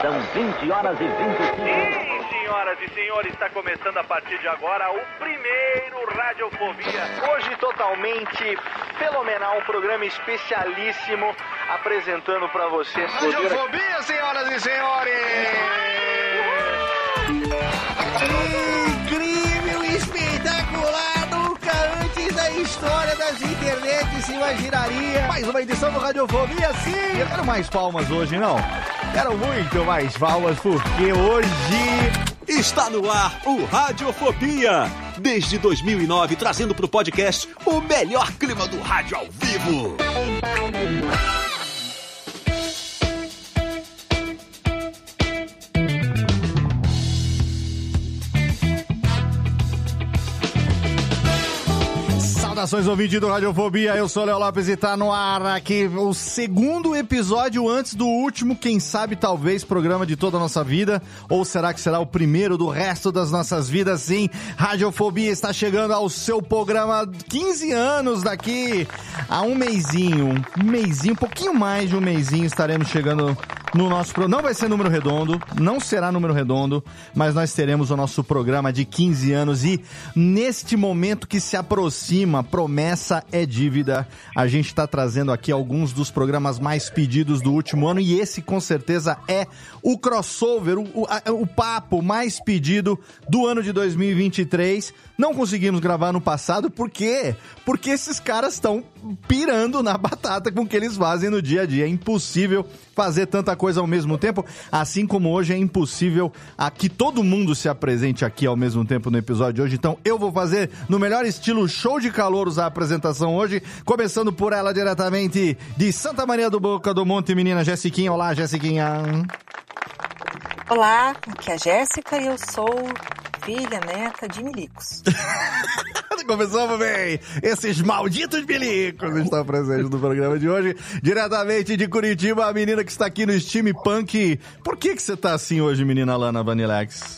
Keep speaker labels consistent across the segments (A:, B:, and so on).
A: São 20 horas e 25
B: Sim, senhoras e senhores, está começando a partir de agora o primeiro Radiofobia.
C: Hoje totalmente fenomenal, um programa especialíssimo apresentando pra você.
D: Radiofobia, senhoras e senhores!
E: Incrível, espetacular, nunca antes da história das internets se imaginaria. Mais uma edição do Radiofobia, sim! Eu quero mais palmas hoje, não? Quero muito mais palmas, porque hoje
F: Está no ar o Radiofobia. Desde 2009, trazendo para o podcast o melhor clima do rádio ao vivo.
E: Saudações ouvintes do Radiofobia, eu sou Léo Lopes e tá no ar aqui o segundo episódio antes do último, quem sabe talvez programa de toda a nossa vida, ou será que será o primeiro do resto das nossas vidas? Sim, Radiofobia está chegando ao seu programa 15 anos daqui a um mêsinho, um mêsinho, um pouquinho mais de um mêsinho estaremos chegando no nosso. Não vai ser número redondo, não será número redondo, mas nós teremos o nosso programa de 15 anos e neste momento que se aproxima, promessa é dívida. A gente está trazendo aqui alguns dos programas mais pedidos do último ano e esse com certeza é o crossover, o, o, o papo mais pedido do ano de 2023. Não conseguimos gravar no passado, por quê? Porque esses caras estão pirando na batata com o que eles fazem no dia a dia. É impossível fazer tanta coisa ao mesmo tempo, assim como hoje é impossível a que todo mundo se apresente aqui ao mesmo tempo no episódio de hoje. Então eu vou fazer no melhor estilo show de calouros a apresentação hoje, começando por ela diretamente de Santa Maria do Boca do Monte, menina Jessiquinha. Olá, Jessiquinha.
G: Olá, aqui é a Jéssica e eu sou filha, neta de milicos.
E: Começamos bem! Esses malditos milicos estão presentes no programa de hoje. Diretamente de Curitiba, a menina que está aqui no Steam Punk. Por que, que você tá assim hoje, menina Lana Vanilex?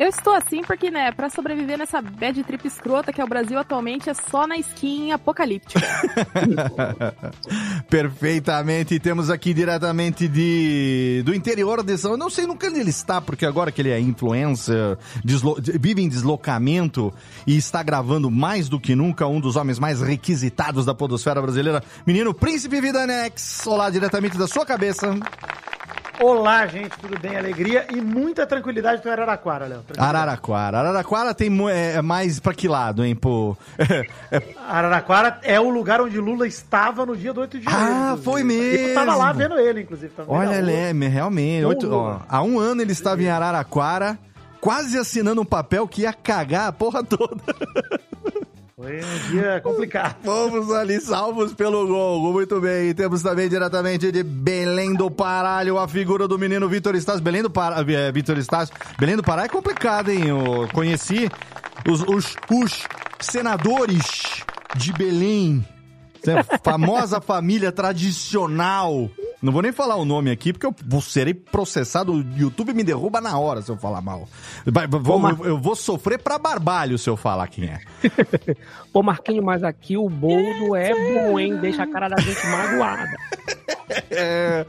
H: Eu estou assim porque, né, pra sobreviver nessa bad trip escrota que é o Brasil atualmente, é só na skin apocalíptica.
E: Perfeitamente. Temos aqui diretamente de do interior de São... Eu não sei nunca onde ele está, porque agora que ele é influencer, deslo- vive em deslocamento e está gravando mais do que nunca um dos homens mais requisitados da podosfera brasileira. Menino Príncipe Vidanex. Olá, diretamente da sua cabeça.
I: Olá, gente, tudo bem? Alegria e muita tranquilidade para Araraquara, Léo.
E: Araraquara. Araraquara tem é, é mais pra que lado, hein, pô? É-
I: Araraquara é o lugar onde Lula estava no dia do 8 de janeiro.
E: Ah, foi
I: Eu tava lá
E: mesmo.
I: vendo ele, inclusive.
E: Olha, ele é, realmente. Oito, ó, há um ano ele estava em Araraquara, quase assinando um papel que ia cagar a porra toda.
I: Foi um dia complicado.
E: Fomos ali salvos pelo gol. Muito bem. E temos também diretamente de Belém do Paralho a figura do menino Vitor Estácio. Belém do Pará, é, Vitor Estácio. Belém do Pará é complicado, hein? Eu conheci os, os, os senadores de Belém. Essa Famosa família tradicional. Não vou nem falar o nome aqui, porque eu vou serei processado. O YouTube me derruba na hora se eu falar mal. Vou- eu, eu vou sofrer pra barbalho se eu falar quem é.
J: Pô, Marquinho, mas aqui o boldo é bom, hein? Deixa a cara da gente magoada.
E: É,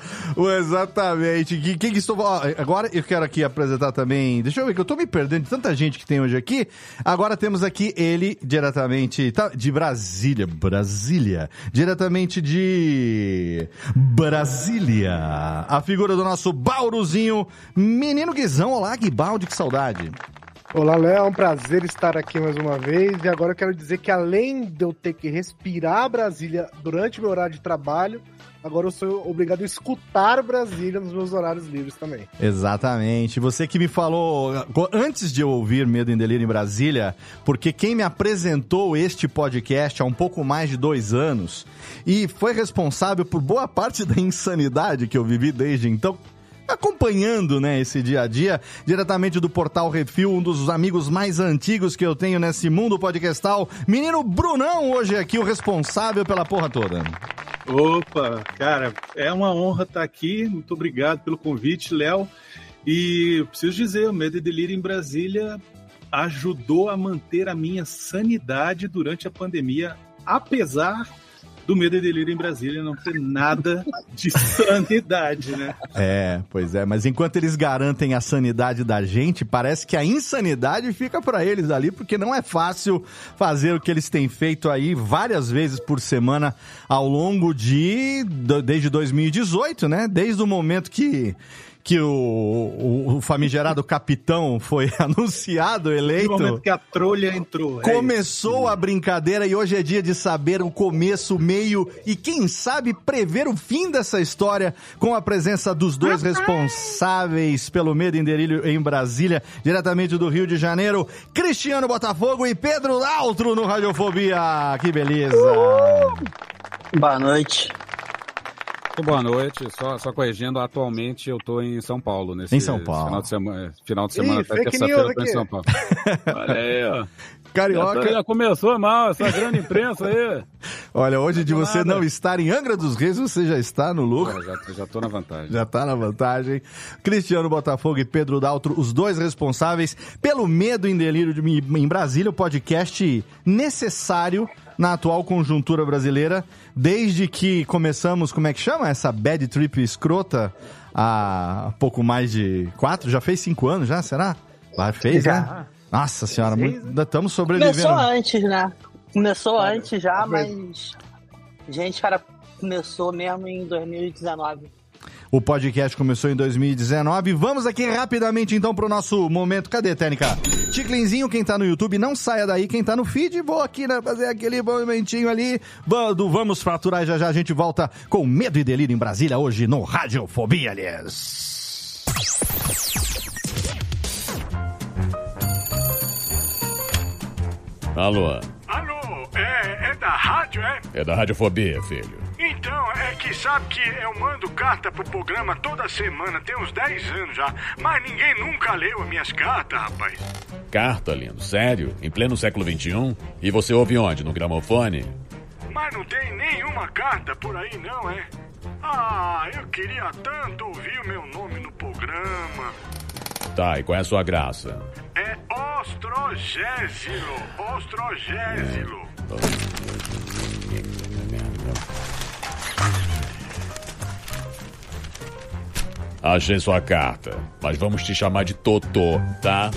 E: exatamente. Quem, quem que estou. ó, agora eu quero aqui apresentar também. Deixa eu ver que eu tô me perdendo de tanta gente que tem hoje aqui. Agora temos aqui ele diretamente tá, de Brasília. Brasília. Diretamente de Brasília. A figura do nosso Bauruzinho, menino Guizão. Olá, Guibaldi, que saudade.
K: Olá, Léo, é um prazer estar aqui mais uma vez. E agora eu quero dizer que além de eu ter que respirar Brasília durante meu horário de trabalho, agora eu sou obrigado a escutar Brasília nos meus horários livres também.
E: Exatamente. Você que me falou antes de eu ouvir Medo em Delírio em Brasília, porque quem me apresentou este podcast há um pouco mais de dois anos e foi responsável por boa parte da insanidade que eu vivi desde então, acompanhando, né, esse dia a dia, diretamente do Portal Refil, um dos amigos mais antigos que eu tenho nesse mundo podcastal, menino Brunão, hoje aqui o responsável pela porra toda.
L: Opa, cara, é uma honra estar aqui, muito obrigado pelo convite, Léo, e preciso dizer, o Medo e Delírio em Brasília ajudou a manter a minha sanidade durante a pandemia, apesar do Medo e Delírio em Brasília não tem nada de sanidade, né?
E: É, pois é, mas enquanto eles garantem a sanidade da gente, parece que a insanidade fica para eles ali, porque não é fácil fazer o que eles têm feito aí várias vezes por semana ao longo de desde 2018, né? Desde o momento que que o, o, o famigerado capitão foi anunciado, eleito. No
L: momento que a trolha entrou.
E: É começou é a brincadeira e hoje é dia de saber o começo, meio e quem sabe prever o fim dessa história com a presença dos dois responsáveis pelo medo em delírio em Brasília, diretamente do Rio de Janeiro, Cristiano Botafogo e Pedro Altro no Radiofobia. Que beleza!
M: Uh! Boa noite.
N: Boa noite, só, só corrigindo, atualmente eu tô em São Paulo. Nesse
E: em São Paulo.
N: Final de semana, final de semana até terça-feira eu tô em São Paulo. Olha aí, ó.
E: Carioca.
N: Já, já, começou mal essa grande imprensa aí.
E: Olha, hoje de você não estar em Angra dos Reis, você já está no lucro.
N: Já, já tô na vantagem.
E: Já tá na vantagem. Cristiano Botafogo e Pedro Daltro, os dois responsáveis pelo Medo em Delírio de, em Brasília, o podcast necessário na atual conjuntura brasileira, desde que começamos, como é que chama? Essa bad trip escrota há pouco mais de quatro, já fez cinco anos já, será? Lá fez, já. né? Nossa senhora, muito, ainda estamos sobrevivendo.
M: Começou antes, né? Começou antes já, mas... Gente, cara, começou mesmo em 2019.
E: O podcast começou em 2019. Vamos aqui rapidamente então pro nosso momento. Cadê, Técnica? Ticlinzinho, quem tá no YouTube, não saia daí. Quem tá no feed, vou aqui né, fazer aquele momentinho ali. Do Vamos Fraturar já já a gente volta com Medo e Delírio em Brasília hoje no Radiofobia, aliás.
O: Alô?
P: Alô, é, é da rádio, é?
O: É da Radiofobia, filho.
P: Então, é que sabe que eu mando carta pro programa toda semana, tem uns 10 anos já, mas ninguém nunca leu as minhas cartas, rapaz.
O: Carta, lindo? Sério? Em pleno século XXI? E você ouve onde? No gramofone?
P: Mas não tem nenhuma carta por aí, não, é? Ah, eu queria tanto ouvir o meu nome no programa.
O: Tá, e qual é a sua graça?
P: É Ostrogésilo. Ostrogésilo. É.
O: Achei sua carta, mas vamos te chamar de Totô, tá?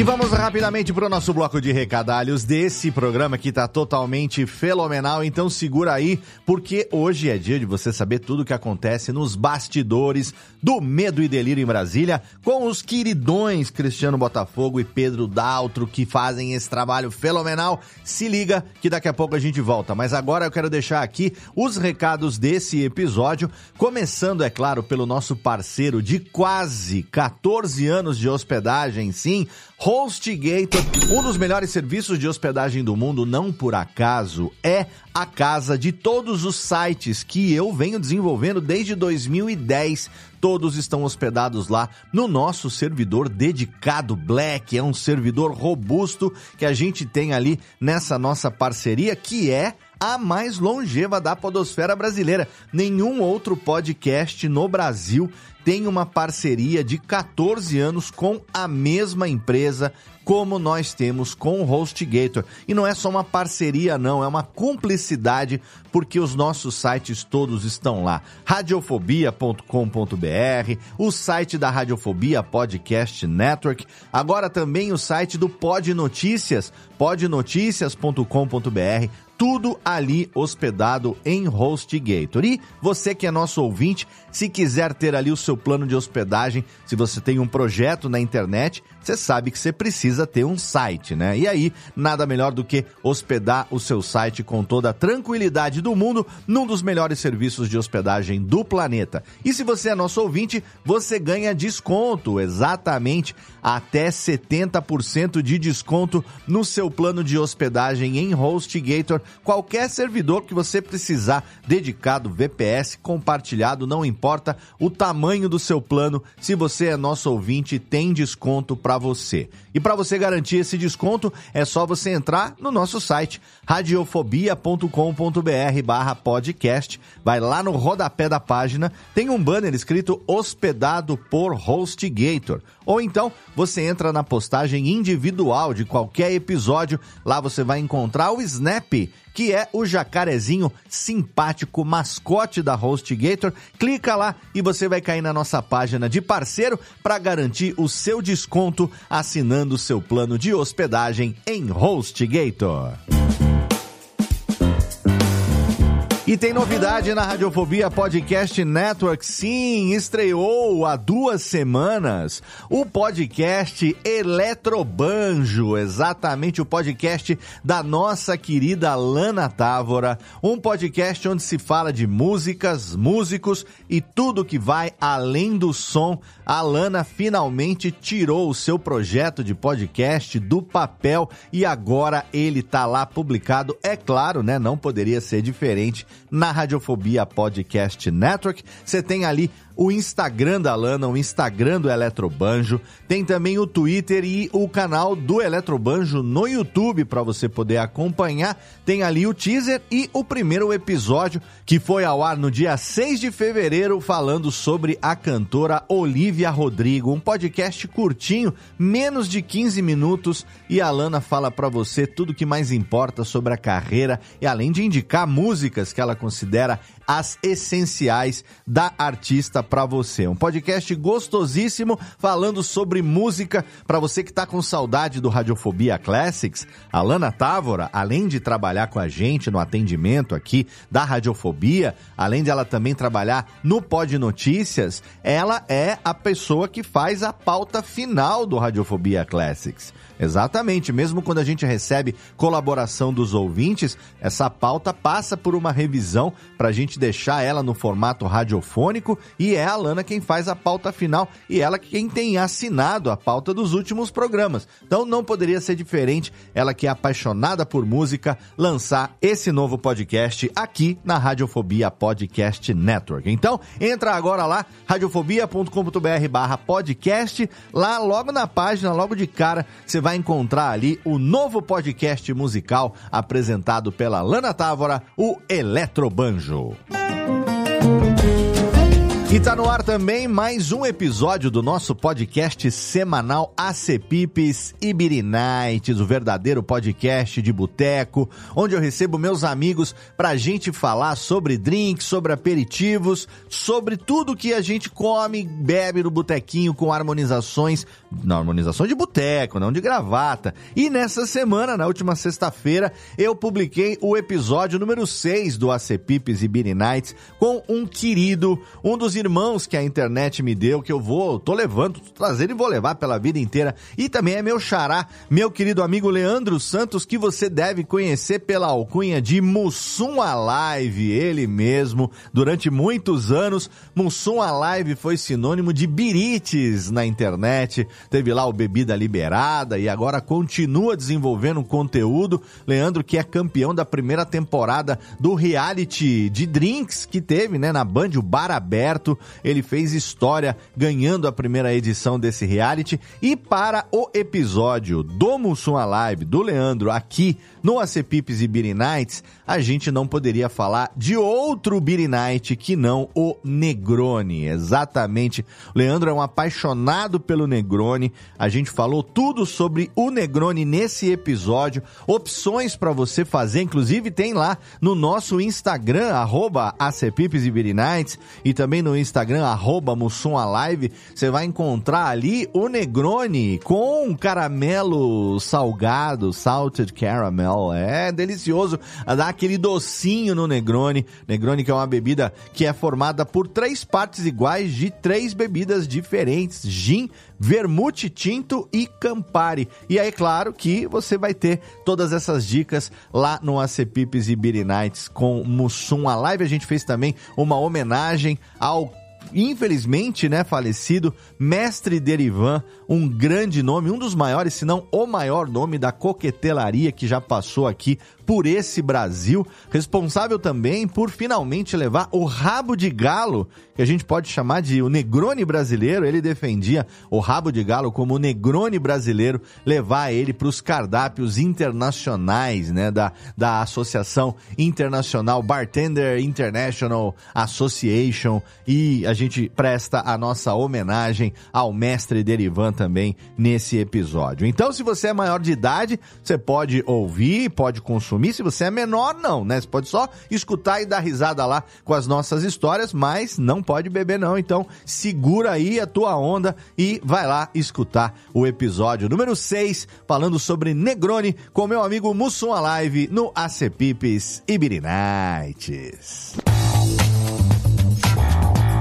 E: E vamos rapidamente para o nosso bloco de recadalhos desse programa que está totalmente fenomenal. Então segura aí, porque hoje é dia de você saber tudo o que acontece nos bastidores do Medo e Delírio em Brasília, com os queridões Cristiano Botafogo e Pedro Daltro, que fazem esse trabalho fenomenal. Se liga que daqui a pouco a gente volta. Mas agora eu quero deixar aqui os recados desse episódio, começando, é claro, pelo nosso parceiro de quase 14 anos de hospedagem, sim, HostGator, um dos melhores serviços de hospedagem do mundo, não por acaso, é a casa de todos os sites que eu venho desenvolvendo desde 2010. Todos estão hospedados lá no nosso servidor dedicado Black. É um servidor robusto que a gente tem ali nessa nossa parceria, que é a mais longeva da podosfera brasileira. Nenhum outro podcast no Brasil tem uma parceria de 14 anos com a mesma empresa como nós temos com o HostGator. E não é só uma parceria, não, é uma cumplicidade, porque os nossos sites todos estão lá. Radiofobia.com.br, o site da Radiofobia Podcast Network, agora também o site do Pod Notícias, podnoticias.com.br tudo ali hospedado em HostGator. E você que é nosso ouvinte, se quiser ter ali o seu plano de hospedagem, se você tem um projeto na internet, você sabe que você precisa ter um site, né? E aí, nada melhor do que hospedar o seu site com toda a tranquilidade do mundo num dos melhores serviços de hospedagem do planeta. E se você é nosso ouvinte, você ganha desconto, exatamente até 70% de desconto no seu plano de hospedagem em HostGator. Qualquer servidor que você precisar, dedicado, VPS, compartilhado, não importa o tamanho do seu plano. Se você é nosso ouvinte, tem desconto para você. E para você garantir esse desconto, é só você entrar no nosso site radiofobia.com.br podcast. Vai lá no rodapé da página, tem um banner escrito hospedado por HostGator. Ou então você entra na postagem individual de qualquer episódio, lá você vai encontrar o Snap que é o jacarezinho simpático mascote da HostGator. Clica lá e você vai cair na nossa página de parceiro para garantir o seu desconto assinando seu plano de hospedagem em HostGator. E tem novidade na Radiofobia Podcast Network. Sim, estreou há duas semanas o podcast Eletrobanjo, exatamente o podcast da nossa querida Lana Távora. Um podcast onde se fala de músicas, músicos e tudo que vai além do som. A Lana finalmente tirou o seu projeto de podcast do papel e agora ele tá lá publicado. É claro, né? Não poderia ser diferente na Radiofobia Podcast Network. Você tem ali o Instagram da Lana, o Instagram do Eletrobanjo, tem também o Twitter e o canal do Eletrobanjo no YouTube para você poder acompanhar. Tem ali o teaser e o primeiro episódio que foi ao ar no dia 6 de fevereiro falando sobre a cantora Olivia Rodrigo, um podcast curtinho, menos de 15 minutos e a Lana fala para você tudo que mais importa sobre a carreira e além de indicar músicas que ela considera as essenciais da artista para você. Um podcast gostosíssimo falando sobre música para você que tá com saudade do Radiofobia Classics. A Lana Távora, além de trabalhar com a gente no atendimento aqui da Radiofobia, além de ela também trabalhar no Pod Notícias, ela é a pessoa que faz a pauta final do Radiofobia Classics. Exatamente, mesmo quando a gente recebe colaboração dos ouvintes, essa pauta passa por uma revisão para a gente deixar ela no formato radiofônico e é a Lana quem faz a pauta final e ela quem tem assinado a pauta dos últimos programas. Então não poderia ser diferente, ela que é apaixonada por música, lançar esse novo podcast aqui na Radiofobia Podcast Network. Então, entra agora lá, radiofobia.com.br barra podcast, lá logo na página, logo de cara, você vai vai encontrar ali o novo podcast musical apresentado pela Lana Távora, o Eletrobanjo. E tá no ar também mais um episódio do nosso podcast semanal Acepipes Ibiri Nights, o verdadeiro podcast de boteco, onde eu recebo meus amigos pra gente falar sobre drinks, sobre aperitivos, sobre tudo que a gente come, bebe no botequinho com harmonizações, na harmonização de boteco, não de gravata. E nessa semana, na última sexta-feira, eu publiquei o episódio número 6 do Acepipes Ibiri Nights com um querido, um dos irmãos que a internet me deu, que eu vou, tô levando, tô trazendo e vou levar pela vida inteira. E também é meu xará, meu querido amigo Leandro Santos, que você deve conhecer pela alcunha de Mussum Alive, ele mesmo. Durante muitos anos, Mussum Alive foi sinônimo de birites na internet. Teve lá o Bebida Liberada e agora continua desenvolvendo conteúdo. Leandro, que é campeão da primeira temporada do reality de drinks que teve, né, na Band, o Bar Aberto. Ele fez história ganhando a primeira edição desse reality. E para o episódio do Mussum Alive, do Leandro, aqui no Acepipes e Beer Nights, a gente não poderia falar de outro Beer Night que não o Negroni. Exatamente. Leandro é um apaixonado pelo Negroni. A gente falou tudo sobre o Negroni nesse episódio. Opções para você fazer, inclusive tem lá no nosso Instagram, arroba e Beer Nights, e também no Instagram, arroba Live, você vai encontrar ali o Negroni com caramelo salgado, salted caramel. É delicioso, dá aquele docinho no Negroni. Negroni que é uma bebida que é formada por três partes iguais de três bebidas diferentes: gin, vermute tinto e campari. E aí, claro que você vai ter todas essas dicas lá no AC Pipes e Beer Nights com Mussum. A live a gente fez também uma homenagem ao infelizmente, né, falecido, Mestre Derivan, um grande nome, um dos maiores, se não o maior nome da coquetelaria que já passou aqui por esse Brasil, responsável também por finalmente levar o rabo de galo, que a gente pode chamar de o Negroni brasileiro. Ele defendia o rabo de galo como o Negroni brasileiro, levar ele para os cardápios internacionais, né, da, da Associação Internacional Bartender International Association. E a gente presta a nossa homenagem ao mestre Derivan também nesse episódio. Então, se você é maior de idade, você pode ouvir, pode consumir Se você é menor, não, né? Você pode só escutar e dar risada lá com as nossas histórias, mas não pode beber, não. Então, segura aí a tua onda e vai lá escutar o episódio número 6, falando sobre Negroni, com meu amigo Mussum Alive no AC Pipes Ibiri Nights.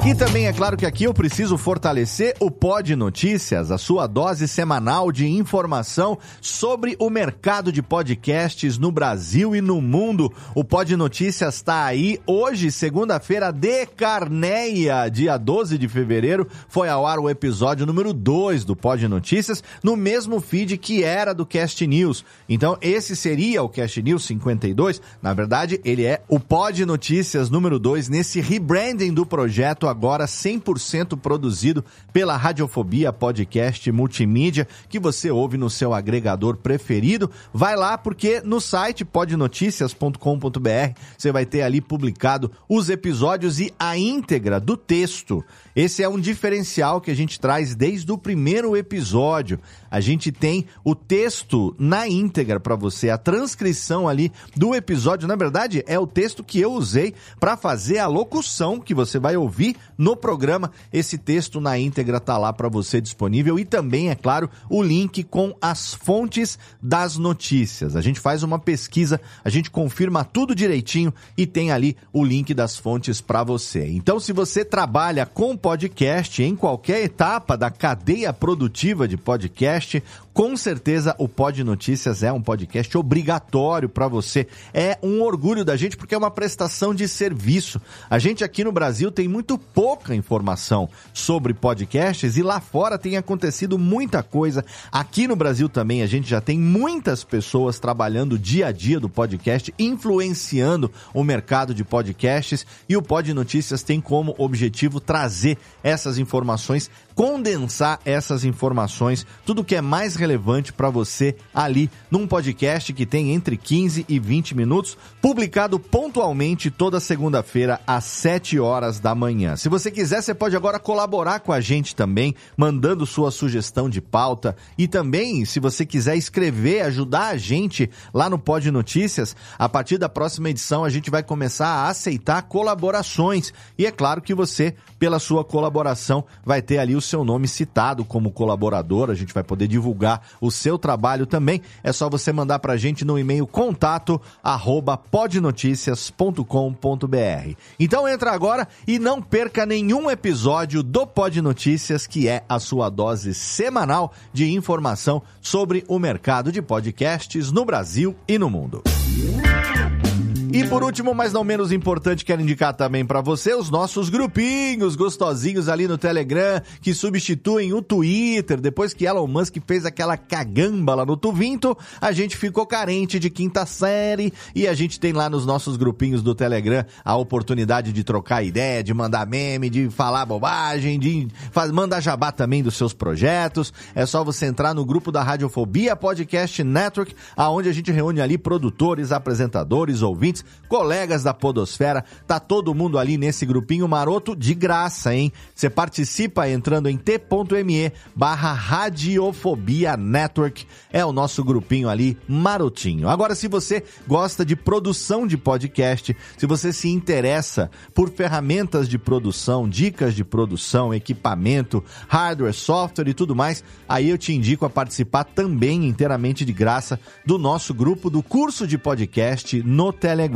E: E também é claro que aqui eu preciso fortalecer o Pod Notícias, a sua dose semanal de informação sobre o mercado de podcasts no Brasil e no mundo. O Pod Notícias está aí hoje, segunda-feira de Carneia, dia 12 de fevereiro, foi ao ar o episódio número 2 do Pod Notícias, no mesmo feed que era do Cast News. Então, esse seria o Cast News 52. Na verdade, ele é o Pod Notícias número 2 nesse rebranding do projeto agora 100% produzido pela Radiofobia Podcast Multimídia, que você ouve no seu agregador preferido. Vai lá porque no site podnoticias.com.br você vai ter ali publicado os episódios e a íntegra do texto. Esse é um diferencial que a gente traz desde o primeiro episódio. A gente tem o texto na íntegra para você, a transcrição ali do episódio. Na verdade, é o texto que eu usei para fazer a locução que você vai ouvir no programa. Esse texto na íntegra tá lá para você disponível e também, é claro, o link com as fontes das notícias. A gente faz uma pesquisa, a gente confirma tudo direitinho e tem ali o link das fontes para você. Então, se você trabalha com podcast em qualquer etapa da cadeia produtiva de podcast, com certeza o Pod Notícias é um podcast obrigatório para você. É um orgulho da gente porque é uma prestação de serviço. A gente aqui no Brasil tem muito pouca informação sobre podcasts e lá fora tem acontecido muita coisa. Aqui no Brasil também a gente já tem muitas pessoas trabalhando dia a dia do podcast, influenciando o mercado de podcasts e o Pod Notícias tem como objetivo trazer essas informações condensar essas informações, tudo que é mais relevante para você ali num podcast que tem entre 15 e 20 minutos, publicado pontualmente toda segunda-feira às 7 horas da manhã. Se você quiser, você pode agora colaborar com a gente também, mandando sua sugestão de pauta e também, se você quiser escrever, ajudar a gente lá no Pod Notícias, a partir da próxima edição a gente vai começar a aceitar colaborações. E é claro que você, pela sua colaboração, vai ter ali o seu nome citado como colaborador, a gente vai poder divulgar o seu trabalho também. É só você mandar para a gente no e-mail contato podnoticias.com.br. Então entra agora e não perca nenhum episódio do Pod Notícias, que é a sua dose semanal de informação sobre o mercado de podcasts no Brasil e no mundo. E por último, mas não menos importante, quero indicar também para você os nossos grupinhos gostosinhos ali no Telegram que substituem o Twitter. Depois que Elon Musk fez aquela cagamba lá no Tuvinto, a gente ficou carente de quinta série e a gente tem lá nos nossos grupinhos do Telegram a oportunidade de trocar ideia, de mandar meme, de falar bobagem, de faz, mandar jabá também dos seus projetos. É só você entrar no grupo da Radiofobia Podcast Network, aonde a gente reúne ali produtores, apresentadores, ouvintes ouvintes, colegas da Podosfera. Tá todo mundo ali nesse grupinho maroto de graça, hein? Você participa entrando em t.me barra Radiofobia Network. É o nosso grupinho ali marotinho. Agora, se você gosta de produção de podcast, se você se interessa por ferramentas de produção, dicas de produção, equipamento, hardware, software e tudo mais, aí eu te indico a participar também inteiramente de graça do nosso grupo do curso de podcast no Telegram.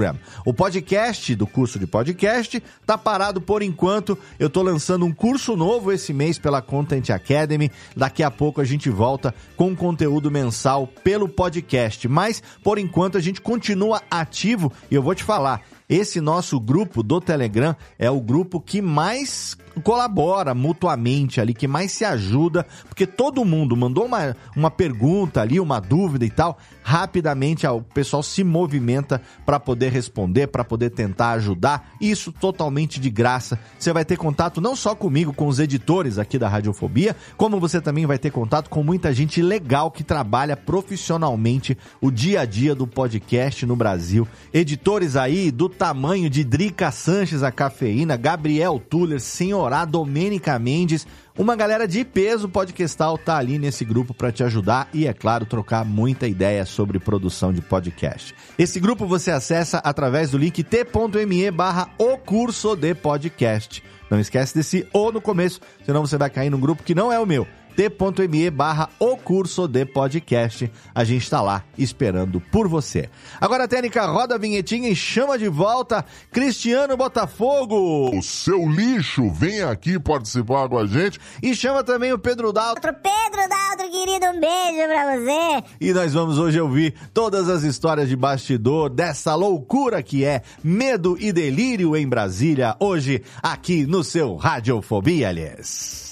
E: O podcast do curso de podcast tá parado por enquanto. Eu tô lançando um curso novo esse mês pela Content Academy. Daqui a pouco a gente volta com conteúdo mensal pelo podcast, mas por enquanto a gente continua ativo e eu vou te falar, esse nosso grupo do Telegram é o grupo que mais colabora mutuamente ali, que mais se ajuda, porque todo mundo mandou uma, uma pergunta ali, uma dúvida e tal, rapidamente o pessoal se movimenta para poder responder, para poder tentar ajudar, isso totalmente de graça. Você vai ter contato não só comigo, com os editores aqui da Radiofobia, como você também vai ter contato com muita gente legal que trabalha profissionalmente o dia a dia do podcast no Brasil. Editores aí do tamanho de Drica Sanches, a cafeína, Gabriel Tuller, senhor Orá, Domênica Mendes, uma galera de peso podcastal tá ali nesse grupo para te ajudar e, é claro, trocar muita ideia sobre produção de podcast. Esse grupo você acessa através do link t.me barra o curso de podcast. Não esquece desse O no começo, senão você vai cair num grupo que não é o meu t.me barra o curso de podcast. A gente está lá esperando por você. Agora, Técnica, roda a vinhetinha e chama de volta Cristiano Botafogo.
Q: O seu lixo, vem aqui participar com a gente.
E: E chama também o Pedro Daltro.
R: Outro Pedro Daltro, querido, um beijo pra você.
E: E nós vamos hoje ouvir todas as histórias de bastidor dessa loucura que é medo e delírio em Brasília. Hoje, aqui no seu Radiofobia, aliás.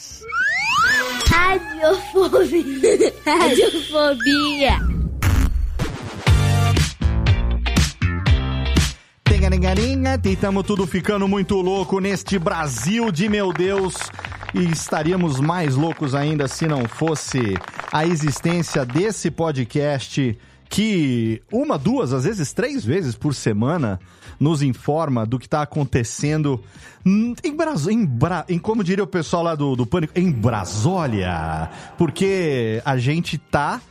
R: Radiofobia. Radiofobia.
E: Estamos tudo ficando muito louco neste Brasil de meu Deus. E estaríamos mais loucos ainda se não fosse a existência desse podcast que uma, duas, às vezes três vezes por semana nos informa do que está acontecendo em, Bras... em, Bra... em como diria o pessoal lá do, do Pânico, em Brasólia. Porque a gente tá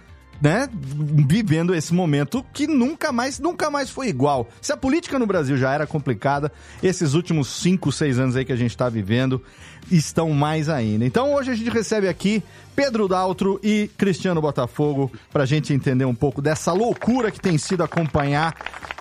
E: né, vivendo esse momento que nunca mais, nunca mais foi igual. Se a política no Brasil já era complicada, esses últimos 5, 6 anos aí que a gente está vivendo estão mais ainda. Então hoje a gente recebe aqui Pedro Daltro e Cristiano Botafogo para a gente entender um pouco dessa loucura que tem sido acompanhar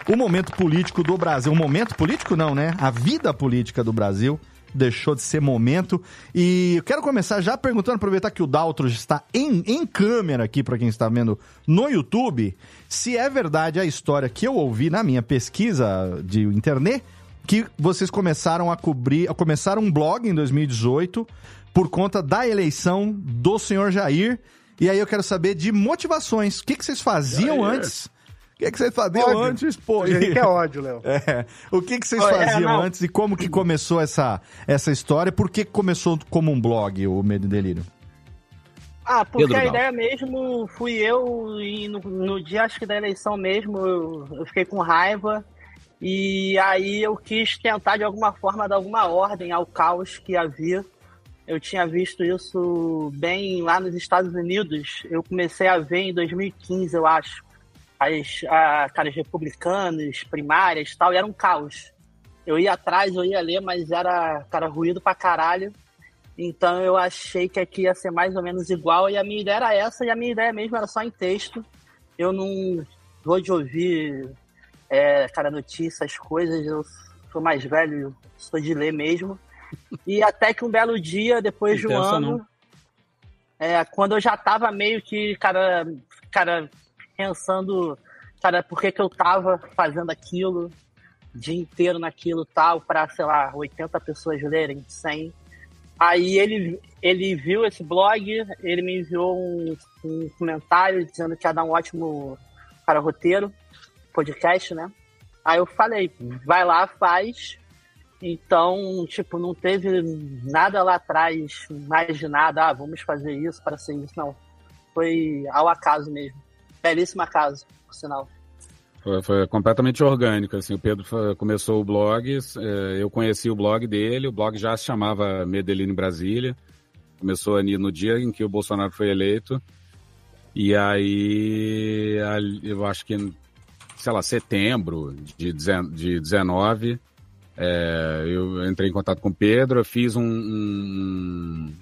E: o momento político do Brasil. O momento político não, né? A vida política do Brasil deixou de ser momento. E eu quero começar já perguntando, aproveitar que o Daltro está em, em câmera aqui para quem está vendo no YouTube, se é verdade a história que eu ouvi na minha pesquisa de internet, que vocês começaram a cobrir, começaram um blog em 2018 por conta da eleição do senhor Jair. E aí eu quero saber de motivações. O que, que vocês faziam Jair. antes? O que, que vocês faziam ódio. antes, pô?
K: Que é ódio, Léo.
E: É. O que, que vocês Oi, faziam é, antes e como que começou essa, essa história? Por que começou como um blog, o Medo e Delírio?
M: Ah, porque Pedro a ideia mesmo fui eu e no, no, dia acho que da eleição mesmo eu, eu fiquei com raiva e aí eu quis tentar de alguma forma dar alguma ordem ao caos que havia. Eu tinha visto isso bem lá nos Estados Unidos. Eu comecei a ver em 2015, eu acho, as a, caras republicanos, primárias tal, e era um caos. Eu ia atrás, eu ia ler, mas era, cara, ruído pra caralho. Então eu achei que aqui ia ser mais ou menos igual, e a minha ideia era essa, e a minha ideia mesmo era só em texto. Eu não vou de ouvir é, cara, notícias, coisas. Eu sou mais velho, sou de ler mesmo. E até que um belo dia, depois de um ano, é, quando eu já tava meio que, cara, cara, pensando, cara, por que, que eu tava fazendo aquilo, dia inteiro naquilo tal, pra, sei lá, 80 pessoas lerem, 100. Aí ele, ele viu esse blog, ele me enviou um, um comentário dizendo que ia dar um ótimo cara, roteiro podcast, né? Aí eu falei, vai lá, faz. Então, tipo, não teve nada lá atrás, mais de nada, ah, vamos fazer isso para ser isso, não. Foi ao acaso mesmo. Belíssimo acaso, por sinal.
N: Foi, foi completamente orgânico, assim, o Pedro começou o blog, é, eu conheci o blog dele, o blog já se chamava Medellín Brasília, começou ali no dia em que o Bolsonaro foi eleito, e aí eu acho que, sei lá, setembro de, de 19, é, eu entrei em contato com o Pedro, eu fiz um, um,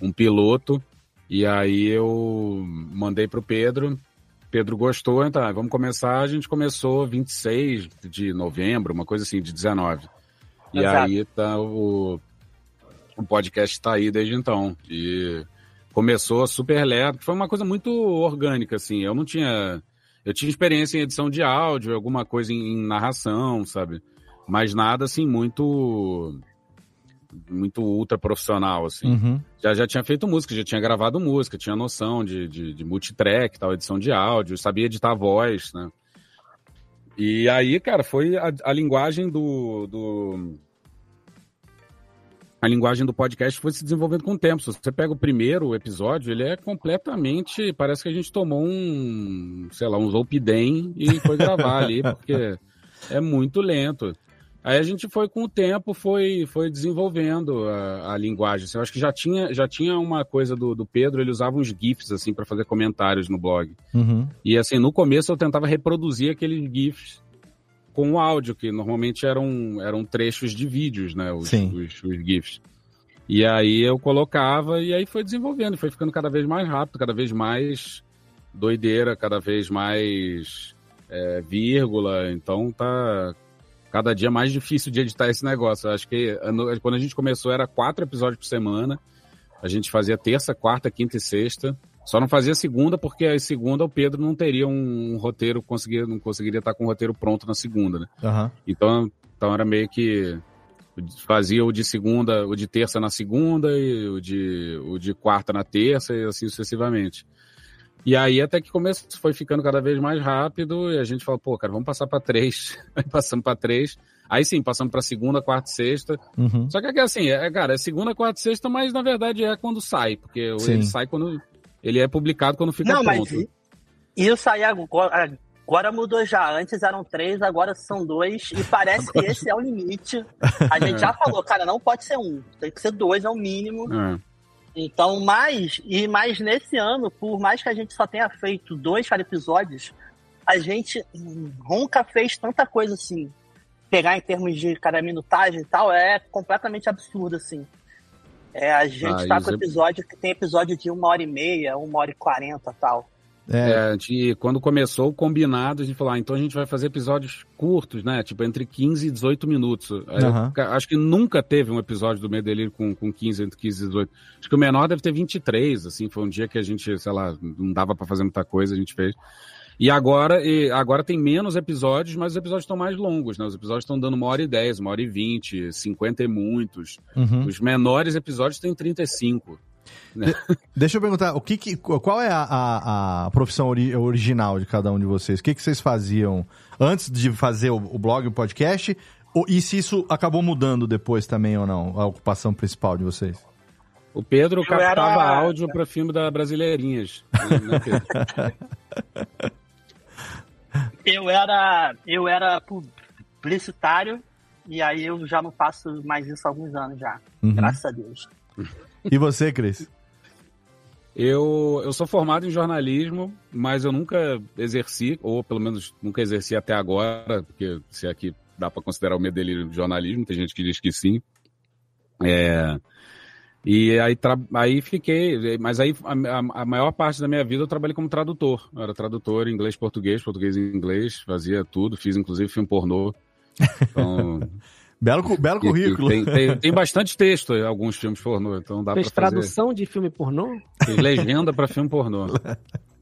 N: um piloto, e aí eu mandei para o Pedro, Pedro gostou, então vamos começar. A gente começou 26 de novembro, uma coisa assim, de 19. E Exato. aí tá o, o podcast está aí desde então. E começou super leve, foi uma coisa muito orgânica, assim. Eu não tinha. Eu tinha experiência em edição de áudio, alguma coisa em, em narração, sabe? Mas nada assim muito muito ultra profissional, assim. Uhum. Já, já tinha feito música, já tinha gravado música, tinha noção de, de, de multitrack, tal, edição de áudio, sabia editar voz, né? E aí, cara, foi a, a linguagem do, do, A linguagem do podcast foi se desenvolvendo com o tempo. Se você pega o primeiro episódio, ele é completamente. Parece que a gente tomou um, sei lá, um Zolpidem e foi gravar ali, porque é muito lento. Aí a gente foi com o tempo, foi, foi desenvolvendo a, a linguagem. Assim, eu acho que já tinha, já tinha uma coisa do, do Pedro, ele usava uns GIFs assim para fazer comentários no blog.
E: Uhum.
N: E assim, no começo eu tentava reproduzir aqueles GIFs com o áudio, que normalmente eram, eram trechos de vídeos, né? Os, os, os GIFs. E aí eu colocava e aí foi desenvolvendo, foi ficando cada vez mais rápido, cada vez mais doideira, cada vez mais é, vírgula. Então tá, cada dia mais difícil de editar esse negócio. Eu acho que quando a gente começou era quatro episódios por semana. A gente fazia terça, quarta, quinta e sexta. Só não fazia segunda porque a segunda o Pedro não teria um, roteiro, conseguiria, não conseguiria estar com o roteiro pronto na segunda, né?
E: Uhum.
N: Então, então era meio que fazia o de segunda, o de terça na segunda e o de, o de quarta na terça e assim sucessivamente. E aí até que começo foi ficando cada vez mais rápido e a gente falou, pô, cara, vamos passar para três. Aí passamos para três. Aí sim, passamos para segunda, quarta e sexta.
E: Uhum.
N: Só que aqui assim, é, cara, é segunda, quarta e sexta, mas na verdade é quando sai, porque sim. ele sai quando. Ele é publicado quando fica Não, pronto. Mas
M: isso aí agora, agora mudou já. Antes eram três, agora são dois. E parece que esse é o limite. A gente já falou, cara, não pode ser um. Tem que ser dois, é o mínimo.
N: É.
M: Então, mais, e mais nesse ano, por mais que a gente só tenha feito dois cada episódios, a gente nunca fez tanta coisa assim. Pegar em termos de cada minutagem e tal, é completamente absurdo, assim. É, a gente ah, tá com episódio que tem episódio de uma hora e meia, uma hora e quarenta tal.
N: É, é quando começou o combinado, a gente falou, ah, então a gente vai fazer episódios curtos, né? Tipo, entre 15 e 18 minutos. Uhum. Eu, acho que nunca teve um episódio do Meio com, com 15, entre 15 e 18. Acho que o menor deve ter 23, assim, foi um dia que a gente, sei lá, não dava para fazer muita coisa, a gente fez. E agora, e agora tem menos episódios, mas os episódios estão mais longos, né? Os episódios estão dando uma hora e dez, uma hora e vinte, cinquenta e muitos.
E: Uhum.
N: Os menores episódios têm 35.
E: Né? De deixa eu perguntar, o que, que qual é a, a, a profissão ori original de cada um de vocês? O que, que vocês faziam antes de fazer o, o blog, o podcast? e se isso acabou mudando depois também ou não, a ocupação principal de vocês?
N: O Pedro captava era... áudio para filme da Brasileirinhas. Né,
M: eu era eu era publicitário e aí eu já não faço mais isso há alguns anos já. Uhum. Graças a Deus.
E: E você, Cris?
N: Eu, eu sou formado em jornalismo, mas eu nunca exerci, ou pelo menos nunca exerci até agora, porque se aqui dá para considerar o meu delírio de jornalismo, tem gente que diz que sim. É, e aí, aí fiquei, mas aí a, a, maior parte da minha vida eu trabalhei como tradutor. Eu era tradutor em inglês, português, português e inglês, fazia tudo, fiz inclusive filme pornô. Então,
E: Belo, belo currículo.
N: Tem, tem, tem, bastante texto em alguns filmes pornô, então dá Fez
J: pra fazer. tradução de filme pornô?
N: Tem legenda para filme pornô.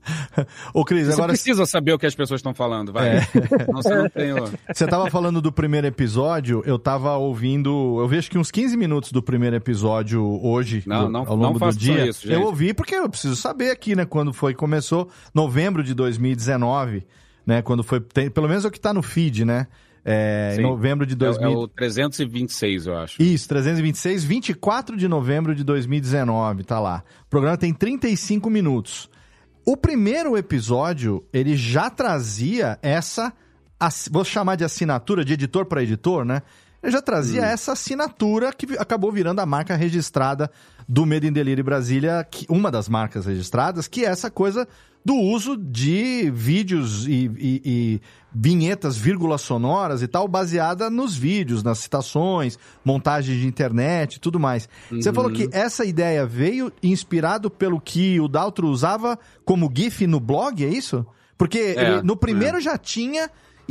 E: Ô, Cris,
N: você
E: agora.
N: precisa saber o que as pessoas estão falando, vai. É. Não, você não tem. Ó.
E: Você tava falando do primeiro episódio, eu tava ouvindo. Eu acho que uns 15 minutos do primeiro episódio hoje,
N: não, não,
E: ao longo
N: não
E: do dia.
N: Isso,
E: eu ouvi porque eu preciso saber aqui, né? Quando foi. Começou novembro de 2019, né? Quando foi. Tem, pelo menos é o que tá no feed, né? É, em novembro de 2000. É, é
N: o 326, eu acho.
E: Isso, 326, 24 de novembro de 2019, tá lá. O programa tem 35 minutos. O primeiro episódio, ele já trazia essa, vou chamar de assinatura, de editor para editor, né? Já trazia essa assinatura que acabou virando a marca registrada do Medo em Delírio Brasília, que, uma das marcas registradas, que é essa coisa do uso de vídeos e, e- e vinhetas, vírgulas sonoras e tal, baseada nos vídeos, nas citações, montagem de internet e tudo mais. Você
N: Uhum.
E: falou que essa ideia veio inspirado pelo que o Daltro usava como GIF no blog, é isso? Porque
N: É,
E: ele- no primeiro já tinha,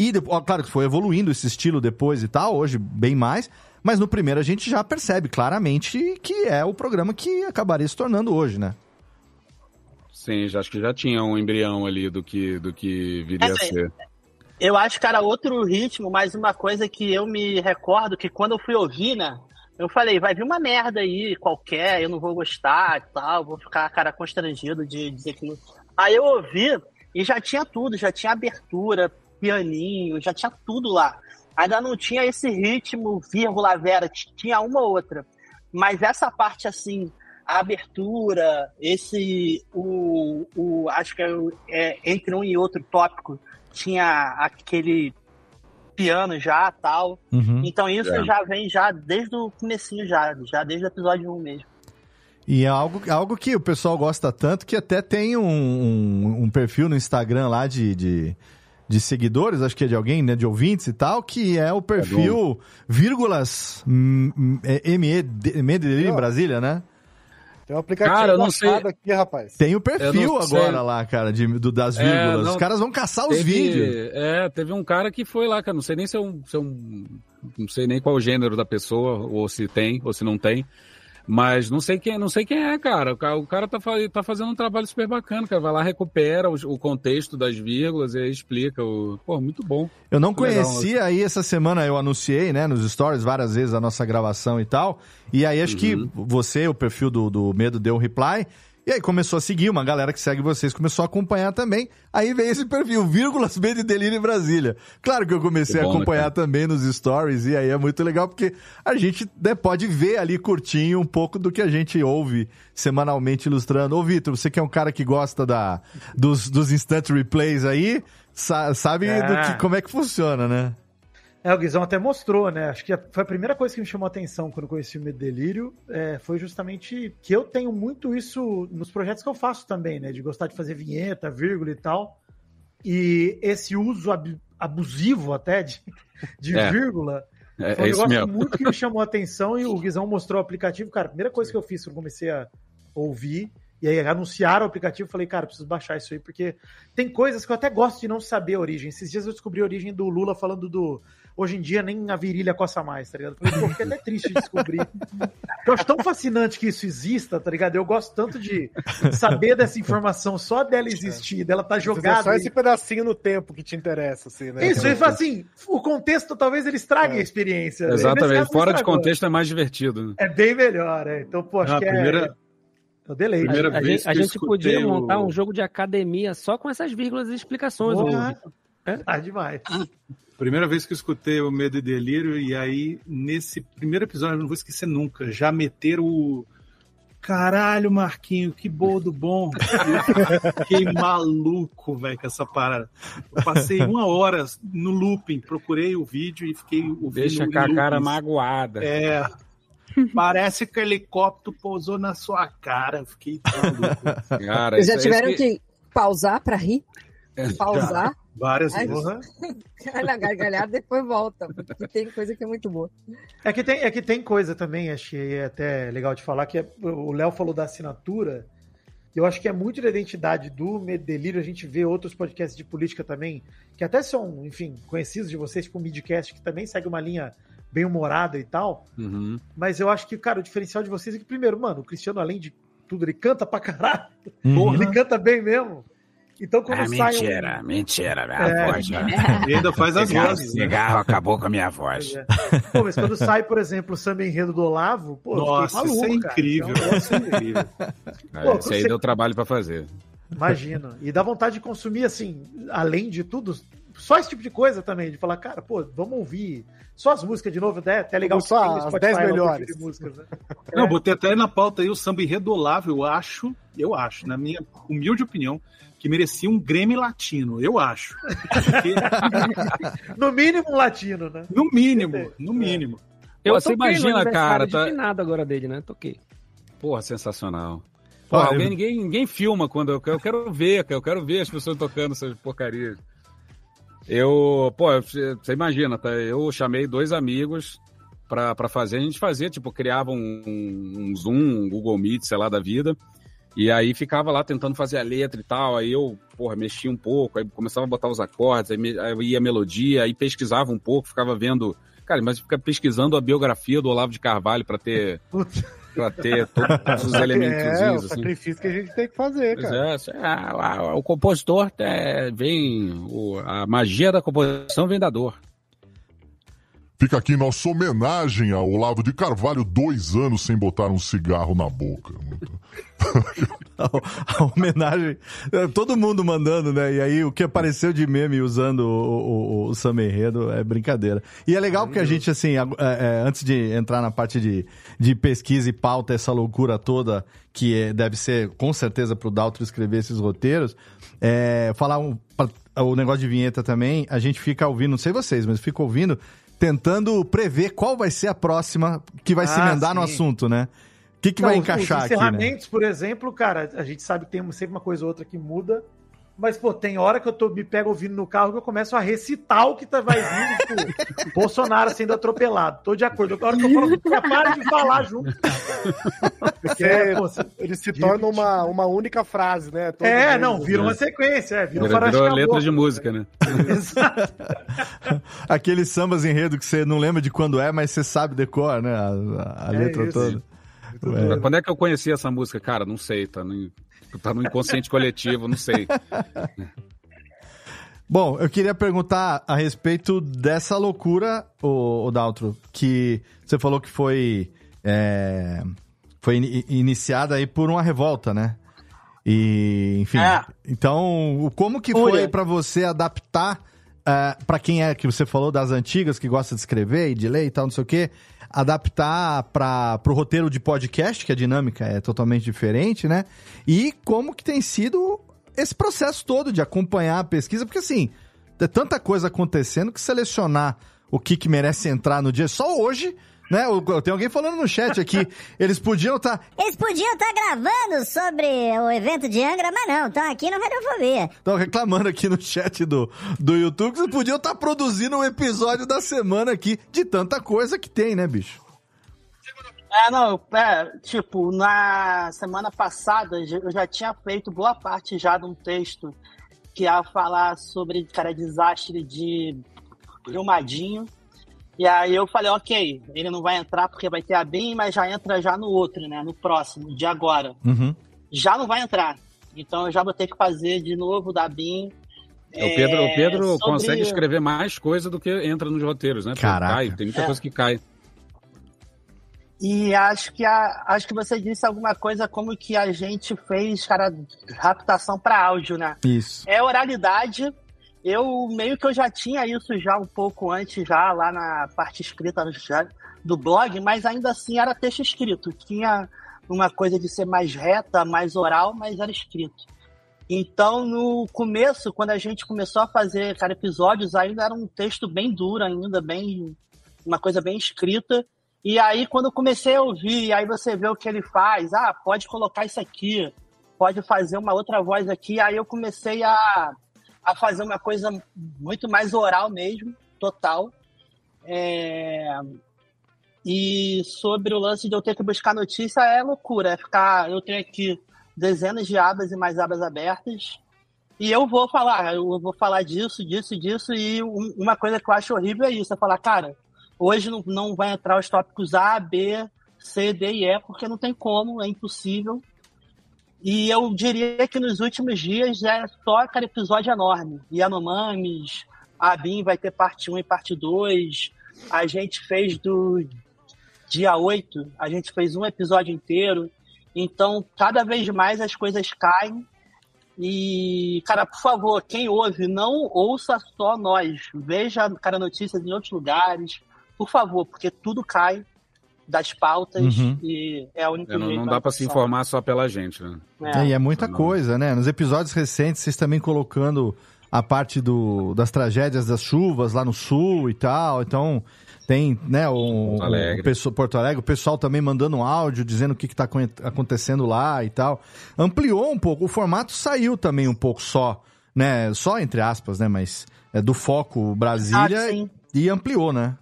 E: e ó, claro que foi evoluindo esse estilo depois e tal, hoje bem mais, mas no primeiro a gente já percebe claramente que é o programa que acabaria se tornando hoje, né?
N: Sim, já, acho que já tinha um embrião ali do que, do que viria a
M: Essa-
N: ser.
M: Eu acho que era outro ritmo, mas uma coisa que eu me recordo que quando eu fui ouvir, né? Eu falei, vai vir uma merda aí qualquer, eu não vou gostar e tal, vou ficar, cara, constrangido de dizer que. não- Aí eu ouvi e já tinha tudo, já tinha abertura, pianinho, já tinha tudo lá. Ainda não tinha esse ritmo, vírgula, vera, tinha uma ou outra. Mas essa parte assim, a abertura, esse. O, o, acho que é, é, entre um e outro tópico, tinha aquele piano já tal.
E: Uhum.
M: Então isso
E: É.
M: já vem já desde o comecinho já, já desde o episódio 1 mesmo.
E: E é algo, algo que o pessoal gosta tanto que até tem um, um, um perfil no Instagram lá de, de, de seguidores, acho que é de alguém, né? De ouvintes e tal, que é o perfil vírgulas hum, hum, é, ME, ME em Brasília, né?
K: Tem um aplicativo
N: Cara, eu não sei-
K: aqui, rapaz.
E: Tem o perfil agora lá, cara, de, do- das
N: É,
E: vírgulas.
N: não-
E: Os caras vão caçar os
N: teve-
E: vídeos.
N: É, teve um cara que foi lá, cara, não sei nem se é um, se é um- Não sei nem qual o gênero da pessoa, ou se tem, ou se não tem. Mas não sei quem, não sei quem é, cara. O cara, o cara tá, tá fazendo um trabalho super bacana, cara. Vai lá, recupera o, o contexto das vírgulas e aí explica. O... Pô, muito bom.
E: Eu não
N: Muito legal.
E: conhecia, aí essa semana eu anunciei, né, nos stories várias vezes a nossa gravação e tal. E aí acho que você, o perfil do, do Medo, deu um reply. E aí começou a seguir, uma galera que segue vocês começou a acompanhar também. Aí veio esse perfil, vírgulas Medo e Delírio em Brasília. Claro que eu comecei
N: Que bom,
E: a
N: né,
E: acompanhar também nos stories, e aí é muito legal, porque a gente né, pode ver ali curtinho um pouco do que a gente ouve semanalmente ilustrando. Ô, Vitor, você que é um cara que gosta da, dos, dos instant replays aí, sa- sabe
I: É.
E: do que, como é que funciona, né?
I: É, o Guizão até mostrou, né? Acho que foi a primeira coisa que me chamou a atenção quando conheci o Delírio. é, foi justamente que eu tenho muito isso nos projetos que eu faço também, né? De gostar de fazer vinheta, vírgula e tal. E esse uso ab- abusivo até de, de
N: É.
I: vírgula
N: É,
I: foi um
N: é
I: negócio
N: mesmo.
I: muito que me chamou a atenção e o Guizão mostrou o aplicativo. Cara, a primeira coisa que eu fiz quando comecei a ouvir e aí anunciaram o aplicativo, falei, cara, preciso baixar isso aí, porque tem coisas que eu até gosto de não saber a origem. Esses dias eu descobri a origem do Lula falando do. Hoje em dia nem a virilha coça mais, tá ligado? Eu Falei, pô, fiquei até triste de descobrir. Eu acho tão fascinante que isso exista, tá ligado? Eu gosto tanto de saber dessa informação, só dela existir, dela tá jogada.
K: só
I: aí.
K: esse pedacinho no tempo que te interessa, assim, né?
I: Isso, ele fala assim, o contexto talvez ele estrague a experiência. Nesse
N: Exatamente.
I: caso,
N: Fora de contexto é mais divertido. né?
I: É bem melhor, é. Então, pô, acho
N: Ah,
I: que
N: primeira-
I: é. É o delay.
N: primeira
J: a,
N: vez
J: gente, a
N: eu
J: gente podia
N: escutei
J: montar
N: o-
J: um jogo de academia só com essas vírgulas e explicações.
I: Porra.
J: ô.
I: Ah, demais.
L: Primeira vez que eu escutei o Medo e Delírio, e aí, nesse primeiro episódio, eu não vou esquecer nunca, já meteram o. Caralho, Marquinho, que boldo bom. Eu fiquei maluco, velho, com essa parada. Eu passei uma hora no looping, procurei o vídeo e fiquei ouvindo
N: Deixa com a cara magoada.
L: É. Parece que o helicóptero pousou na sua cara. Fiquei maluco.
N: Cara,
G: Vocês já
N: é
G: tiveram
N: isso
G: que pausar pra rir? Pausar?
L: Várias
G: Ai,
L: vezes.
G: Olha a gargalhada depois volta, porque tem coisa que é muito boa.
I: É que tem, é que tem coisa também, acho que é até legal de falar, que é- o Léo falou da assinatura, eu acho que é muito da identidade do Medo e Delírio, a gente vê outros podcasts de política também, que até são, enfim, conhecidos de vocês, tipo o Midcast, que também segue uma linha bem humorada e tal,
N: Uhum.
I: mas eu acho que, cara, o diferencial de vocês é que, primeiro, mano, o Cristiano, além de tudo, ele canta pra caralho,
N: Uhum.
I: ele canta bem mesmo. Então, quando
N: Ah,
I: sai
N: mentira,
I: um...
N: mentira, minha
I: É.
N: voz. já-
L: E ainda faz as
N: cigarro,
L: vozes, né?
N: Cigarro acabou com a minha voz.
I: Pô, mas quando sai, por exemplo, o samba enredo do Olavo, pô,
L: Nossa,
I: fiquei maluco,
L: isso é
I: cara.
L: incrível.
I: Então,
L: Isso é incrível.
N: É,
I: Pô,
N: Esse aí
I: você-
N: deu trabalho pra fazer.
I: Imagina. E dá vontade de consumir, assim, além de tudo, só esse tipo de coisa também, de falar, cara, pô, vamos ouvir só as músicas de novo, até, até legal.
K: Só as 10 melhores.
I: De músicas, né?
L: Não, botei até na pauta aí o samba irredolável, eu acho, eu acho, na minha humilde opinião, que merecia um Grêmio latino, eu acho. Porque...
I: no mínimo um latino, né?
L: No mínimo, no mínimo.
N: Eu, você imagina, cara.
J: Tá... De nada agora dele, né? Toquei.
N: Porra, sensacional. Porra, alguém, ninguém, ninguém filma quando eu, eu quero ver, eu quero ver as pessoas tocando essas porcarias. Eu, pô, você imagina, tá? Eu chamei dois amigos pra, pra fazer. A gente fazia, tipo, criava um, um Zoom, um Google Meet, sei lá, da vida. E aí ficava lá tentando fazer a letra e tal. Aí eu, porra, mexia um pouco, aí começava a botar os acordes, aí, me, aí ia a melodia, aí pesquisava um pouco, ficava vendo. Cara, mas fica pesquisando a biografia do Olavo de Carvalho para ter. pra ter todos os elementos.
K: É, o assim. sacrifício que a gente tem que fazer,
N: Pois
K: cara.
N: É, a, a, o compositor é, vem. O, a magia da composição vem da dor.
Q: Fica aqui nossa homenagem ao Olavo de Carvalho, dois anos sem botar um cigarro na boca.
E: a, a, homenagem. é, Todo mundo mandando, né? E aí o que apareceu de meme usando o, o, o Sam Enredo é brincadeira. E é legal porque a gente, assim, é, é, antes de entrar na parte de, de pesquisa e pauta, essa loucura toda, que é, deve ser com certeza pro Daltro escrever esses roteiros, é, falar um, o negócio de vinheta também, a gente fica ouvindo, não sei vocês, mas fica ouvindo tentando prever qual vai ser a próxima que vai ah, se emendar sim. no assunto, né? O que, que Não, vai encaixar aqui,
I: né? por exemplo, cara, a gente sabe que tem sempre uma coisa ou outra que muda, mas, pô, tem hora que eu tô, me pego ouvindo no carro que eu começo a recitar o que tá, vai vindo, tipo, Bolsonaro sendo atropelado. Tô de acordo. A hora que eu falo, para de falar junto.
K: Porque, é, pô, ele se torna uma, uma única frase, né?
I: Todo é, mundo, não, vira né? uma sequência, é, vira,
N: vira, virou letra de música, né?
E: Exato. Aqueles sambas enredo que você não lembra de quando é, mas você sabe decor, né? A, a é letra isso. toda.
N: É. Quando é que eu conheci essa música? Cara, não sei, tá no, tá no inconsciente coletivo, não sei.
E: Bom, eu queria perguntar a respeito dessa loucura, o, o Daltro, que você falou que foi, é, foi in, iniciada aí por uma revolta, né? E, enfim. É. Então, como que foi para você adaptar uh, para quem é que você falou das antigas que gosta de escrever e de ler e tal, não sei o quê, adaptar para o roteiro de podcast, que a dinâmica é totalmente diferente, né? E como que tem sido esse processo todo de acompanhar a pesquisa, porque assim, é tanta coisa acontecendo que selecionar o que, que merece entrar no dia. Só hoje né? Tem alguém falando no chat aqui. Eles podiam estar. Tá...
R: Eles podiam estar tá gravando sobre o evento de Angra, mas não, estão aqui no Radiofobia.
E: Estão reclamando aqui no chat do, do YouTube que vocês podiam estar tá produzindo um episódio da semana aqui de tanta coisa que tem, né, bicho?
M: É, não, é, tipo, na semana passada eu já tinha feito boa parte já de um texto que ia falar sobre, cara, desastre de Brumadinho. E aí eu falei, ok, ele não vai entrar porque vai ter a BIM, mas já entra já no outro, né? No próximo, de agora.
E: Uhum.
M: Já não vai entrar. Então eu já vou ter que fazer de novo da BIM.
N: É, o Pedro, o Pedro sobre... consegue escrever mais coisa do que entra nos roteiros, né?
E: Caraca.
N: Cai, tem muita é. coisa que cai.
M: E acho que, a, acho que você disse alguma coisa como que a gente fez, cara, raptação para áudio, né?
E: Isso.
M: É oralidade, eu meio que eu já tinha isso já um pouco antes, já lá na parte escrita do blog, mas ainda assim era texto escrito. Tinha uma coisa de ser mais reta, mais oral, mas era escrito. Então, no começo, quando a gente começou a fazer cara, episódios, ainda era um texto bem duro, ainda bem uma coisa bem escrita. E aí, quando eu comecei a ouvir, aí você vê o que ele faz, ah, pode colocar isso aqui, pode fazer uma outra voz aqui. Aí eu comecei a a fazer uma coisa muito mais oral mesmo, total. É... E sobre o lance de eu ter que buscar notícia é loucura, é ficar. Eu tenho aqui dezenas de abas e mais abas abertas. E eu vou falar, eu vou falar disso, disso, disso. E uma coisa que eu acho horrível é isso: é falar, cara, hoje não, não vai entrar os tópicos A, B, C, D e E, porque não tem como, é impossível. E eu diria que nos últimos dias é só aquele episódio enorme. Yanomamis, a BIM vai ter parte 1 e parte 2. A gente fez do dia 8, a gente fez um episódio inteiro. Então, cada vez mais as coisas caem. E, cara, por favor, quem ouve, não ouça só nós. Veja, cara, notícias em outros lugares. Por favor, porque tudo cai das pautas
N: Uhum.
M: e é a única
N: É, não, não dá pra se informar só pela gente, né?
E: É, e é muita coisa, né? Nos episódios recentes, vocês também colocando a parte do, das tragédias das chuvas lá no sul e tal. Então, tem, né, o,
N: Porto Alegre.
E: o pessoal- Porto Alegre, o pessoal também mandando um áudio dizendo o que, que tá acon- acontecendo lá e tal. Ampliou um pouco, o formato saiu também um pouco só, né? Só entre aspas, né? Mas é do foco Brasília
M: Ah, sim.
E: e ampliou, né?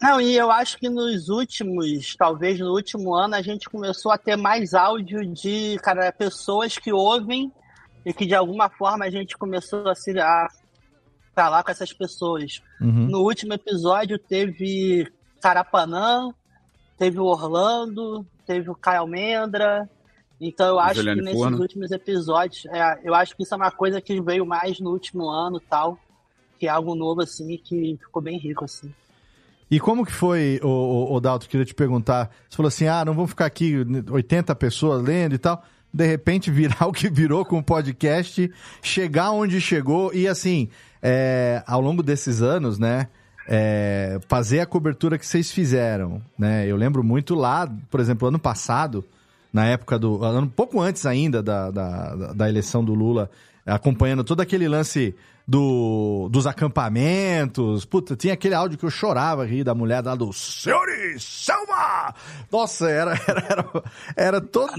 M: Não, e eu acho que nos últimos, talvez no último ano, a gente começou a ter mais áudio de, cara, pessoas que ouvem e que de alguma forma a gente começou a se a falar com essas pessoas.
E: Uhum.
M: No último episódio teve Carapanã, teve o Orlando, teve o Caio Almendra. Então eu acho
N: Juliane
M: que nesses
N: Furno.
M: últimos episódios, é, eu acho que isso é uma coisa que veio mais no último ano e tal, que é algo novo assim, que ficou bem rico assim.
E: E como que foi, o, o, o Dalton, queria te perguntar, você falou assim, ah, não vamos ficar aqui 80 pessoas lendo e tal, de repente virar o que virou com o podcast, chegar onde chegou e assim, é, ao longo desses anos, né, é, fazer a cobertura que vocês fizeram, né, eu lembro muito lá, por exemplo, ano passado, na época do, um pouco antes ainda da, da, da eleição do Lula, acompanhando todo aquele lance do, dos acampamentos. Puta, tinha aquele áudio que eu chorava rir da mulher lá do Senhores, Selma! Nossa, era, era, era, era todo,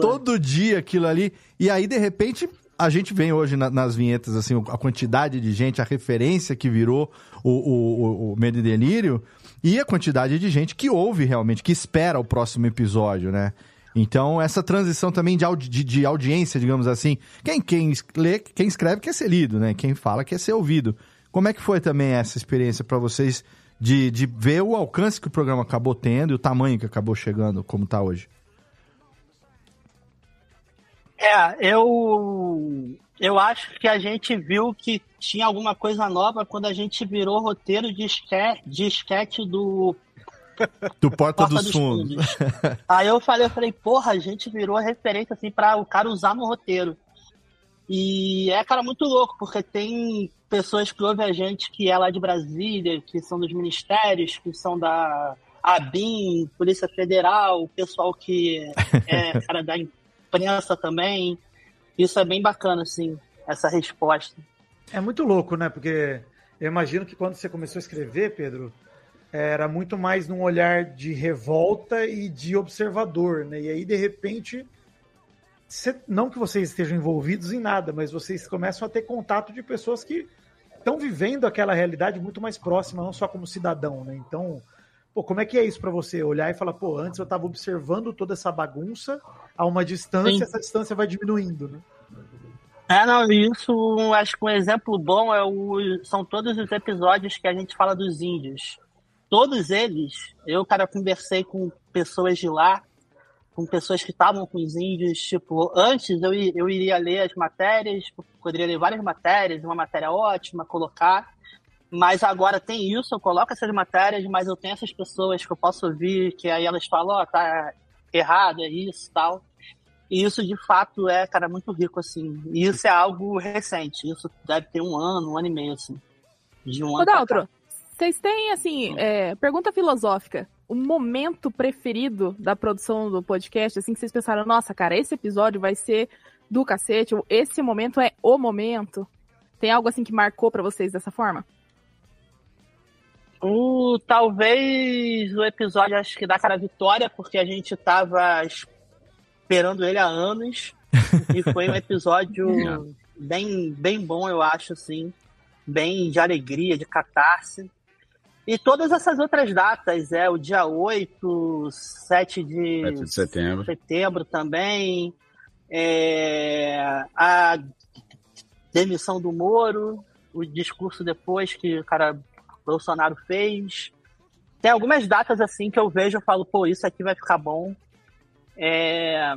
E: todo dia aquilo ali. E aí, de repente, a gente vem hoje na- nas vinhetas, assim, a quantidade de gente, a referência que virou o, o, o- o Medo e Delírio e a quantidade de gente que ouve realmente, que espera o próximo episódio, né? Então, essa transição também de, audi- de, audiência, digamos assim. Quem, quem lê, quem escreve quer ser lido, né? Quem fala quer ser ouvido. Como é que foi também essa experiência para vocês de, de ver o alcance que o programa acabou tendo e o tamanho que acabou chegando, como tá hoje?
M: É, eu eu acho que a gente viu que tinha alguma coisa nova quando a gente virou roteiro de esquete, de esquete do
E: Do Porta,
M: Porta
E: dos,
M: dos
E: Fundos.
M: Aí eu falei, eu falei, porra, a gente virou referência assim para o cara usar no roteiro. E é, cara, muito louco, porque tem pessoas que ouvem a gente que é lá de Brasília, que são dos ministérios, que são da ABIN, Polícia Federal, pessoal que é cara da imprensa também. Isso é bem bacana, assim, essa resposta.
I: É muito louco, né? Porque eu imagino que quando você começou a escrever, Pedro, era muito mais num olhar de revolta e de observador, né? E aí, de repente, você- não que vocês estejam envolvidos em nada, mas vocês começam a ter contato de pessoas que estão vivendo aquela realidade muito mais próxima, não só como cidadão, né? Então, pô, como é que é isso pra você? Olhar e falar, pô, antes eu tava observando toda essa bagunça a uma distância,
M: Sim.
I: essa distância vai diminuindo, né?
M: É, não, isso acho que um exemplo bom é o, são todos os episódios que a gente fala dos índios. Todos eles, eu, cara, conversei com pessoas de lá, com pessoas que estavam com os índios, tipo, antes eu, eu iria ler as matérias, poderia ler várias matérias, uma matéria ótima, colocar, mas agora tem isso, eu coloco essas matérias, mas eu tenho essas pessoas que eu posso ouvir, que aí elas falam, ó, tá errado, é isso tal. E isso, de fato, é, cara, muito rico, assim. E isso é algo recente. Isso deve ter um ano, um ano e meio, assim. De um
H: Ô,
M: ano.
H: Daltro, vocês têm, assim, é, pergunta filosófica. O momento preferido da produção do podcast, assim, que vocês pensaram, nossa, cara, esse episódio vai ser do cacete, ou esse momento é o momento. Tem algo, assim, que marcou pra vocês dessa forma?
M: O, talvez o episódio, acho que da cara Vitória, porque a gente tava esperando ele há anos. e foi um episódio bem, bem bom, eu acho, assim. Bem de alegria, de catarse. E todas essas outras datas, é o dia 8, 7 de,
N: 7 de setembro.
M: setembro também. É, a demissão do Moro, o discurso depois que o cara Bolsonaro fez. Tem algumas datas assim que eu vejo e falo, pô, isso aqui vai ficar bom. É,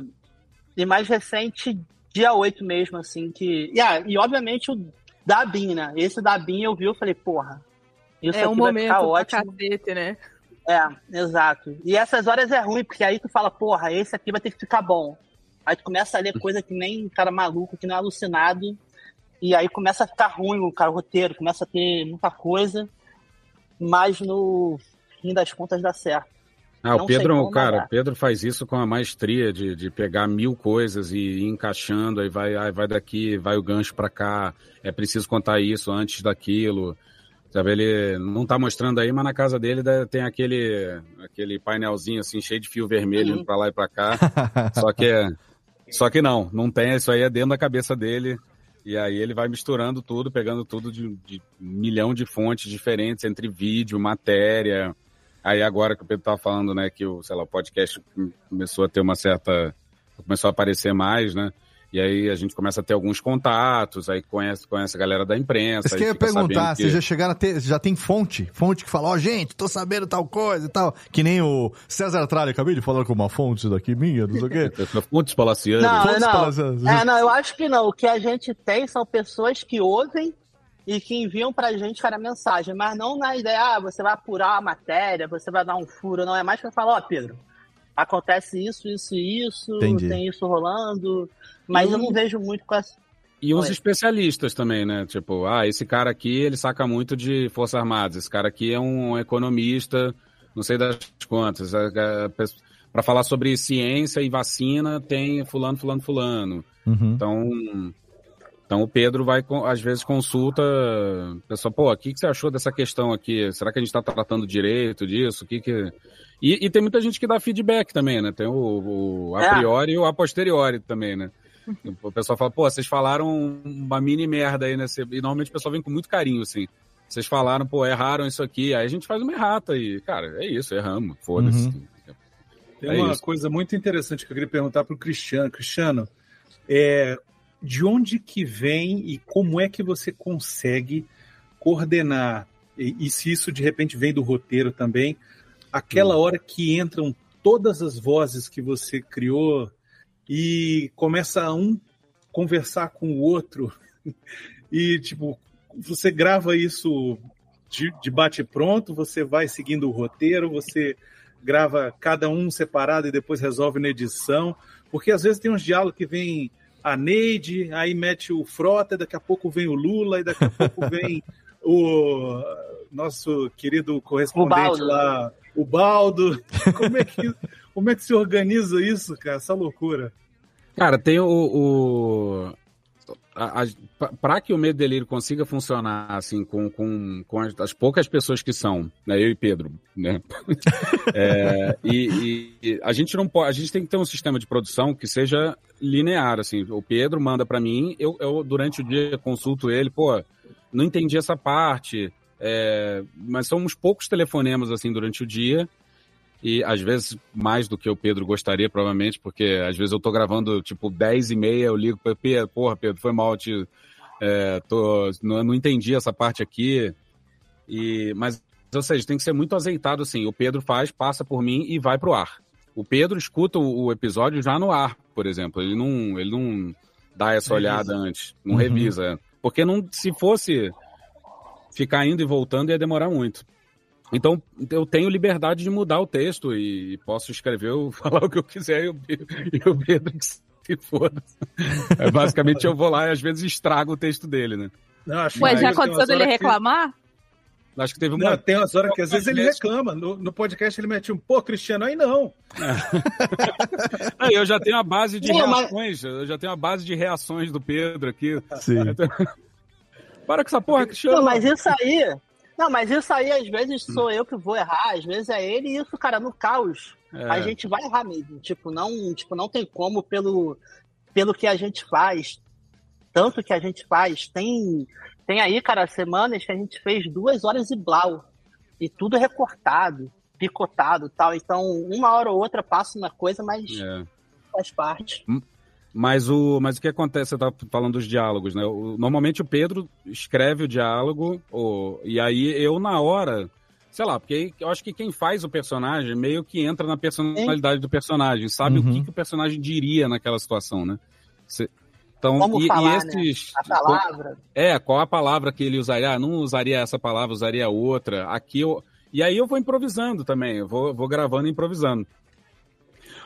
M: E mais recente, dia 8 mesmo, assim, que. E, ah, e obviamente o da BIM, né? Esse da BIM eu vi, eu falei, porra, isso
H: é
M: aqui
H: um
M: vai
H: momento
M: ficar
H: pra
M: ótimo.
H: cacete, né?
M: É, exato. E essas horas é ruim, porque aí tu fala, porra, esse aqui vai ter que ficar bom. Aí tu começa a ler coisa que nem cara maluco, que não é alucinado. E aí começa a ficar ruim o cara, o roteiro, começa a ter muita coisa. Mas no fim das contas dá certo.
N: Ah,
M: Não
N: o Pedro,
M: como,
N: cara, o Pedro faz isso com a maestria de, de pegar mil coisas e ir encaixando, aí vai, aí vai daqui, vai o gancho pra cá, é preciso contar isso antes daquilo. Sabe, ele não tá mostrando aí, mas na casa dele tem aquele, aquele painelzinho assim, cheio de fio vermelho indo pra lá e pra cá. só que é, só que não, não tem, isso aí é dentro da cabeça dele. E aí ele vai misturando tudo, pegando tudo de, de milhão de fontes diferentes entre vídeo, matéria. Aí agora que o Pedro tava falando, né, que o, sei lá, o podcast começou a ter uma certa começou a aparecer mais, né? E aí a gente começa a ter alguns contatos, aí conhece, conhece a galera da imprensa.
E: Mas que eu ia perguntar,
N: que-
E: vocês já chegaram a ter, já tem fonte? Fonte que fala, ó, gente, tô sabendo tal coisa e tal. Que nem o César Tralha, acabei de falar com uma fonte daqui minha, não sei o quê.
N: Fontes palacianas.
M: Não,
E: Fontes
M: não.
E: palacianas.
M: É, não, eu acho que não. O que a gente tem são pessoas que ouvem e que enviam pra gente, cara, mensagem, mas não na ideia, ah, você vai apurar a matéria, você vai dar um furo, não. É mais pra falar, ó, Pedro, acontece isso, isso e isso,
N: Entendi.
M: tem isso rolando, mas eu não vejo muito com essa.
N: E uns
M: Oi.
N: especialistas também, né? Tipo, ah, esse cara aqui, ele saca muito de Forças Armadas. Esse cara aqui é um economista, não sei das quantas. Para falar sobre ciência e vacina, tem fulano, fulano, fulano.
E: Uhum.
N: Então, então o Pedro vai, às vezes, consulta, pessoal, pô, o que, que você achou dessa questão aqui? Será que a gente está tratando direito disso? O que que... E, e tem muita gente que dá feedback também, né? Tem o, o a
M: É.
N: priori e o a posteriori também, né? O pessoal fala, pô, vocês falaram uma mini merda aí, né? E normalmente o pessoal vem com muito carinho, assim. Vocês falaram, pô, erraram isso aqui. Aí a gente faz uma errata e, cara, é isso, erramos. Foda-se.
L: Uhum. Tem
N: É
L: uma
N: isso.
L: coisa muito interessante que eu queria perguntar para o Cristiano. Cristiano, é, de onde que vem e como é que você consegue coordenar, e, e se isso de repente vem do roteiro também, aquela hora que entram todas as vozes que você criou e começa um conversar com o outro. E tipo você grava isso de, de bate pronto, você vai seguindo o roteiro, você grava cada um separado e depois resolve na edição, porque às vezes tem uns diálogos que vem a Neide, aí mete o Frota, daqui a pouco vem o Lula, e daqui a pouco vem o nosso querido correspondente
M: O
L: lá, o Baldo. Como é, que, como é que se organiza isso, cara? Essa loucura.
N: Cara, tem o. o para que o Medo Delírio consiga funcionar assim com, com, com as, as poucas pessoas que são, né, eu e Pedro, né? É, e- e a gente não pode, a gente tem que ter um sistema de produção que seja linear, assim. O Pedro manda para mim, eu, eu durante o dia consulto ele, pô, não entendi essa parte, é, mas são uns poucos telefonemas assim durante o dia e às vezes mais do que o Pedro gostaria, provavelmente, porque às vezes eu tô gravando tipo 10 e meia, eu ligo para Pedro, porra, Pedro, foi mal, te, é, tô, não, não entendi essa parte aqui. E, mas, ou seja, tem que ser muito azeitado assim. O Pedro faz, passa por mim e vai pro ar. O Pedro escuta o, episódio já no ar, por exemplo. Ele não, ele não dá essa
L: Revisa.
N: olhada antes, não
L: Uhum.
N: revisa. Porque não, se fosse ficar indo e voltando ia demorar muito. Então, eu tenho liberdade de mudar o texto e posso escrever ou falar o que eu quiser e o, Pedro que se foda. É, basicamente, eu vou lá e às vezes estrago o texto dele, né?
L: Não, acho
H: Ué,
L: que
H: já aconteceu dele
L: que-
H: reclamar?
N: Acho que teve uma.
L: Não, tem umas horas que às vezes ele reclama. No, no podcast ele mete um, pô, Cristiano, aí não.
N: Não, eu já tenho a base de
M: Não, mas-
N: reações, eu já tenho a base de reações do Pedro aqui.
E: Sim.
N: Para com essa porra, Cristiano.
M: Não, mas isso aí. Não, mas isso aí às vezes sou eu que vou errar, às vezes é ele, e isso, cara, no caos.
N: É.
M: A gente vai errar mesmo. Tipo, não, tipo, não tem como pelo, pelo que a gente faz. Tanto que a gente faz. Tem, tem aí, cara, semanas que a gente fez duas horas e blau. E tudo recortado, picotado e tal. Então, uma hora ou outra passa uma coisa, mas
N: É.
M: faz parte.
N: Mas o, mas o que acontece? Você tá falando dos diálogos, né? O- normalmente o Pedro escreve o diálogo, e aí eu, na hora, sei lá, porque eu acho que quem faz o personagem meio que entra na personalidade do personagem, sabe o
E: Uhum.
N: que, que o personagem diria naquela situação, né? Cê- então,
M: Como
N: e,
M: falar,
N: e esses.
M: né? A palavra.
N: É, qual a palavra que ele usaria? Ah, não usaria essa palavra, usaria outra. Aqui eu. E aí eu vou improvisando também, eu vou, vou gravando e improvisando.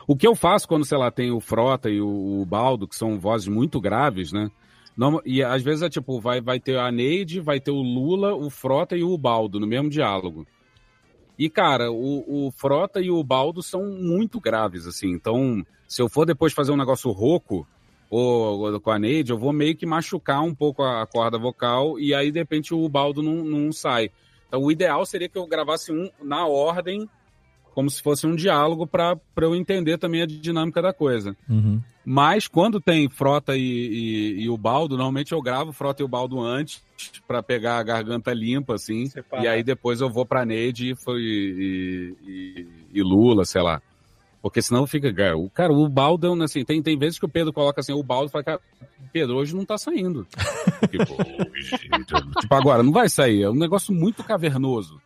N: O que eu faço quando, sei lá, tem o Frota e o, o Baldo, que são vozes muito graves, né? Não, e às vezes é tipo, vai, vai ter a Neide, vai ter o Lula, o Frota e o Baldo no mesmo diálogo. E, cara, o, o Frota e o Baldo são muito graves, assim. Então, se eu for depois fazer um negócio rouco, ou, ou com a Neide, eu vou meio que machucar um pouco a corda vocal e aí, de repente, o Baldo não, não sai. Então, o ideal seria que eu gravasse um na ordem, como se fosse um diálogo para eu entender também a dinâmica da coisa.
E: Uhum.
N: Mas quando tem Frota e, e, e, o Baldo, normalmente eu gravo Frota e o Baldo antes para pegar a garganta limpa, assim. Separado. E aí depois eu vou pra Neide e, e, e, Lula, sei lá. Porque senão fica. O cara, o Baldo, assim, tem, tem vezes que o Pedro coloca assim, o Baldo fala, cara, Pedro, hoje não tá saindo. tipo, tipo, agora, não vai sair. É um negócio muito cavernoso.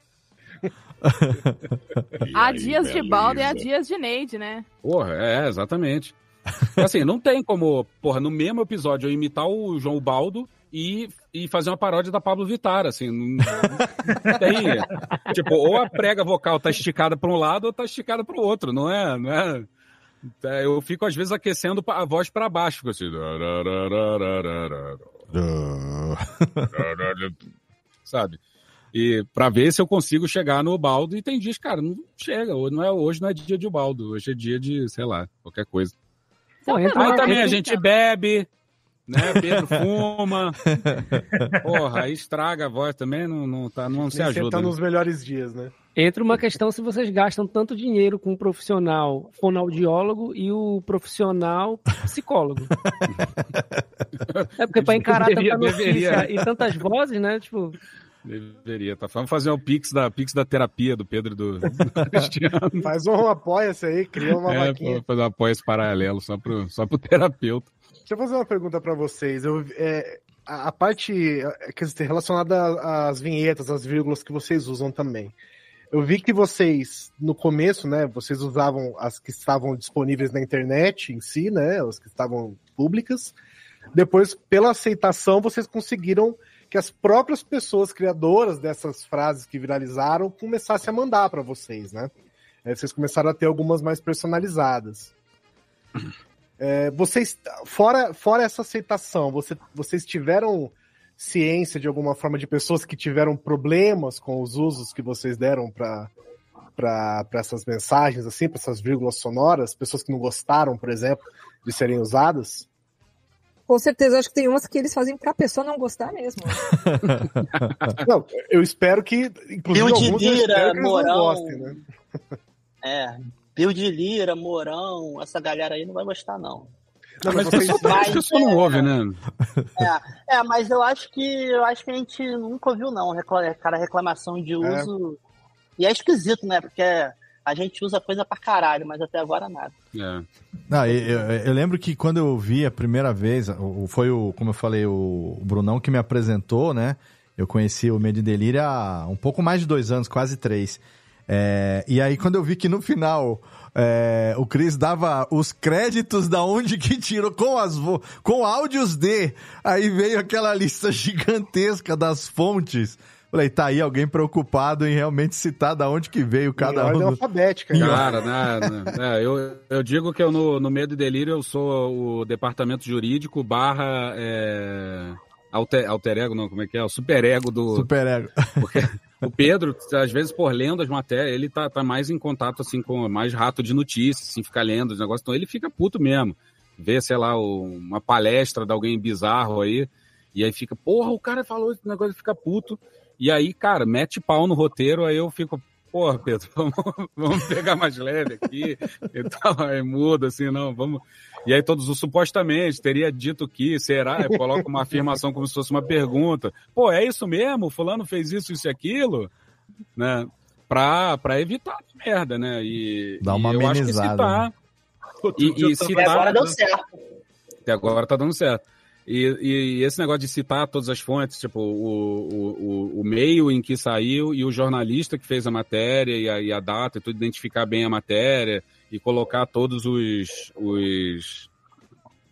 H: há dias de balde e há dias de Neide, né?
N: Porra, é, exatamente. Assim, não tem como, porra, no mesmo episódio eu imitar o João Baldo e, e fazer uma paródia da Pablo Vittar, assim, não, não tem. tipo, ou a prega vocal tá esticada para um lado ou tá esticada para o outro, não é, não é? é eu fico às vezes aquecendo a voz para baixo, assim. Sabe? E para ver se eu consigo chegar no baldo. E tem dias, cara, não chega. Hoje não é, hoje não é dia de baldo. Hoje é dia de, sei lá, qualquer coisa. Pô, Aí também a gente bebe, né? Pedro fuma. Porra, aí estraga a voz também, não, não, tá, não se ajuda. Você
K: tá nos melhores dias, né?
J: Entra uma questão se vocês gastam tanto dinheiro com o profissional fonoaudiólogo e o profissional psicólogo. é porque para encarar deveria, tanta notícia deveria. e tantas vozes, né? Tipo,
N: Deveria, tá? Vamos fazer um pix da, pix da terapia do Pedro e do, do
K: Cristiano. Faz um apoia-se aí, cria uma é,
N: vaquinha. Fazer um apoia-se paralelo só pro, só pro terapeuta.
K: Deixa eu fazer uma pergunta para vocês. Eu, é, a, a, parte quer dizer, relacionada às vinhetas, às vírgulas que vocês usam também. Eu vi que vocês, no começo, né, vocês usavam as que estavam disponíveis na internet em si, né, as que estavam públicas. Depois, pela aceitação, vocês conseguiram que as próprias pessoas criadoras dessas frases que viralizaram começassem a mandar para vocês, né? É, vocês começaram a ter algumas mais personalizadas. É, vocês, fora, fora essa aceitação, você, vocês tiveram ciência de alguma forma de pessoas que tiveram problemas com os usos que vocês deram para para essas mensagens, assim, para essas vírgulas sonoras, pessoas que não gostaram, por exemplo, de serem usadas?
G: Com certeza, acho que tem umas que eles fazem pra pessoa não gostar mesmo.
K: não, eu espero que, inclusive,
M: Pio de Lira, Morão. Gostem, né? É, Pio de Lira, Morão, essa galera aí não vai gostar, não.
N: Não, mas vocês... mas, pessoa não ouve, né?
M: É, é, mas eu acho que eu acho que a gente nunca ouviu, não, cara, reclamação de é. uso. É. E é esquisito, né? Porque a gente usa coisa pra caralho, mas até agora nada. É.
E: Não, eu, eu, eu, lembro que quando eu vi a primeira vez, foi o, como eu falei, o Brunão que me apresentou, né? Eu conheci o Medo e Delírio há um pouco mais de dois anos, quase três. É, e aí, quando eu vi que no final é, o Cris dava os créditos da onde que tirou, com, as com áudios de, aí veio aquela lista gigantesca das fontes. Falei, tá aí alguém preocupado em realmente citar da onde que veio cada um.
K: alfabética,
N: cara. Cara, né, né, eu, eu digo que eu no, no Medo e Delírio eu sou o departamento jurídico barra é, alter, alter ego, não, como é que é? O super ego do...
E: Super ego.
N: Porque o Pedro, às vezes, por lendo as matérias, ele tá, tá mais em contato, assim, com mais rato de notícias, assim, fica lendo os negócios, então ele fica puto mesmo. Vê, sei lá, uma palestra de alguém bizarro aí, e aí fica, porra, o cara falou esse negócio, fica puto. E aí, cara, mete pau no roteiro, aí eu fico, porra, Pedro, vamos, vamos pegar mais leve aqui e tal, aí muda, assim, não, vamos. E aí todos os supostamente teria dito que, será? Eu coloco uma afirmação como se fosse uma pergunta. Pô, é isso mesmo? Fulano fez isso, isso e aquilo? Né? Pra, pra evitar merda, né? E,
E: Dá uma e eu amenizada. Acho
N: que citar, né? e, e citar,
M: Até agora deu certo.
N: Até agora tá dando certo. E, e, esse negócio de citar todas as fontes, tipo, o, o, o, meio em que saiu e o jornalista que fez a matéria e a, e a data e tudo, identificar bem a matéria e colocar todos os, os,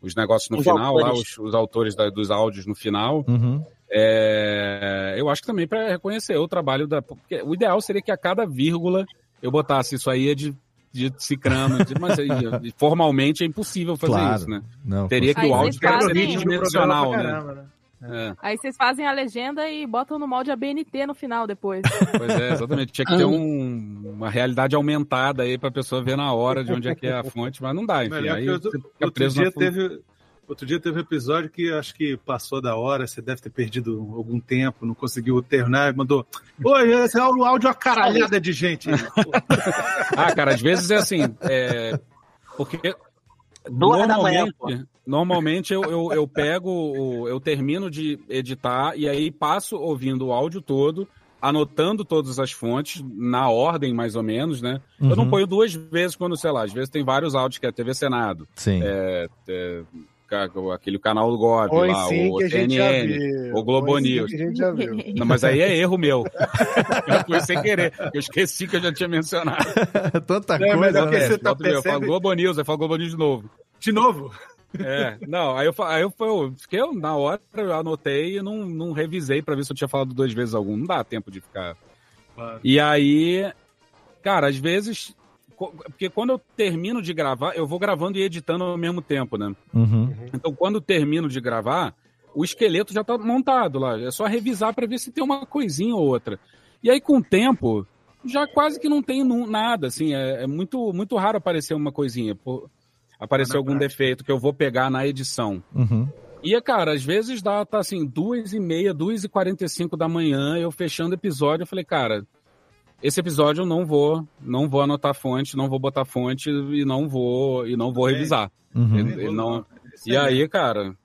N: os negócios no os final, autores. lá, os, os autores da, dos áudios no final.
E: Uhum.
N: É, eu acho que também para reconhecer o trabalho da. Porque o ideal seria que a cada vírgula eu botasse isso aí é de dito cicrano, dito, mas aí, formalmente é impossível fazer
E: Claro.
N: isso, né?
E: Não,
N: Teria que o áudio que ser
H: fazem-
N: tridimensional, né?
I: caramba, né?
N: É.
H: Aí vocês fazem a legenda e botam no molde ABNT no final depois.
N: Pois é, exatamente. Tinha que ter um- uma realidade aumentada aí pra pessoa ver na hora de onde é que é a fonte, mas não dá, enfim.
L: Melhor
N: Aí
L: que
N: você
L: outro,
N: fica
L: outro
N: preso
L: dia
N: na fonte.
L: teve outro dia teve um episódio que acho que passou da hora, você deve ter perdido algum tempo, não conseguiu terminar, mandou Oi, esse áudio áudio é uma caralhada de gente.
N: Ah, cara, às vezes é assim, é, porque
M: Duas da manhã,
N: normalmente, normalmente eu, eu, eu pego, eu termino de editar e aí passo ouvindo o áudio todo, anotando todas as fontes, na ordem mais ou menos, né? Eu não
E: Uhum.
N: ponho duas vezes quando, sei lá, às vezes tem vários áudios que é TV Senado,
E: Sim.
N: é, é, aquele canal do Gob,
K: Oi,
N: lá,
K: sim,
N: o
K: viu.
N: o Globo
K: Oi, sim,
N: News.
K: que a gente já viu.
N: Não, mas aí é erro meu. Eu fui sem querer. Eu esqueci que eu já tinha mencionado.
E: Tanta
L: É, mas é
N: coisa, né?
L: você tá
N: dia Eu falo
L: percebe-
N: Globo News, eu falo Globo News de novo.
L: De novo?
N: É, não, aí eu, aí eu, eu fiquei, eu, na hora eu anotei e não, não revisei pra ver se eu tinha falado duas vezes algum. Não dá tempo de ficar. E aí, cara, às vezes. Porque quando eu termino de gravar, eu vou gravando e editando ao mesmo tempo, né?
E: Uhum.
N: Então, quando eu termino de gravar, o esqueleto já tá montado lá. É só revisar para ver se tem uma coisinha ou outra. E aí, com o tempo, já quase que não tem nada, assim. É, é muito, muito raro aparecer uma coisinha. Pô, aparecer algum defeito que eu vou pegar na edição.
E: Uhum.
N: E, cara, às vezes dá, tá assim, duas e meia, duas e quarenta e cinco da manhã, eu fechando o episódio, eu falei, cara, esse episódio eu não vou, não vou anotar fonte, não vou botar fonte e não vou, e não vou revisar.
E: Uhum.
N: Ele- ele não... E aí, cara,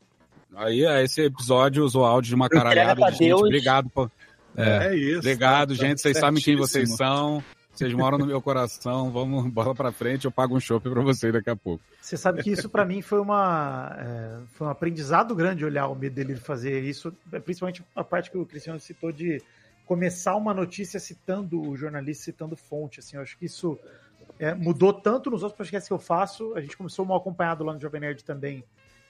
N: aí é, esse episódio usou áudio de uma caralhada de gente,
M: Deus.
N: obrigado, pô.
L: É isso,
N: Obrigado,
L: tá- tá
N: gente, vocês sabem quem vocês são, vocês moram no meu coração, vamos, bola pra frente, eu pago um chopp pra vocês daqui a pouco.
I: Você sabe que isso pra mim foi uma é, foi um aprendizado grande olhar o medo dele fazer isso, é, principalmente a parte que o Cristiano citou de começar uma notícia citando o jornalista, citando fonte. Assim, eu acho que isso é, mudou tanto nos outros podcasts que eu faço. A gente começou mal acompanhado lá no Jovem Nerd também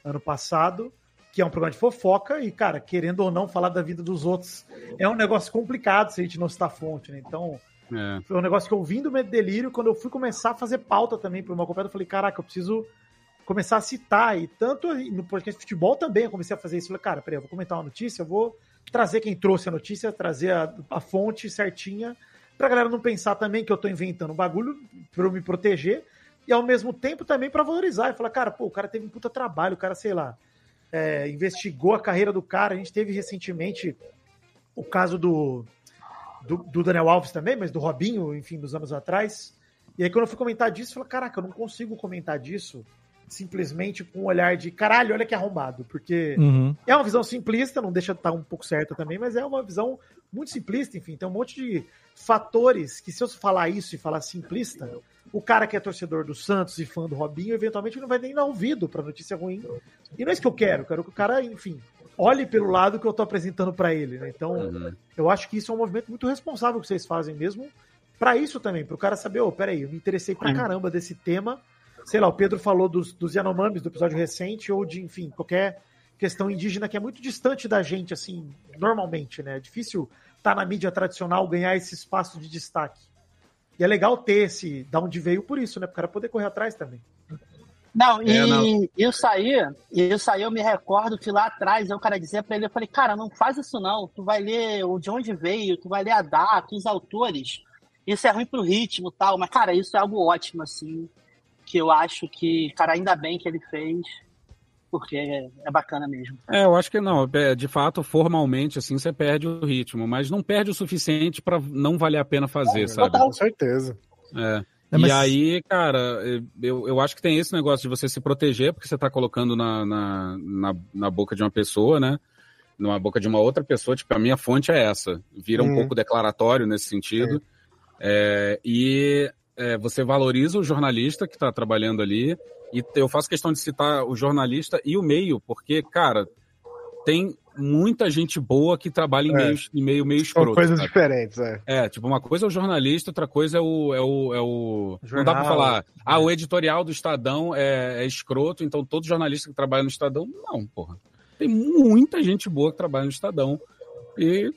I: ano passado, que é um programa de fofoca e, cara, querendo ou não falar da vida dos outros é um negócio complicado se a gente não citar fonte, né? Então,
N: É.
I: foi um negócio que eu vim do Medo Delírio, quando eu fui começar a fazer pauta também para uma acompanhado, eu falei, caraca, eu preciso começar a citar. E tanto no podcast de futebol também eu comecei a fazer isso. Eu falei, cara, peraí, eu vou comentar uma notícia, eu vou trazer quem trouxe a notícia, trazer a, a fonte certinha, pra galera não pensar também que eu tô inventando um bagulho pra eu me proteger, e ao mesmo tempo também pra valorizar. E falar, cara, pô, o cara teve um puta trabalho, o cara, sei lá, é, investigou a carreira do cara. A gente teve recentemente o caso do, do, do Daniel Alves também, mas do Robinho, enfim, dos anos atrás. E aí, quando eu fui comentar disso, eu falei, caraca, eu não consigo comentar disso simplesmente com um olhar de caralho, olha que arrombado, porque
E: Uhum.
I: é uma visão simplista, não deixa de estar um pouco certa também, mas é uma visão muito simplista, enfim, tem um monte de fatores que se eu falar isso e falar simplista, o cara que é torcedor do Santos e fã do Robinho, eventualmente não vai nem dar ouvido pra notícia ruim. E não é isso que eu quero, eu quero que o cara, enfim, olhe pelo lado que eu tô apresentando pra ele, né? Então,
N: Uhum.
I: eu acho que isso é um movimento muito responsável que vocês fazem mesmo, Pra isso também, pro cara saber, ô, peraí, eu me interessei pra caramba desse tema. Sei lá, o Pedro falou dos, dos Yanomamis do episódio recente, ou de, enfim, qualquer questão indígena que é muito distante da gente, assim, normalmente, né? É difícil estar na mídia tradicional, ganhar esse espaço de destaque. E é legal ter esse, da onde veio por isso, né? Pro cara poder correr atrás também.
M: Não, e
I: É, não.
M: isso aí, isso aí eu me recordo que lá atrás eu cara dizia pra ele, eu falei, cara, não faz isso não, tu vai ler o de onde veio, tu vai ler a data, os autores, isso é ruim pro ritmo e tal, mas cara, isso é algo ótimo, assim, que eu acho que, cara, ainda bem que ele fez, porque é, é bacana mesmo.
N: É, eu acho que não. É, De fato, formalmente, assim, você perde o ritmo, mas não perde o suficiente pra não valer a pena fazer, sabe?
K: Com certeza.
N: É.
E: É, mas-
N: E aí, cara, eu, eu acho que tem esse negócio de você se proteger, porque você tá colocando na, na, na, na boca de uma pessoa, né? Na boca de uma outra pessoa, tipo, a minha fonte é essa. Vira um
E: Uhum.
N: pouco declaratório nesse sentido. É, e é, você valoriza o jornalista que tá trabalhando ali. E eu faço questão de citar o jornalista e o meio, porque, cara, tem muita gente boa que trabalha em
K: É.
N: meio, em meio, meio
K: São
N: escroto.
K: coisas
N: sabe?
K: diferentes, é.
N: É, tipo, uma coisa é o jornalista, outra coisa é o. É o, é o... não dá pra
K: Jornal.
N: falar, ah, o editorial do Estadão é, é escroto, então todo jornalista que trabalha no Estadão. Não, porra. Tem muita gente boa que trabalha no Estadão. E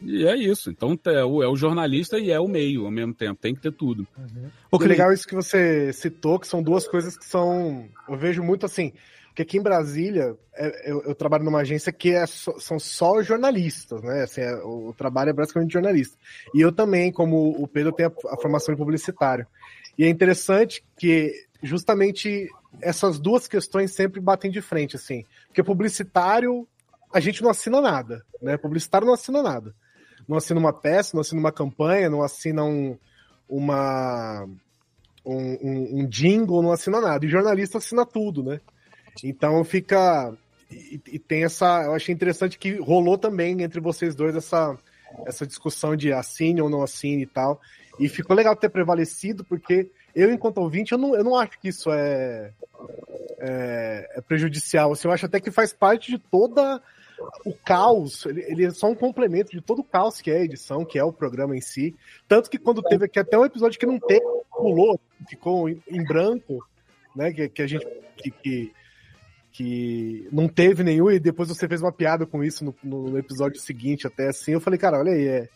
N: E é isso. Então é o, é o jornalista e é o meio ao mesmo tempo. Tem que ter tudo.
K: Uhum. O que legal isso que você citou, que são duas coisas que são. Eu vejo muito assim. Porque aqui em Brasília, é, eu, eu trabalho numa agência que é só, são só jornalistas, né? Assim, é, o, o, trabalho é basicamente jornalista. E eu também, como o Pedro, tenho a, a formação de publicitário. E é interessante que justamente essas duas questões sempre batem de frente, assim. Porque publicitário, a gente não assina nada, né? Publicitário não assina nada. Não assina uma peça, não assina uma campanha, não assina um, uma, um, um, um jingle, não assina nada. E jornalista assina tudo, né? Então fica. E, e, tem essa. Eu achei interessante que rolou também entre vocês dois essa, essa discussão de assine ou não assine e tal. E ficou legal ter prevalecido, porque eu, enquanto ouvinte, eu não, eu não acho que isso é, é, é prejudicial. Assim, eu acho até que faz parte de toda o caos, ele, ele, é só um complemento de todo o caos que é a edição, que é o programa em si. Tanto que quando teve aqui até um episódio que não teve, pulou, ficou em, em branco, né? Que, que a gente. Que, que, que, não teve nenhum, e depois você fez uma piada com isso no, no episódio seguinte, até assim. Eu falei, cara, olha aí, é,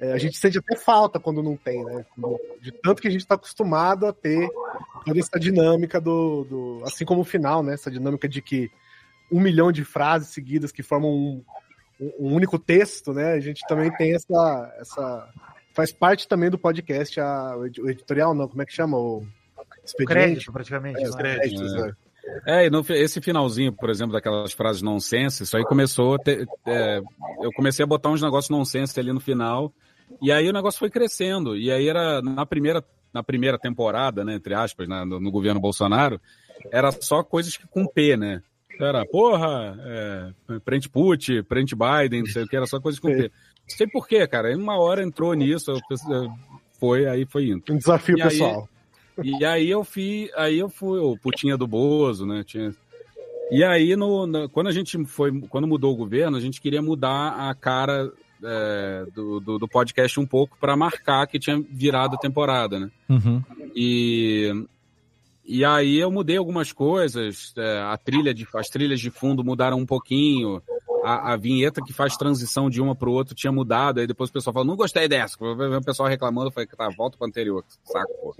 K: é, a gente sente até falta quando não tem, né? De tanto que a gente está acostumado a ter toda essa dinâmica do, do. Assim como o final, né? Essa dinâmica de que um milhão de frases seguidas que formam um, um único texto, né? A gente também tem essa. essa faz parte também do podcast, a, o editorial, não, como é que chama? O
I: expediente? Crédito, praticamente.
N: É, créditos, é. É, e no, esse finalzinho, por exemplo, daquelas frases nonsense, isso aí começou. A ter, é, eu comecei a botar uns negócios nonsense ali no final, e aí o negócio foi crescendo. E aí era na primeira, na primeira temporada, né, entre aspas, né, no, no governo Bolsonaro, era só coisas que com P, né? Era, porra, é, prende Putin, prende Biden, não sei o que, era só coisas com P. Não sei porquê, cara. Aí uma hora entrou nisso, foi, aí foi indo.
K: Um desafio
N: e
K: pessoal.
N: Aí, e aí eu fui, aí eu fui, o Putinha do Bozo, né? Tinha, e aí, no, no, quando a gente foi, quando mudou o governo, a gente queria mudar a cara é, do, do, do, podcast um pouco para marcar que tinha virado a temporada, né?
E: Uhum.
N: E, e aí eu mudei algumas coisas, é, a trilha de, as trilhas de fundo mudaram um pouquinho, a, a vinheta que faz transição de uma para o outro tinha mudado, aí depois o pessoal falou, não gostei dessa, o pessoal reclamando, falei, tá, volta para anterior, saco, pô.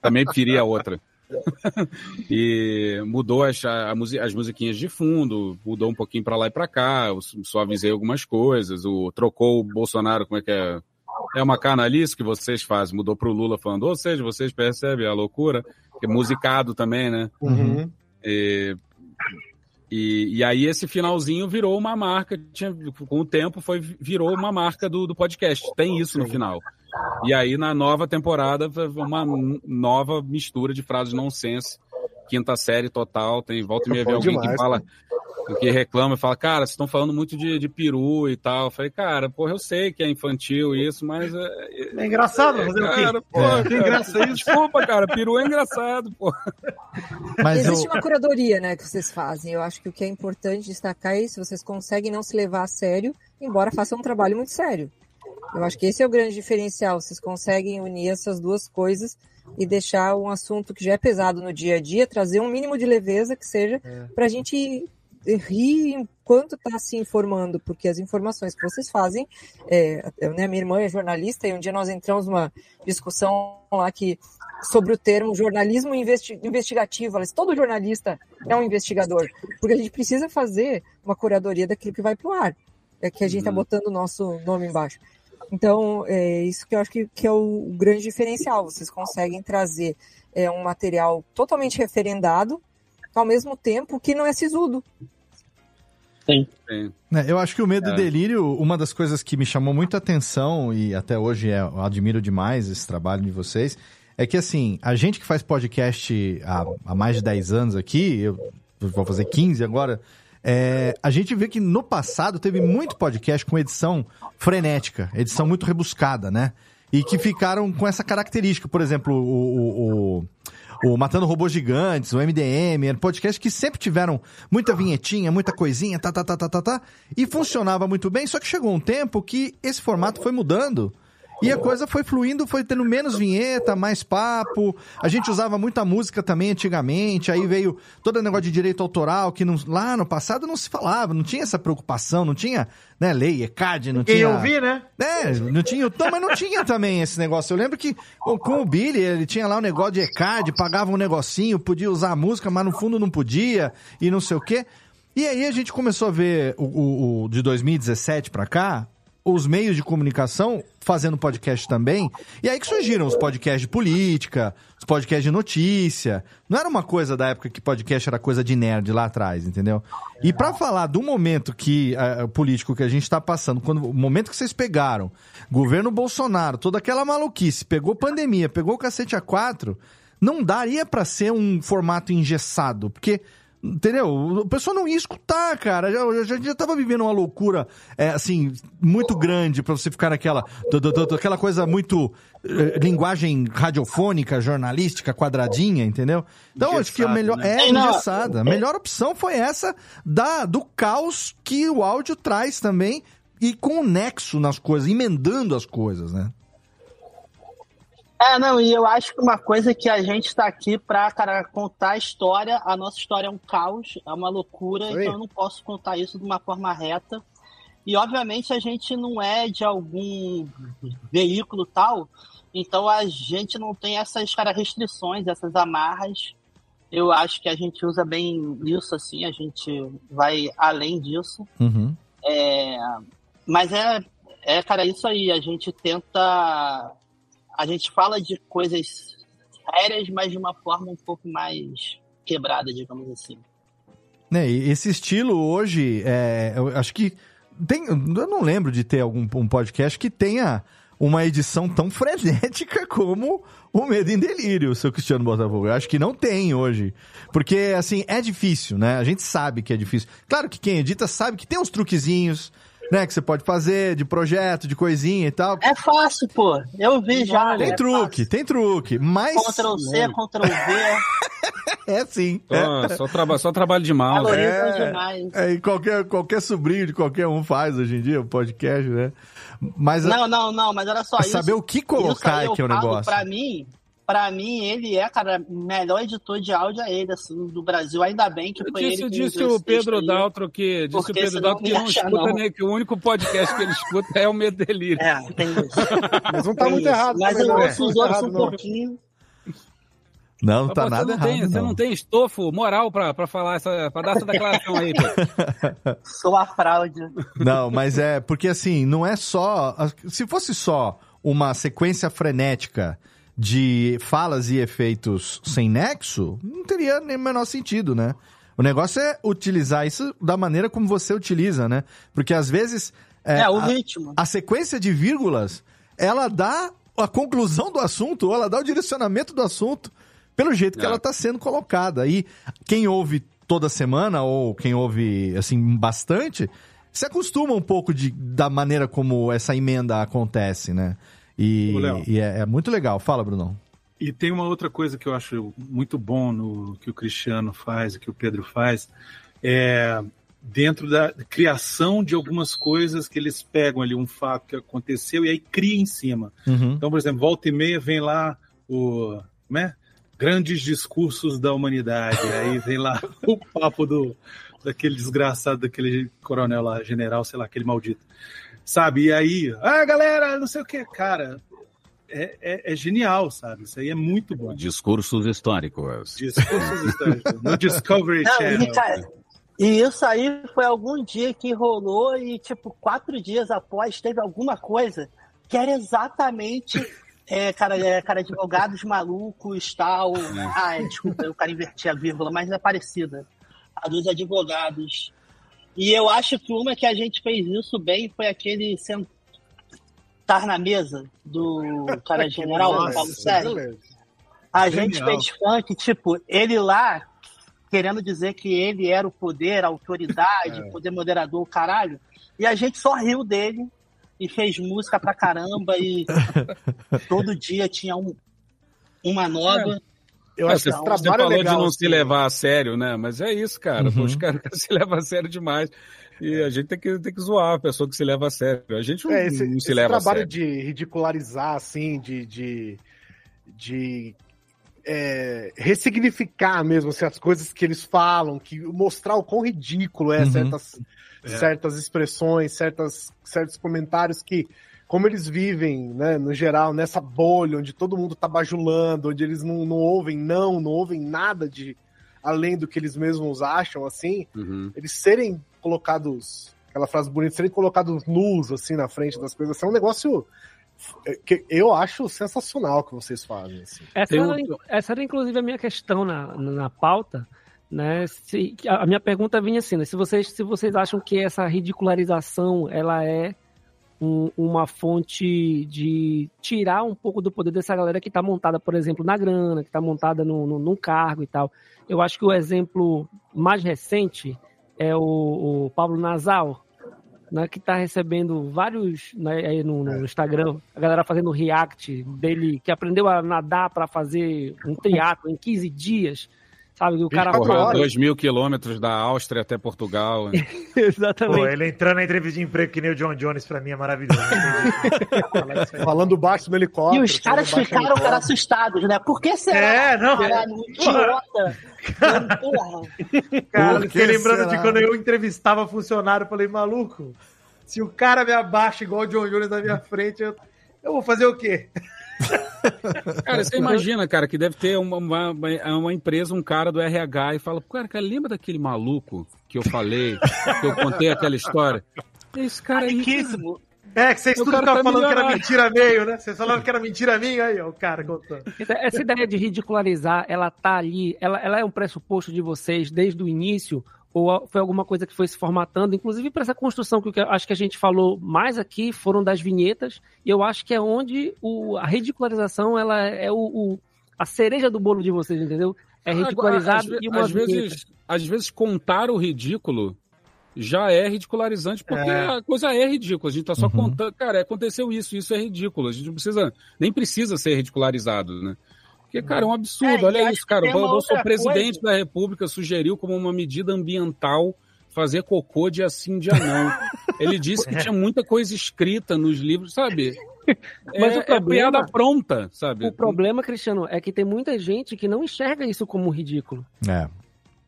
N: Também preferi a outra. e mudou as, as musiquinhas de fundo, mudou um pouquinho para lá e para cá, avisei algumas coisas, o, trocou o Bolsonaro, como é que é? É uma canalice que vocês fazem, mudou para o Lula falando, ou seja, vocês percebem a loucura, que é musicado também, né?
K: Uhum.
N: E, e, e, aí esse finalzinho virou uma marca, tinha, com o tempo foi, virou uma marca do, do podcast, tem isso no final. E aí, na nova temporada, uma nova mistura de frases nonsense. Quinta série total. Tem volta e meia ver alguém demais, que fala. Que reclama e fala, cara, vocês estão falando muito de, de peru e tal. Eu falei, cara, porra, eu sei que é infantil isso, mas.
I: É, é engraçado
N: é,
I: fazer
N: cara,
I: o quê?
N: Porra, é. que engraçado isso. Desculpa, cara, peru é engraçado, porra.
G: Mas Existe eu... uma curadoria, né, que vocês fazem. Eu acho que o que é importante destacar é isso, vocês conseguem não se levar a sério, embora façam um trabalho muito sério. Eu acho que esse é o grande diferencial. Vocês conseguem unir essas duas coisas e deixar um assunto que já é pesado no dia a dia, trazer um mínimo de leveza que seja é. para a gente rir enquanto está se informando, porque as informações que vocês fazem, é, né, minha irmã é jornalista e um dia nós entramos numa discussão lá que sobre o termo jornalismo investi investigativo. Ela disse, todo jornalista é um investigador, porque a gente precisa fazer uma curadoria daquilo que vai para o ar. É que a gente está uhum. botando o nosso nome embaixo. Então, é isso que eu acho que, que é o grande diferencial. Vocês conseguem trazer é, um material totalmente referendado, ao mesmo tempo que não é sisudo.
M: Sim.
E: É, eu acho que o Medo é. e Delírio, uma das coisas que me chamou muita atenção, e até hoje é, eu admiro demais esse trabalho de vocês, é que assim, a gente que faz podcast há, há mais de 10 anos aqui, eu vou fazer 15 agora, é, a gente vê que no passado teve muito podcast com edição frenética, edição muito rebuscada, né? E que ficaram com essa característica. Por exemplo, o, o, o, o Matando Robôs Gigantes, o MDM, podcast que sempre tiveram muita vinhetinha, muita coisinha, tá, tá, tá, tá, tá, tá, e funcionava muito bem, só que chegou um tempo que esse formato foi mudando E a coisa foi fluindo, foi tendo menos vinheta, mais papo. A gente usava muita música também antigamente. Aí veio todo o negócio de direito autoral, que não, lá no passado não se falava, não tinha essa preocupação, não tinha né, lei, ECAD, não
I: Quem
E: tinha.
I: ouvir, né?
E: É, não tinha. Não, mas não tinha também esse negócio. Eu lembro que com o Billy, ele tinha lá um negócio de ECAD, pagava um negocinho, podia usar a música, mas no fundo não podia, e não sei o quê. E aí a gente começou a ver o, o- o de 2017 pra cá, os meios de comunicação fazendo podcast também. E aí que surgiram os podcasts de política, os podcasts de notícia. Não era uma coisa da época que podcast era coisa de nerd lá atrás, entendeu? E pra falar do momento que eh, político que a gente tá passando, quando o momento que vocês pegaram, governo Bolsonaro, toda aquela maluquice, pegou pandemia, pegou o cacete a quatro, não daria pra ser um formato engessado, porque Entendeu? O pessoal não ia escutar, cara. Já, já, já tava vivendo uma loucura, é, assim, muito grande pra você ficar naquela. do- do- do- aquela coisa muito. eh, linguagem radiofônica, jornalística, quadradinha, entendeu? Então, acho que o melhor.
M: né?
E: É, engessada. A melhor opção foi essa da, do caos que o áudio traz também e com o nexo nas coisas, emendando as coisas, né?
M: É, não, e eu acho que uma coisa que a gente está aqui para, cara, contar a história, a nossa história é um caos, é uma loucura,
K: aí.
M: então eu não posso contar isso de uma forma reta. E obviamente a gente não é de algum veículo tal, então a gente não tem essas cara, restrições, essas amarras. Eu acho que a gente usa bem isso, assim, a gente vai além disso.
E: Uhum.
M: É, mas é, é, cara, isso aí. A gente tenta. A gente fala de coisas sérias, mas de uma forma um pouco mais quebrada, digamos assim.
E: Né, esse estilo hoje, é, eu acho que tem, eu não lembro de ter algum um podcast que tenha uma edição tão frenética como o Medo em Delírio, seu Cristiano Botafogo. Eu acho que não tem hoje. Porque, assim, é difícil, né? A gente sabe que é difícil. Claro que quem edita sabe que tem uns truquezinhos, né? Que você pode fazer de projeto, de coisinha e tal.
M: É fácil, pô. Eu vi já.
E: Tem
M: é
E: truque, tem truque. Mas.
M: Ctrl C, Ctrl V.
E: É sim.
N: Só,
E: É.
N: só, traba, só trabalho de.
M: Valorizam demais.
E: É, e qualquer, qualquer sobrinho de qualquer um faz hoje em dia, o podcast, né? Mas
M: Não, não, não, mas olha só.
E: É
M: isso-
E: saber o que
M: isso
E: colocar
M: aí
E: é
M: eu
E: que é o negócio.
M: Pra mim, pra mim, ele é, cara, o melhor editor de áudio é ele, assim, do Brasil. Ainda bem que
N: Eu
M: foi
N: disse,
M: ele que
N: disse o Pedro. Daltro que, disse o Pedro Daltro que
M: não
N: não escuta
M: não.
N: nem que o único podcast que ele escuta é o Medo Delírio.
M: É, tem isso.
K: Mas não tá
M: Tem
K: muito
M: isso.
K: errado
M: Mas
K: também,
M: eu
K: não.
M: ouço os
K: Não tá
M: outros
K: errado,
M: um
K: não.
M: pouquinho.
E: Não, não tá
N: Pô,
E: nada
N: você não
E: errado.
N: tem, Você não tem estofo moral pra, pra falar essa, pra dar essa declaração aí, Pedro.
M: Sou a fraude.
E: Não, mas é porque assim, não é só. Se fosse só uma sequência frenética de falas e efeitos sem nexo, não teria nem o menor sentido, né? O negócio é utilizar isso da maneira como você utiliza, né? Porque às vezes.
M: É, o
E: a-
M: ritmo.
E: A sequência de vírgulas, ela dá a conclusão do assunto, ou ela dá o direcionamento do assunto pelo jeito que
N: É.
E: ela está sendo colocada. E quem ouve toda semana, ou quem ouve, assim, bastante, se acostuma um pouco de, da maneira como essa emenda acontece, né? E,
L: Ô,
E: e é, é muito legal. Fala, Brunão.
L: E tem uma outra coisa que eu acho muito bom no que o Cristiano faz, que o Pedro faz, é dentro da criação de algumas coisas que eles pegam ali um fato que aconteceu e aí cria em cima.
E: Uhum.
L: Então, por exemplo, volta e meia vem lá o, né? Grandes discursos da humanidade. Aí vem lá o papo do daquele desgraçado, daquele coronel lá, general, sei lá, aquele maldito. Sabe? E aí, ah, galera, não sei o que, cara. É, é, é genial, sabe? Isso aí é muito bom.
O: Discursos históricos.
L: Discursos históricos. No Discovery
M: Não,
L: Channel.
M: e, cara, e isso aí foi algum dia que rolou e, tipo, quatro dias após teve alguma coisa que era exatamente. É, cara, é, cara, advogados malucos, tal. Ah, é, desculpa, o cara invertia a vírgula, mas é parecida. A dos advogados. E eu acho que uma que a gente fez isso bem foi aquele sentar na mesa do cara general,
K: Nossa,
M: Paulo Sérgio. A gente
K: Genial.
M: fez funk, tipo, ele lá querendo dizer que ele era o poder, a autoridade,
K: É.
M: poder moderador, o caralho. E a gente só riu dele e fez música pra caramba e todo dia tinha um, uma nova.
K: Eu
N: É,
K: acho
N: você,
K: que esse
N: você
K: trabalho é
N: falou
K: legal.
N: de não
K: assim.
N: se levar a sério, né? Mas é isso, cara.
E: Uhum.
N: os caras se levam a sério demais. E a gente tem que, tem que zoar a pessoa que se leva a sério. A gente não,
K: É, esse,
N: não se
K: esse
N: leva a
K: trabalho
N: sério.
K: de ridicularizar, assim, de, de, de é, ressignificar mesmo assim, as coisas que eles falam, que mostrar o quão ridículo é
E: Uhum.
K: certas,
E: É.
K: certas expressões, certas, certos comentários que, como eles vivem, né, no geral, nessa bolha onde todo mundo tá bajulando, onde eles não, não ouvem não, não ouvem nada de além do que eles mesmos acham, assim,
N: Uhum.
K: eles serem colocados, aquela frase bonita, serem colocados nus, assim, na frente das coisas, assim, é um negócio é, que eu acho sensacional que vocês fazem, assim.
J: Essa, era, essa era, inclusive, a minha questão na, na pauta. Né? Se, a minha pergunta vinha assim, né? se, vocês, se vocês acham que essa ridicularização ela é um, uma fonte de tirar um pouco do poder dessa galera que está montada, por exemplo, na grana, que está montada no, no, num cargo e tal. Eu acho que o exemplo mais recente é o, o Pablo Nasal, né, que está recebendo vários né, no, no, Instagram, a galera fazendo react dele, que aprendeu a nadar para fazer um triatlo em 15 dias, sabe? O cara
N: Correu 2 mil quilômetros da Áustria até Portugal.
J: Exatamente.
I: Pô, ele entrando na entrevista de emprego que nem o John Jones, pra mim é maravilhoso.
K: Falando baixo no helicóptero.
M: E os caras ficaram, cara, assustados, né? Por que será?
I: É, não.
M: Caralho, idiota. Porra.
I: Cara, fiquei lembrando
E: será?
I: de quando eu entrevistava funcionário, falei, maluco, se o cara me abaixa igual o John Jones na minha frente, eu, eu vou fazer o quê?
N: Cara, você imagina, cara, que deve ter uma, uma, uma empresa, um cara do RH e fala, cara, cara, lembra daquele maluco que eu falei, que eu contei aquela história? Esse cara aí.
M: Riquíssimo.
I: É, que vocês
N: O
I: tudo
N: cara
I: ficavam
N: tá
I: falando que era mentira meio, né? Vocês falavam que era mentira minha, aí, ó, o cara contando.
J: Essa ideia de ridicularizar, ela tá ali, ela, ela é um pressuposto de vocês desde o início, ou foi alguma coisa que foi se formatando, inclusive para essa construção que eu acho que a gente falou mais aqui, foram das vinhetas, e eu acho que é onde o, a ridicularização ela é o, o- a cereja do bolo de vocês, entendeu? É ridicularizado
N: Às,
J: e uma
N: às
J: vinheta.
N: vezes, às vezes contar o ridículo já é ridicularizante, porque
I: É.
N: a coisa é ridícula. A gente tá só contando, cara, aconteceu isso, isso é ridículo. A gente não precisa, nem precisa ser ridicularizado, né? Porque, cara, é um absurdo.
M: É,
N: Olha isso,
M: que
N: cara. O Bolsonaro, presidente
M: coisa.
N: da República, sugeriu como uma medida ambiental fazer cocô dia sim, dia não. Ele disse que tinha muita coisa escrita nos livros, sabe?
J: Mas
N: é,
J: o problema-
N: é piada pronta, sabe?
J: O problema, Cristiano, é que tem muita gente que não enxerga isso como ridículo.
E: É.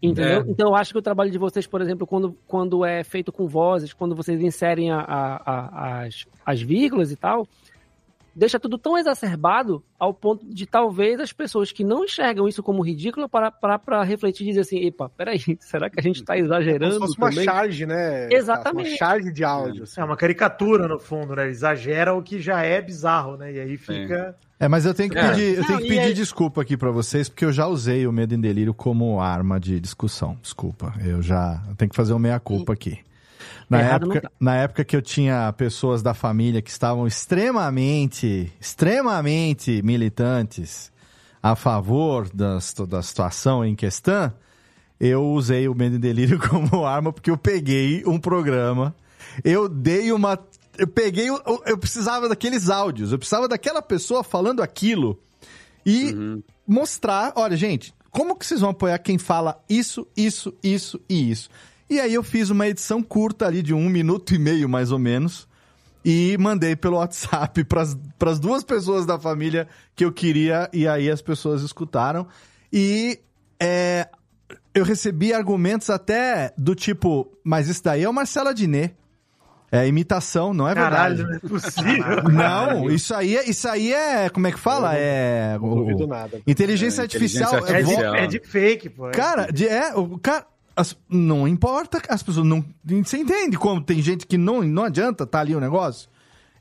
J: Entendeu?
N: É.
J: Então eu acho que o trabalho de vocês, por exemplo, quando, quando é feito com vozes, quando vocês inserem a- a- a- as, as vírgulas e tal, deixa tudo tão exacerbado ao ponto de talvez as pessoas que não enxergam isso como ridículo para, para, para refletir e dizer assim, epa, peraí, será que a gente está
K: Como
J: exagerando
K: se fosse uma
J: também?
K: charge, né?
J: Exatamente.
K: Uma charge de áudio. assim.
I: É uma caricatura, no fundo, né? Exagera o que já é bizarro, né? E aí fica...
E: É, mas eu tenho que
I: É.
E: pedir, eu tenho que pedir
M: aí-
E: desculpa aqui pra vocês, porque eu já usei o medo em delírio como arma de discussão. Desculpa. Eu já eu tenho que fazer uma meia-culpa aqui. Na
J: Errado
E: época,
J: tá.
E: na época que eu tinha pessoas da família que estavam extremamente, extremamente militantes a favor da, situ- da situação em questão, eu usei o Medo e Delírio como arma porque eu peguei um programa, eu dei uma. Eu peguei. o- Eu precisava daqueles áudios, eu precisava daquela pessoa falando aquilo e mostrar: olha, gente, como que vocês vão apoiar quem fala isso, isso, isso e isso? E aí eu fiz uma edição curta ali de um minuto e meio, mais ou menos, e mandei pelo WhatsApp para as duas pessoas da família que eu queria, e aí as pessoas escutaram. E é, eu recebi argumentos até do tipo, mas isso daí é o Marcelo Adnet. É imitação, não é verdade.
I: Caralho, não é possível.
E: Não, isso aí é, isso aí é, como é que fala? É
K: Não duvido nada.
E: inteligência
N: É,
E: artificial.
N: inteligência
E: é
I: É de,
N: artificial.
I: é de fake, pô. É
E: Cara, de, é, o cara. As- não importa, as pessoas não. Você entende como tem gente que não, não adianta tá ali o negócio?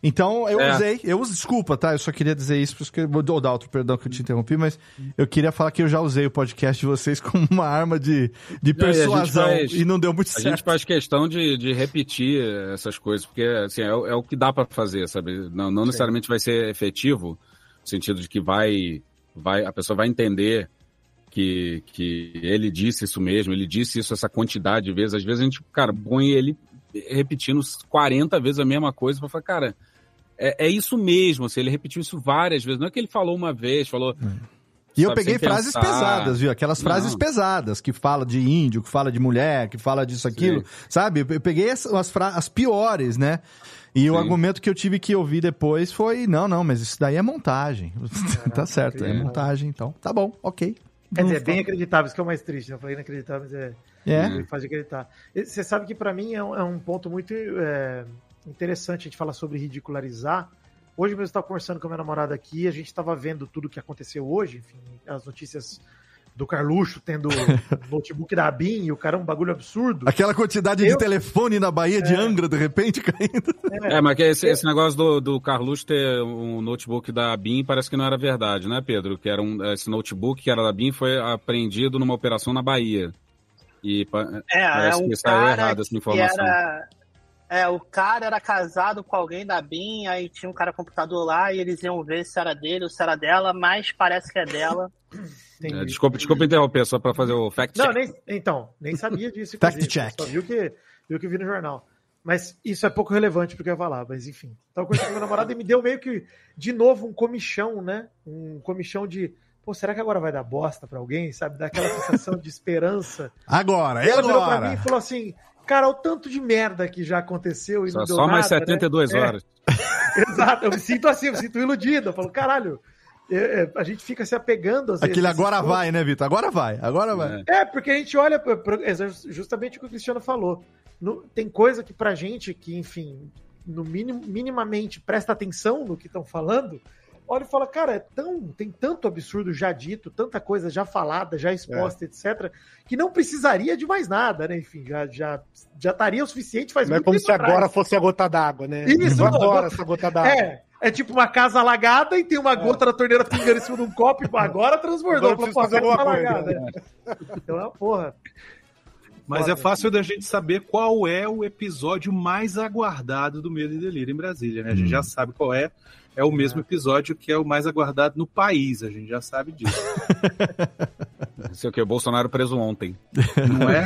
E: Então eu
N: É.
E: usei, eu uso, desculpa, tá? Eu só queria dizer isso, porque dar outro perdão que eu te interrompi, mas eu queria falar que eu já usei o podcast de vocês como uma arma de, de
N: e a
E: persuasão e,
N: faz-
E: não deu muito
N: A
E: certo.
N: gente faz questão de, de repetir essas coisas, porque assim, é, o- é o que dá para fazer, sabe? Não, não necessariamente vai ser efetivo, no sentido de que vai, vai a pessoa vai entender que, que ele disse isso mesmo, ele disse isso essa quantidade de vezes. Às vezes a gente, cara, põe ele repetindo 40 vezes a mesma coisa para falar, cara, é, é isso mesmo, assim, ele repetiu isso várias vezes. Não é que ele falou uma vez, falou.
E: E eu peguei frases pensar. pesadas, viu? Aquelas frases Não. pesadas, que fala de índio, que fala de mulher, que fala disso, aquilo, Sim. sabe? Eu peguei as, as, as piores, né? E Sim. o argumento que eu tive que ouvir depois foi: não, não, mas isso daí é montagem. Caraca, tá certo, é montagem, então. Tá bom, ok.
I: Quer dizer, é bem acreditável, isso que é o mais triste. Não falei inacreditável, mas é. É. Faz acreditar. Você sabe que para mim é um, é um, ponto muito é, interessante a gente falar sobre ridicularizar. Hoje mesmo eu estava conversando com a minha namorada aqui, a gente estava vendo tudo o que aconteceu hoje, enfim, as notícias do Carluxo tendo notebook da ABIN e o cara é um bagulho absurdo.
E: Aquela quantidade eu... de telefone na Bahia é. de Angra, de repente, caindo.
N: É, é mas que esse, esse, negócio do, do Carluxo ter um notebook da ABIN parece que não era verdade, né, Pedro? Que era um, esse notebook que era da ABIN foi apreendido numa operação na Bahia. E
M: é, parece é um que saiu errado essa informação. Era... É, o cara era casado com alguém da BIM, aí tinha um cara computador lá e eles iam ver se era dele ou se era dela, mas parece que é dela.
N: É, desculpa, desculpa interromper, só para fazer o fact check. Não,
I: nem, então, nem sabia disso.
E: fact check.
I: Só viu que, viu que vi no jornal. Mas isso é pouco relevante porque eu ia falar, mas enfim. Tava conversando com meu namorado e me deu meio que, de novo, um comichão, né? Um comichão de pô, será que agora vai dar bosta para alguém, sabe? Dá aquela sensação de esperança.
E: Agora, é agora. virou pra mim
I: e falou assim, cara, o tanto de merda que já aconteceu e
N: só,
I: não deu
N: Só
I: mais
N: nada, 72
I: né?
N: horas.
I: É. Exato, eu me sinto assim, eu me sinto iludido. Eu falo, caralho, é, é, a gente fica se apegando às
E: Aquele agora vai, né, Vitor? Agora vai, agora vai.
I: É, porque a gente olha, é justamente o que o Cristiano falou. No, tem coisa que pra gente, que, enfim, no minim, minimamente presta atenção no que estão falando, olha e fala, cara, é tão, tem tanto absurdo já dito, tanta coisa já falada, já exposta, é. etc., que não precisaria de mais nada, né? Enfim, já, já, já estaria o suficiente faz
K: Não é como se atrás. agora fosse a gota d'água, né?
I: Isso, agora essa gota d'água. É, é tipo uma casa alagada e tem uma é. gota da torneira pingando em cima de um copo e agora transbordou. Agora
K: fazer coisa. Alagada,
I: né? Então é uma porra.
L: Mas é fácil da gente saber qual é o episódio mais aguardado do Medo e Delírio em Brasília, né? A gente hum. já sabe qual é é o mesmo episódio que é o mais aguardado no país, a gente já sabe disso.
N: Sei o que, o Bolsonaro preso ontem.
L: Não é?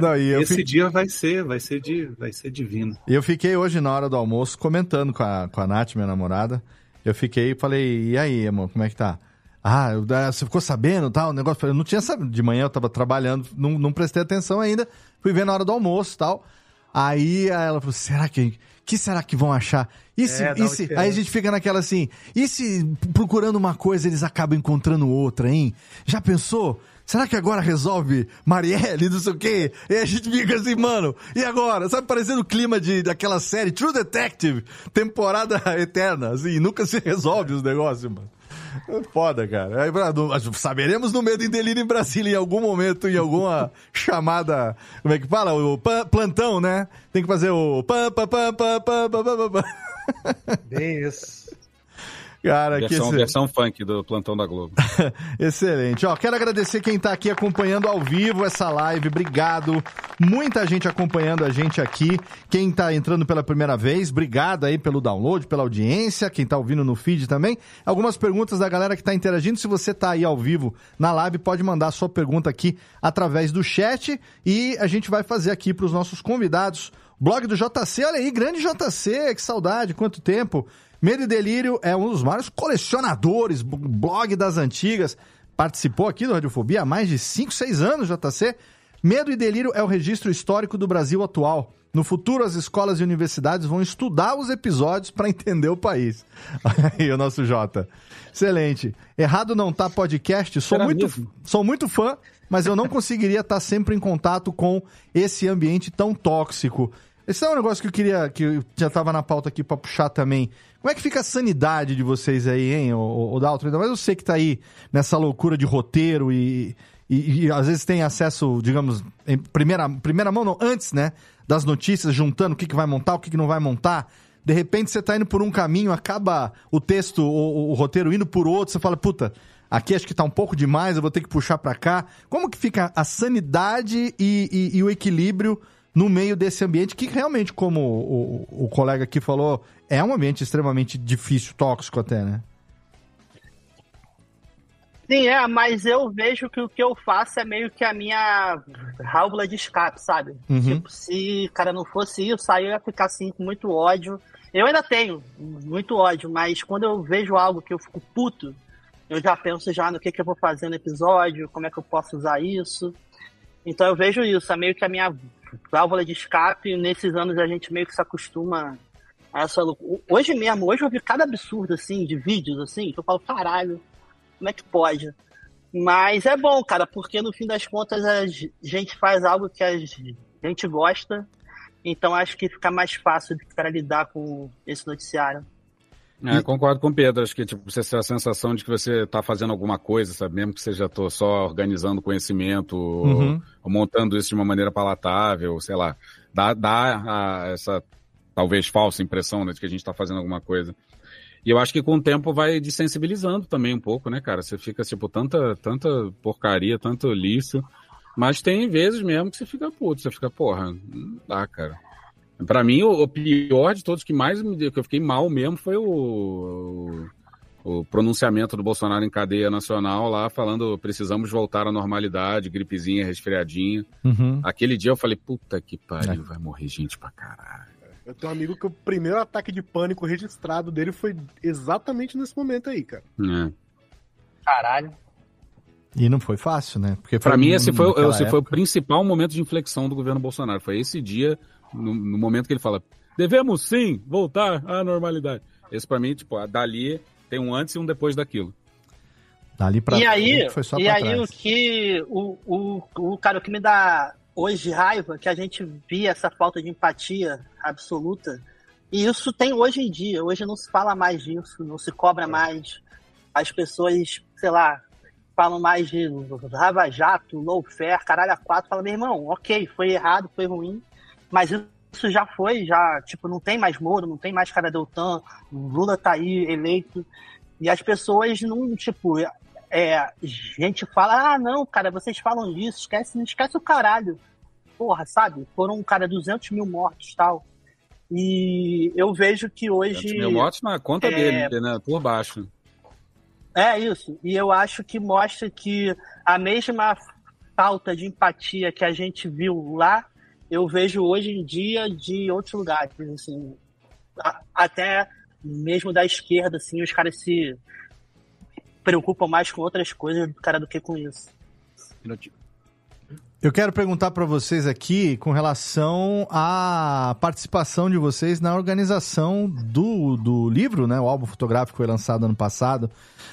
L: Não, Esse fi... dia vai ser, vai ser, de, vai ser divino.
E: E eu fiquei hoje na hora do almoço comentando com a, com a Nath, minha namorada. Eu fiquei e falei, e aí, amor, como é que tá? Ah, você ficou sabendo tal? O negócio. Eu não tinha sabido. De manhã eu tava trabalhando, não, não prestei atenção ainda. Fui ver na hora do almoço tal. Aí ela falou: será que que será que vão achar? E se, é, e se, aí a gente fica naquela assim, e se procurando uma coisa eles acabam encontrando outra, hein? Já pensou? Será que agora resolve Marielle, não sei o quê? E a gente fica assim, mano, e agora? Sabe, parecendo o clima de, daquela série True Detective, temporada eterna, assim, nunca se resolve os negócios, mano. Foda, cara. Saberemos no Medo em Delírio em Brasília em algum momento, em alguma chamada. Como é que fala? O plantão, né? Tem que fazer o.
I: Bem isso.
E: Cara,
N: versão,
E: que
N: versão funk do Plantão da Globo.
E: Excelente. Ó, quero agradecer quem tá aqui acompanhando ao vivo essa live. Obrigado. Muita gente acompanhando a gente aqui. Quem tá entrando pela primeira vez, obrigado aí pelo download, pela audiência. Quem tá ouvindo no feed também. Algumas perguntas da galera que tá interagindo. Se você tá aí ao vivo na live, pode mandar sua pergunta aqui através do chat e a gente vai fazer aqui para os nossos convidados. Blog do JC, olha aí, grande JC, que saudade, quanto tempo. Medo e Delírio é um dos maiores colecionadores, blog das antigas. Participou aqui do Radiofobia há mais de 5, 6 anos, JC. Medo e Delírio é o registro histórico do Brasil atual. No futuro, as escolas e universidades vão estudar os episódios para entender o país. Aí, o nosso Jota. Excelente. Errado não tá podcast. Sou muito, sou muito fã, mas eu não conseguiria estar sempre em contato com esse ambiente tão tóxico. Esse é um negócio que eu queria, que já estava na pauta aqui para puxar também. Como é que fica a sanidade de vocês aí, hein, o, o Dalton? Ainda mais você que tá aí nessa loucura de roteiro e, e, e, às vezes tem acesso, digamos, em primeira, primeira mão, não, antes, né, das notícias, juntando o que, que vai montar, o que, que não vai montar. De repente você tá indo por um caminho, acaba o texto, o, o roteiro indo por outro, você fala, puta, aqui acho que tá um pouco demais, eu vou ter que puxar para cá. Como que fica a sanidade e, e, e o equilíbrio no meio desse ambiente que realmente, como o, o, o colega aqui falou, é um ambiente extremamente difícil, tóxico até, né?
M: Sim, é, mas eu vejo que o que eu faço é meio que a minha válvula de escape, sabe? Uhum. Tipo, se cara não fosse isso, aí eu ia ficar assim com muito ódio. Eu ainda tenho muito ódio, mas quando eu vejo algo que eu fico puto, eu já penso já no que, que eu vou fazer no episódio, como é que eu posso usar isso. Então eu vejo isso, é meio que a minha válvula de escape. Nesses anos a gente meio que se acostuma a essa loucura. Hoje mesmo, hoje eu vi cada absurdo assim, de vídeos assim, que eu falo, caralho, como é que pode? Mas é bom, cara, porque no fim das contas a gente faz algo que a gente gosta, então acho que fica mais fácil para lidar com esse noticiário.
N: É, concordo com o Pedro. Acho que tipo, você tem a sensação de que você está fazendo alguma coisa, sabe? Mesmo que você já estou só organizando conhecimento, uhum. ou, ou, montando isso de uma maneira palatável, sei lá. Dá, dá a, essa talvez falsa impressão né, de que a gente está fazendo alguma coisa. E eu acho que com o tempo vai desensibilizando também um pouco, né, cara? Você fica, tipo, tanta, tanta porcaria, tanto lixo. Mas tem vezes mesmo que você fica puto, você fica, porra, não dá, cara. Para mim, o, pior de todos que mais me que eu fiquei mal mesmo foi o, o, o, pronunciamento do Bolsonaro em cadeia nacional lá, falando precisamos voltar à normalidade, gripezinha, resfriadinha. Uhum. Aquele dia eu falei, puta que pariu, é. vai morrer gente pra caralho.
K: Eu tenho um amigo que o primeiro ataque de pânico registrado dele foi exatamente nesse momento aí, cara. É.
M: Caralho.
E: E não foi fácil, né?
N: Porque para mim esse foi, esse foi o principal momento de inflexão do governo Bolsonaro. Foi esse dia, no, no momento que ele fala, devemos sim voltar à normalidade. Esse para mim, tipo, dali tem um antes e um depois daquilo.
E: Dali pra
M: e aí, foi só e aí trás. o que o, o, o cara o que me dá hoje raiva que a gente via essa falta de empatia absoluta. E isso tem hoje em dia. Hoje não se fala mais disso, não se cobra mais. As pessoas, sei lá, falam mais de Rava Jato, low fair, caralho a quatro. Fala, meu irmão, ok, foi errado, foi ruim, mas isso já foi, já, tipo, não tem mais Moro, não tem mais cara Deltan, Lula tá aí eleito. E as pessoas não, tipo, é, gente fala, ah, não, cara, vocês falam disso, esquece, não esquece o caralho. Porra, sabe? Foram, cara, 200 mil mortos tal. E eu vejo que hoje. 200
N: mil mortos na conta é... dele, né? Por baixo.
M: É isso. E eu acho que mostra que a mesma falta de empatia que a gente viu lá, eu vejo hoje em dia de outros lugares, assim, até mesmo da esquerda, assim, os caras se preocupam mais com outras coisas do cara do que com isso.
E: Eu quero perguntar para vocês aqui com relação à participação de vocês na organização do, do livro, né? O álbum fotográfico foi lançado ano passado.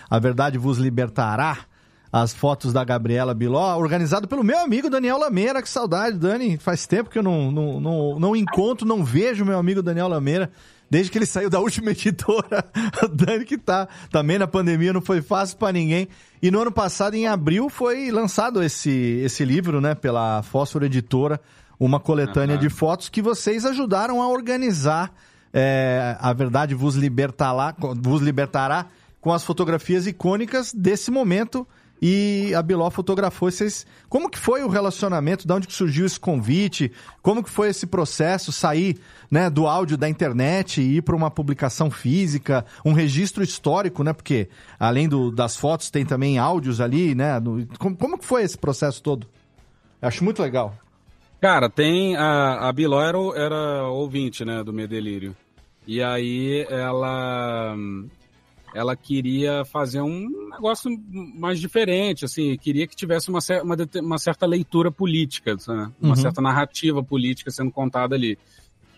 E: A Verdade Vos Libertará. As fotos da Gabriela Biló, organizado pelo meu amigo Daniel Lameira. Que saudade, Dani. Faz tempo que eu não, não, não, não encontro, não vejo meu amigo Daniel Lameira desde que ele saiu da última editora, o Dani que tá também na pandemia, não foi fácil para ninguém. E no ano passado, em abril, foi lançado esse, esse livro, né, pela Fósforo Editora, uma coletânea uhum. de fotos que vocês ajudaram a organizar. É, a verdade vos libertará, vos libertará com as fotografias icônicas desse momento e a Biló fotografou vocês. Como que foi o relacionamento? De onde que surgiu esse convite? Como que foi esse processo sair né, do áudio da internet e ir para uma publicação física, um registro histórico, né? Porque além do, das fotos tem também áudios ali, né? No, como, como que foi esse processo todo? Eu acho muito legal.
N: Cara, tem a, a Biló era, era ouvinte, né, do Medelírio. E aí ela ela queria fazer um negócio mais diferente, assim, queria que tivesse uma, uma, uma certa leitura política, né? uma uhum. certa narrativa política sendo contada ali.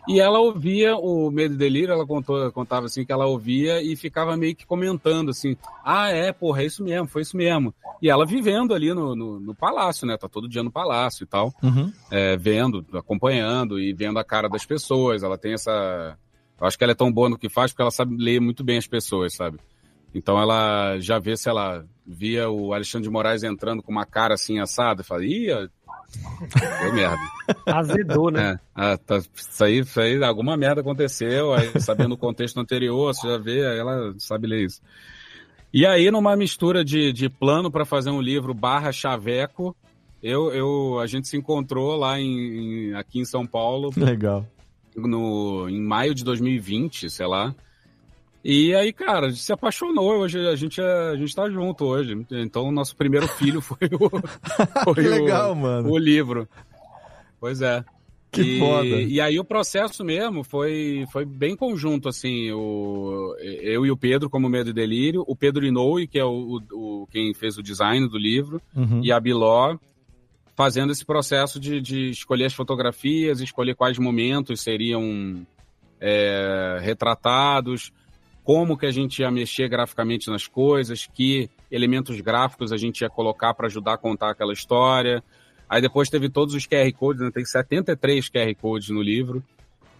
N: E ela ouvia o Medo e Delírio, ela contou, contava assim que ela ouvia e ficava meio que comentando assim: ah, é, porra, é isso mesmo, foi isso mesmo. E ela vivendo ali no, no, no palácio, né? Tá todo dia no palácio e tal, uhum. é, vendo, acompanhando e vendo a cara das pessoas. Ela tem essa eu acho que ela é tão boa no que faz porque ela sabe ler muito bem as pessoas, sabe? Então ela já vê se ela via o Alexandre de Moraes entrando com uma cara assim assada, e fala, ih, deu merda.
J: Azedou, né?
N: É, ah, tá, isso, aí, isso aí, alguma merda aconteceu, aí sabendo o contexto anterior, você já vê, aí ela sabe ler isso. E aí, numa mistura de, de plano para fazer um livro barra chaveco, eu, eu, a gente se encontrou lá em, em aqui em São Paulo.
E: Legal
N: no, em maio de 2020, sei lá. E aí, cara, a gente se apaixonou. Hoje a gente, a gente tá junto hoje. Então, o nosso primeiro filho foi o.
E: Foi legal,
N: o,
E: mano.
N: O livro. Pois é.
E: Que
N: e,
E: foda.
N: E aí o processo mesmo foi, foi bem conjunto, assim, o, eu e o Pedro como Medo e Delírio, o Pedro Inoue, que é o, o, quem fez o design do livro,
E: Uhum.
N: e a Biló fazendo esse processo de, de escolher as fotografias, escolher quais momentos seriam é, retratados, como que a gente ia mexer graficamente nas coisas, que elementos gráficos a gente ia colocar para ajudar a contar aquela história. Aí depois teve todos os QR Codes, né? tem 73 QR Codes no livro,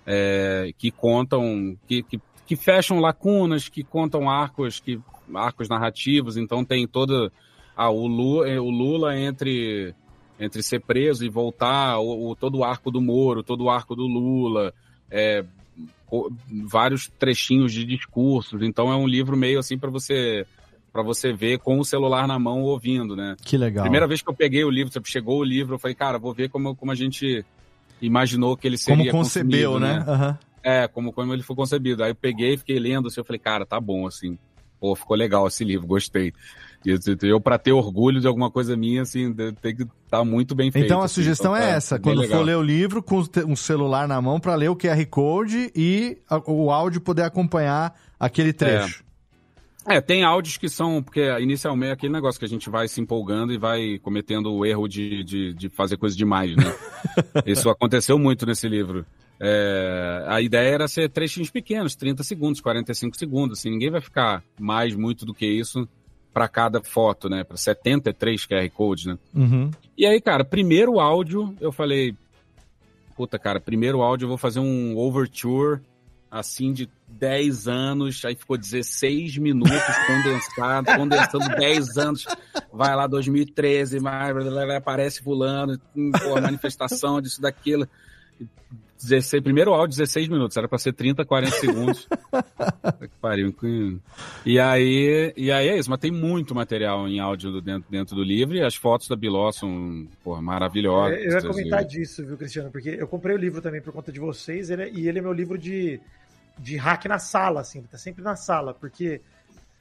N: é, que contam, que, que, que fecham lacunas, que contam arcos, que, arcos narrativos, então tem todo ah, o, Lula, o Lula entre, entre ser preso e voltar, o, o- todo o arco do Moro, todo o arco do Lula, é, co- vários trechinhos de discursos, então é um livro meio assim para você para você ver com o celular na mão ouvindo, né?
E: Que legal.
N: Primeira vez que eu peguei o livro, tipo, chegou o livro, eu falei, cara, vou ver como, como a gente imaginou que ele seria
E: Como concebeu,
N: consumido,
E: né? Aham.
N: É, como, como ele foi concebido. Aí eu peguei, fiquei lendo, assim, eu falei, cara, tá bom, assim. Pô, ficou legal esse livro, gostei. Eu, pra ter orgulho de alguma coisa minha, assim, tem que estar tá muito bem feito.
E: Então a
N: assim.
E: sugestão
N: Então,
E: é
N: tá
E: essa: quando
N: legal.
E: for ler o livro, com um celular na mão para ler o QR Code e o áudio poder acompanhar aquele trecho.
N: É, tem áudios que são, porque inicialmente é aquele negócio que a gente vai se empolgando e vai cometendo o erro de, de, de fazer coisa demais, né? Isso aconteceu muito nesse livro. É, a ideia era ser trechinhos pequenos, 30 segundos, 45 segundos, assim, ninguém vai ficar mais muito do que isso para cada foto, né? Para 73 QR codes, né?
E: Uhum.
N: E aí, cara, primeiro áudio, eu falei, puta, cara, primeiro áudio eu vou fazer um overture, assim, de 10 anos, aí ficou 16 minutos condensado, condensando 10 anos, vai lá 2013, vai, blá, blá, blá, aparece fulano, hum, pô, manifestação disso, daquilo. 16, primeiro áudio, 16 minutos, era pra ser 30, 40 segundos. Que pariu. que- E aí, e aí é isso, mas tem muito material em áudio do- dentro, dentro do livro e as fotos da Biló são porra, maravilhosas.
I: Eu ia comentar disso, viu, Cristiano? Porque eu comprei o livro também por conta de vocês ele é- e ele é meu livro de, de hack na sala, assim, ele tá sempre na sala, porque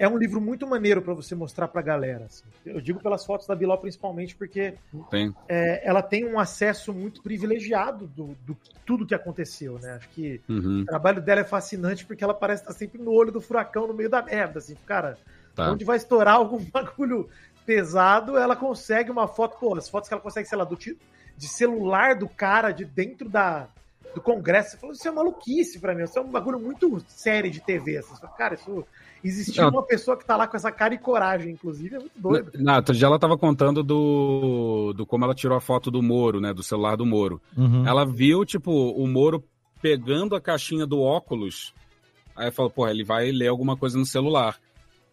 I: é um livro muito maneiro pra você mostrar pra galera. assim. Eu digo pelas fotos da Biló principalmente porque
N: Tem.
I: é, ela tem um acesso muito privilegiado do, do tudo que aconteceu, né? Acho que
N: Uhum.
I: o trabalho dela é fascinante porque ela parece estar sempre no olho do furacão, no meio da merda, assim, cara.
N: Tá.
I: Onde vai estourar algum bagulho pesado, ela consegue uma foto, pô, as fotos que ela consegue, sei lá, do tipo de celular do cara de dentro da do Congresso, você falou, isso é maluquice pra mim, isso é um bagulho muito sério de TV, assim. Cara, isso existiu
N: Não.
I: uma pessoa que tá lá com essa cara e coragem, inclusive, é muito doido.
N: Na, outro dia ela tava contando do, do como ela tirou a foto do Moro, né? Do celular do Moro.
E: Uhum.
N: Ela viu, tipo, o Moro pegando a caixinha do óculos. Aí falou, pô, ele vai ler alguma coisa no celular.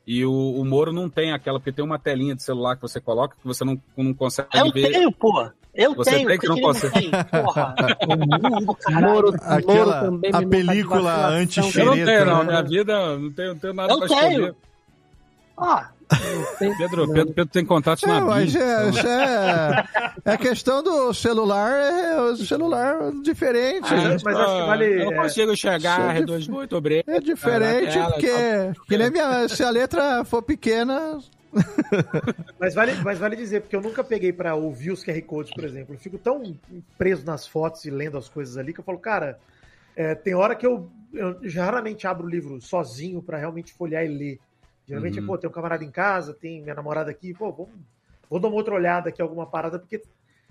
N: E o, o Moro não tem aquela, porque tem uma telinha de celular que você coloca que você não, não consegue
M: Eu
N: ver.
M: tenho, pô. Eu
N: Você
M: tenho.
N: tem que não
M: ele tem? Porra.
J: Moro,
E: Aquela-
J: Moro também
E: a
J: me
E: película anti-xereta,
N: Eu não tenho, não.
E: né?
N: Minha vida, não tenho, não tenho nada
M: Eu
N: pra
M: tenho.
N: esconder.
M: Ah,
N: Pedro, Pedro, Pedro tem contatos
E: É,
N: na
E: mas é, é, é questão do celular, é o celular diferente.
N: Ah,
I: mas acho que vale-
N: Eu não consigo enxergar
E: é
N: R2 muito obrigado.
E: É diferente
N: Ela-
E: porque, que nem minha, se a letra for pequena,
I: Mas vale, mas vale dizer, porque eu nunca peguei pra ouvir os QR Codes, por exemplo. Eu fico tão preso nas fotos e lendo as coisas ali que eu falo, cara, é, tem hora que eu, eu raramente abro o livro sozinho pra realmente folhear e ler. Geralmente,
N: Uhum.
I: pô, tem um camarada em casa, tem minha namorada aqui, pô, vamos, vou dar uma outra olhada aqui, alguma parada, porque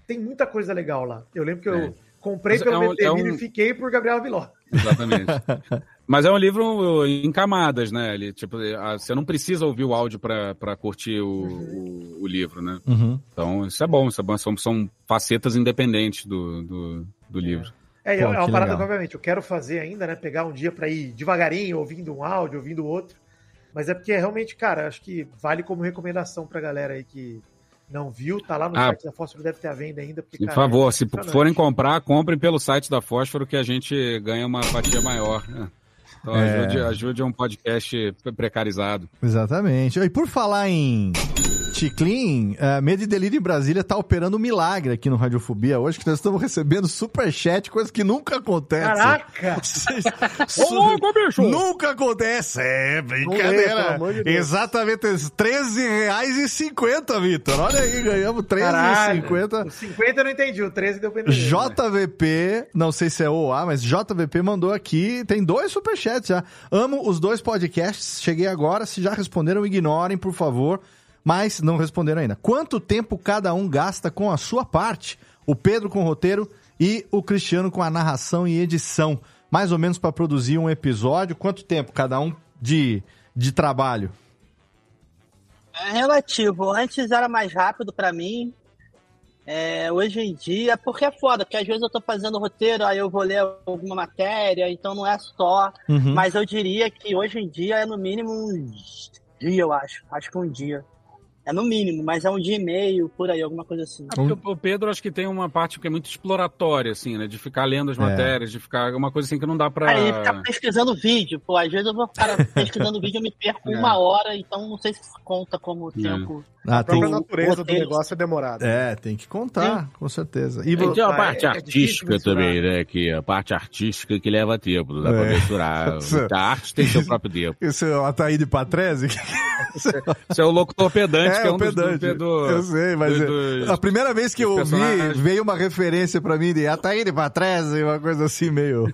I: tem muita coisa legal lá. Eu lembro que eu
N: É.
I: comprei
N: Mas
I: pelo
N: é um- é um-
I: e fiquei por Gabriela Viló.
N: Exatamente. Mas é um livro em camadas, né? Ele, tipo, ah, você não precisa ouvir o áudio para curtir o, o, o livro, né?
E: Uhum.
N: Então, isso é bom, isso é bom. São, são facetas independentes do, do, do livro.
I: É,
E: Pô,
I: é uma
E: que
I: parada
E: legal.
I: que, obviamente, eu quero fazer ainda, né? Pegar um dia pra ir devagarinho, ouvindo um áudio, ouvindo outro. Mas é porque realmente, cara, acho que vale como recomendação pra galera aí que não viu. Tá lá no
N: Ah.
I: site da Fósforo, deve ter à venda ainda. Porque,
N: Por
I: cara,
N: favor,
I: é
N: se forem comprar, comprem pelo site da Fósforo que a gente ganha uma fatia maior. né? Então
E: É.
N: ajude, ajude um podcast precarizado.
E: Exatamente. E por falar em Clean. Uh, Medo e Delírio em Brasília tá operando um milagre aqui no Radiofobia hoje, que nós estamos recebendo superchat, coisa que nunca acontece.
I: Caraca!
E: Ô, bicho! Nunca acontece! É brincadeira. De Exatamente, R$13,50, Vitor. Olha aí, ganhamos R$13,50.
I: O 50 eu não entendi, o 13 deu pena.
E: JVP, não sei se é O A, mas JVP mandou aqui, tem dois superchats já. Amo os dois podcasts, cheguei agora, se já responderam, ignorem, por favor. Mas não responderam ainda. Quanto tempo cada um gasta com a sua parte? O Pedro com o roteiro e o Cristiano com a narração e edição. Mais ou menos para produzir um episódio. Quanto tempo cada um de, de trabalho?
M: É relativo. Antes era mais rápido para mim. É, hoje em dia, porque é foda, porque às vezes eu tô fazendo roteiro, aí eu vou ler alguma matéria, então não é só. Uhum. Mas eu diria que hoje em dia é no mínimo um dia, eu acho. Acho que um dia. É no mínimo, mas é um dia e meio, por aí, alguma coisa assim.
N: É o Pedro acho que tem uma parte que é muito exploratória, assim, né? De ficar lendo as é. matérias, de ficar uma coisa assim que não dá pra.
M: Aí ficar pesquisando vídeo, pô. Às vezes eu vou ficar pesquisando vídeo e me perco é. uma hora, então não sei se conta como é. tempo.
K: Ah, a própria natureza do negócio é demorada.
E: É, tem que contar, Sim. com certeza.
O: E tem a parte é, artística também, né? Que a parte artística que leva tempo, não dá pra mensurar. a arte tem seu próprio tempo.
E: Isso é o Ataíde Patrese?
N: Isso é o locutor pedante,
E: é,
N: que é
E: um
N: pedante.
E: Dos, do, eu sei, mas do, a primeira vez que eu ouvi, veio uma referência pra mim de Ataíde Patrese, uma coisa assim meio...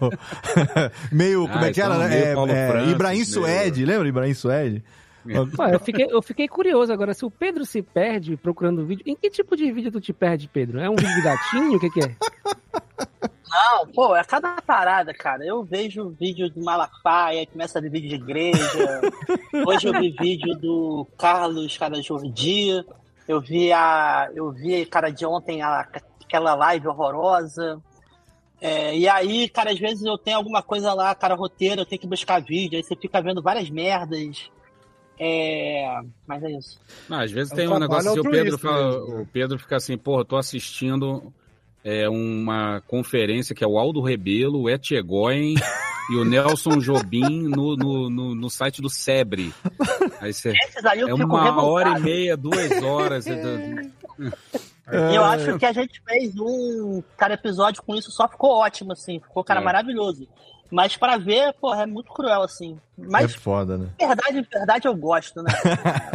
E: meio, ah, como é que era? Né? É, é, Ibrahim Suede, lembra Ibrahim Suede?
J: eu, fiquei, eu fiquei curioso agora, se o Pedro se perde procurando vídeo, em que tipo de vídeo tu te perde, Pedro? É um vídeo de gatinho? O que, que é?
M: Não, pô, é cada parada, cara. Eu vejo vídeo do Malafaia, começa a ver vídeo de igreja. Hoje eu vi vídeo do Carlos Cara Jordi. Eu vi a. Eu vi, cara, de ontem a, aquela live horrorosa. É, e aí, cara, às vezes eu tenho alguma coisa lá, cara, roteiro, eu tenho que buscar vídeo, aí você fica vendo várias merdas. É, mas é isso.
N: Não, às vezes é tem um negócio que o Pedro fala, o Pedro fica assim, porra, tô assistindo é, uma conferência que é o Aldo Rebelo, o Etchegoyen e o Nelson Jobim no, no, no, no, site do Sebre. Aí você, aí é uma revoltado. hora e meia, duas horas.
M: É. Eu acho que a gente fez um cara episódio com isso, só ficou ótimo, assim, ficou cara é. maravilhoso. Mas para ver, porra, é muito cruel, assim. Mas,
E: é foda, né?
M: Verdade, verdade eu gosto, né?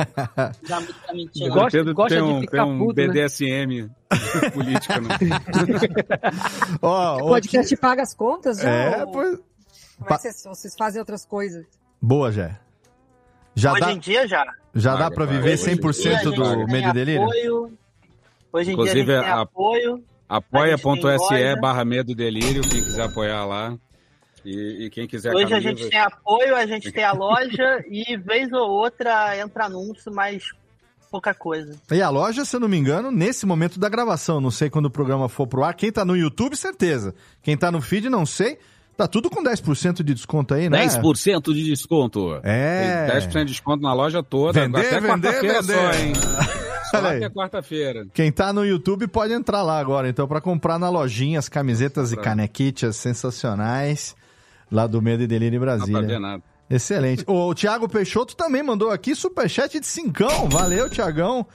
M: Já
N: me tá mentindo. Gosta, gosta tem um, de ficar tem um puto, BDSM né? política, né?
G: oh, o podcast que... paga as contas já?
E: É, ou... pois...
G: Como é que vocês, vocês fazem outras coisas?
E: Boa, Jé. Já
M: Hoje
E: dá...
M: em dia já.
E: Já dá para viver 100% do medo delírio?
M: Apoio. Hoje em
N: Inclusive,
M: dia a gente tem a... apoio.
N: Apoia.se barra medo delírio, quem quiser apoiar lá. E, e, quem quiser.
M: Hoje a gente tem apoio, a gente tem a loja e vez ou outra entra anúncio, mas pouca coisa.
E: E a loja, se eu não me engano, nesse momento da gravação, não sei quando o programa for pro ar. Quem tá no YouTube, certeza. Quem tá no feed, não sei. Tá tudo com 10% de desconto aí, né?
N: 10% de desconto.
E: É.
N: 10% de desconto na loja toda.
E: Vender, até quarta-feira só, hein?
N: Só até quarta-feira.
E: Quem tá no YouTube pode entrar lá agora, então, para comprar na lojinha as camisetas e canequitas sensacionais lá do Medo e Delírio em Brasília. Não nada. Excelente. O, o Thiago Peixoto também mandou aqui superchat de cincão. Valeu, Tiagão.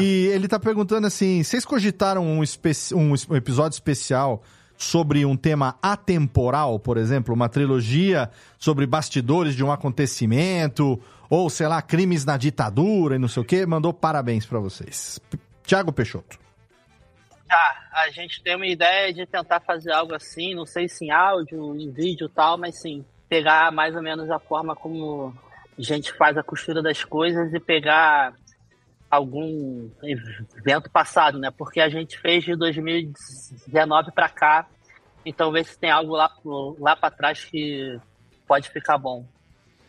E: E ele tá perguntando assim: vocês cogitaram um, um episódio especial sobre um tema atemporal, por exemplo, uma trilogia sobre bastidores de um acontecimento, ou sei lá, crimes na ditadura e não sei o quê? Mandou parabéns para vocês. Tiago Peixoto.
M: Tá, a gente tem uma ideia de tentar fazer algo assim, não sei se em áudio, em vídeo e tal, mas sim, pegar mais ou menos a forma como a gente faz a costura das coisas e pegar algum evento passado, né? Porque a gente fez de 2019 para cá, então ver se tem algo lá, lá para trás que pode ficar bom.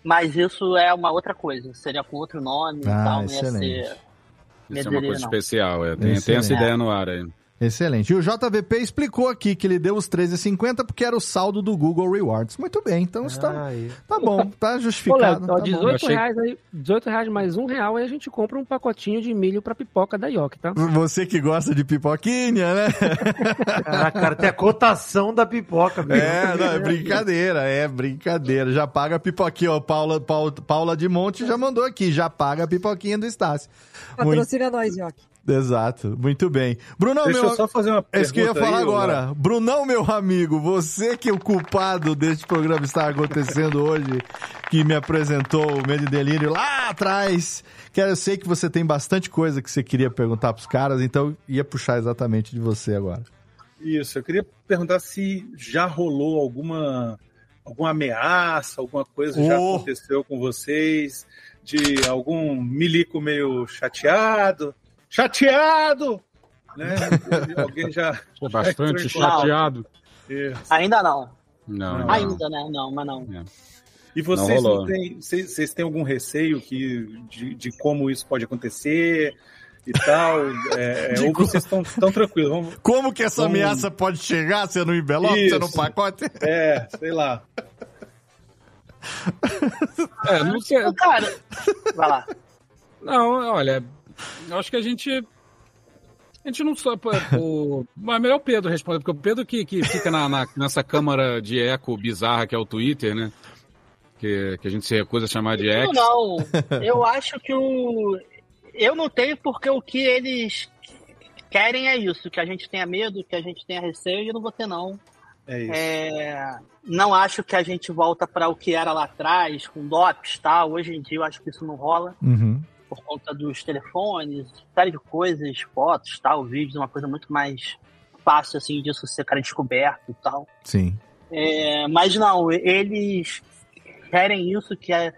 M: Mas isso é uma outra coisa, seria com outro nome
E: ah,
M: e tal,
E: excelente.
N: ia ser. Isso é uma coisa não. especial, é. Tem, tem essa ideia no ar aí.
E: Excelente. E o JVP explicou aqui que ele deu os 13,50 porque era o saldo do Google Rewards. Muito bem, então está tá bom, tá justificado.
J: Ô, Léo,
E: tá
J: 18,
E: bom.
J: reais aí, 18 reais mais um real, aí a gente compra um pacotinho de milho pra pipoca da Yoki, tá?
E: Você que gosta de pipoquinha, né?
I: Ah, cara, tem a cotação da pipoca. mesmo.
E: É, não, é brincadeira, é brincadeira. Já paga a pipoquinha, ó. Paula, Paula, Paula de Monte já mandou aqui, já paga a pipoquinha do Estácio. Muito-
G: Patrocina nós, Yoki.
E: Exato, muito bem. Brunão,
L: Deixa
E: meu...
L: eu só fazer uma
E: É isso que eu ia
L: pergunta
E: falar
L: aí,
E: agora.
L: Léo.
E: Brunão, meu amigo, você que é o culpado deste programa estar acontecendo hoje, que me apresentou o Medo e Delírio lá atrás. Que eu sei que você tem bastante coisa que você queria perguntar pros caras, então ia puxar exatamente de você agora.
L: Isso, eu queria perguntar se já rolou alguma, alguma ameaça, alguma coisa já
E: Oh.
L: aconteceu com vocês, de algum milico meio chateado. Chateado! Né? Alguém já.
N: Pô, bastante chateado.
L: Isso.
M: Ainda não.
N: Não, não.
M: Ainda, né? Não, mas não.
L: E vocês
N: Não
L: não, têm, vocês, vocês têm algum receio que, de, de como isso pode acontecer e tal? É,
E: De
L: ou vocês estão tão tranquilos? Vamos,
E: Como que essa
L: Vamos-
E: ameaça pode chegar sendo um envelope, sendo um
L: Isso.
E: pacote?
L: É, sei lá.
N: É, não sei.
M: Cara, vai lá.
N: Não, olha, acho que a gente. A gente não sabe. O, mas melhor o Pedro responder, porque o Pedro que, que fica na, na- nessa câmara de eco bizarra que é o Twitter, né? Que, que a gente se recusa a chamar de X.
M: Não, não. Eu acho que o. Eu não tenho porque o que eles querem é isso, que a gente tenha medo, que a gente tenha receio, e eu não vou ter, não.
L: É isso.
M: É, Não acho que a gente volta para o que era lá atrás, com DOPS e tal. Hoje em dia eu acho que isso não rola.
E: Uhum.
M: Por conta dos telefones, série de coisas, fotos, tal, vídeos, uma coisa muito mais fácil assim disso ser cara descoberto e tal.
E: Sim.
M: É, mas não, eles querem isso que a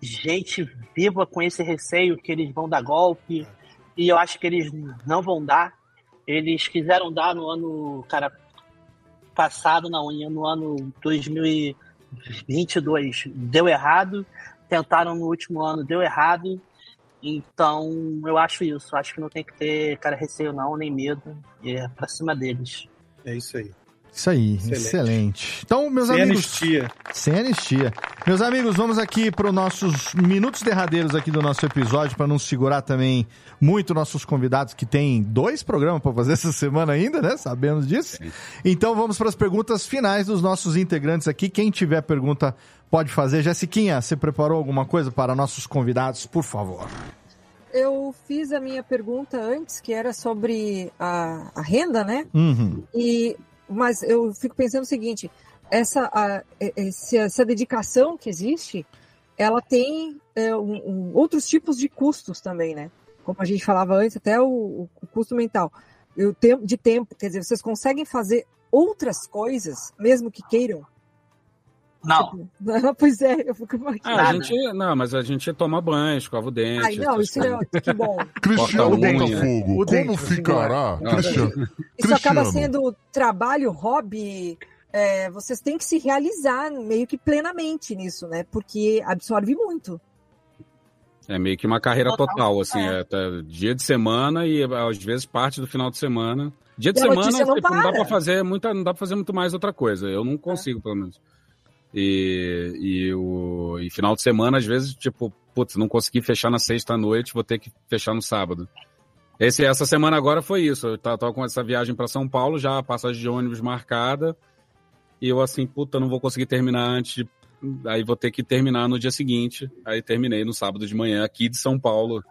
M: gente viva com esse receio que eles vão dar golpe e eu acho que eles não vão dar. Eles quiseram dar no ano, cara, passado, não, no ano 2022 deu errado, tentaram no último ano, deu errado. Então, eu acho isso. Acho que não tem que ter cara receio não, nem medo. É pra cima deles.
L: É isso aí.
E: Isso aí, excelente.
L: Excelente.
E: Então, meus
L: Sem
E: amigos.
L: anistia.
E: Sem anistia. Meus amigos, vamos aqui para os nossos minutos derradeiros aqui do nosso episódio, para não segurar também muito nossos convidados, que tem dois programas para fazer essa semana ainda, né? Sabemos disso. Então, vamos para as perguntas finais dos nossos integrantes aqui. Quem tiver pergunta pode fazer. Jessiquinha, você preparou alguma coisa para nossos convidados, por favor?
G: Eu fiz a minha pergunta antes, que era sobre a, a renda, né?
E: Uhum.
G: E, mas eu fico pensando o seguinte: essa, a- esse- essa dedicação que existe, ela tem é, um- um- outros tipos de custos também, né? Como a gente falava antes, até o, o custo mental. O tempo de tempo, quer dizer, vocês conseguem fazer outras coisas, mesmo que queiram?
M: Não.
G: pois é, eu fico
N: Ah, a gente, não, mas a gente toma banho, escova o dente.
G: Ai, não, isso é que bom.
Q: Cristiano. Botafogo, como ficará?
N: é.
Q: Cristiano,
G: Isso acaba sendo trabalho, hobby. é, vocês têm que se realizar meio que plenamente nisso, né? Porque absorve muito.
N: É meio que uma carreira total, assim, é. tá dia de semana e às vezes parte do final de semana. Dia de
G: E
N: semana
G: não
N: tipo, não dá
G: para.
N: fazer muita, não dá pra fazer muito mais outra coisa. Eu não consigo, pelo menos. E, e, o, e final de semana, às vezes, tipo, putz, não consegui fechar na sexta noite, vou ter que fechar no sábado. Esse, essa semana agora foi isso. Eu tava com essa viagem para São Paulo, já a passagem de ônibus marcada. E eu assim, puta, não vou conseguir terminar antes de. Aí vou ter que terminar no dia seguinte. Aí terminei no sábado de manhã, aqui de São Paulo,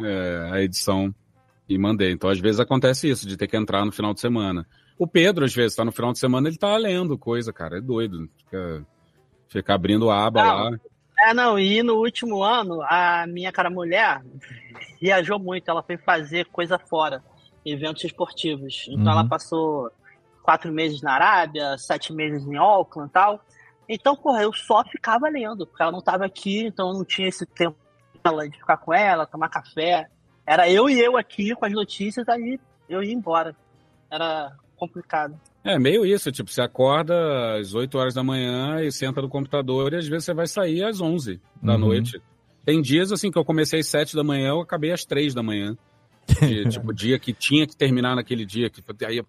N: é, a edição, e mandei. Então, às vezes acontece isso, de ter que entrar no final de semana. O Pedro, às vezes, tá no final de semana, ele tá lendo coisa, cara. É doido. Fica, fica abrindo a aba
M: Não.
N: lá.
M: É, não, e no último ano, a minha cara mulher viajou muito, ela foi fazer coisa fora, eventos esportivos. Então
S: Uhum.
M: ela passou quatro meses na Arábia, sete meses em Auckland e tal. Então, porra, eu só ficava lendo, porque ela não estava aqui, então eu não tinha esse tempo dela de ficar com ela, tomar café. Era eu e eu aqui com as notícias, aí eu ia embora. Era complicado.
N: É meio isso, tipo, você acorda às 8 horas da manhã e senta no computador e às vezes você vai sair às 11 da
E: Uhum.
N: noite. Tem dias assim que eu comecei às 7 da manhã, eu acabei às 3 da manhã. De, tipo, dia que tinha que terminar naquele dia. Que, aí,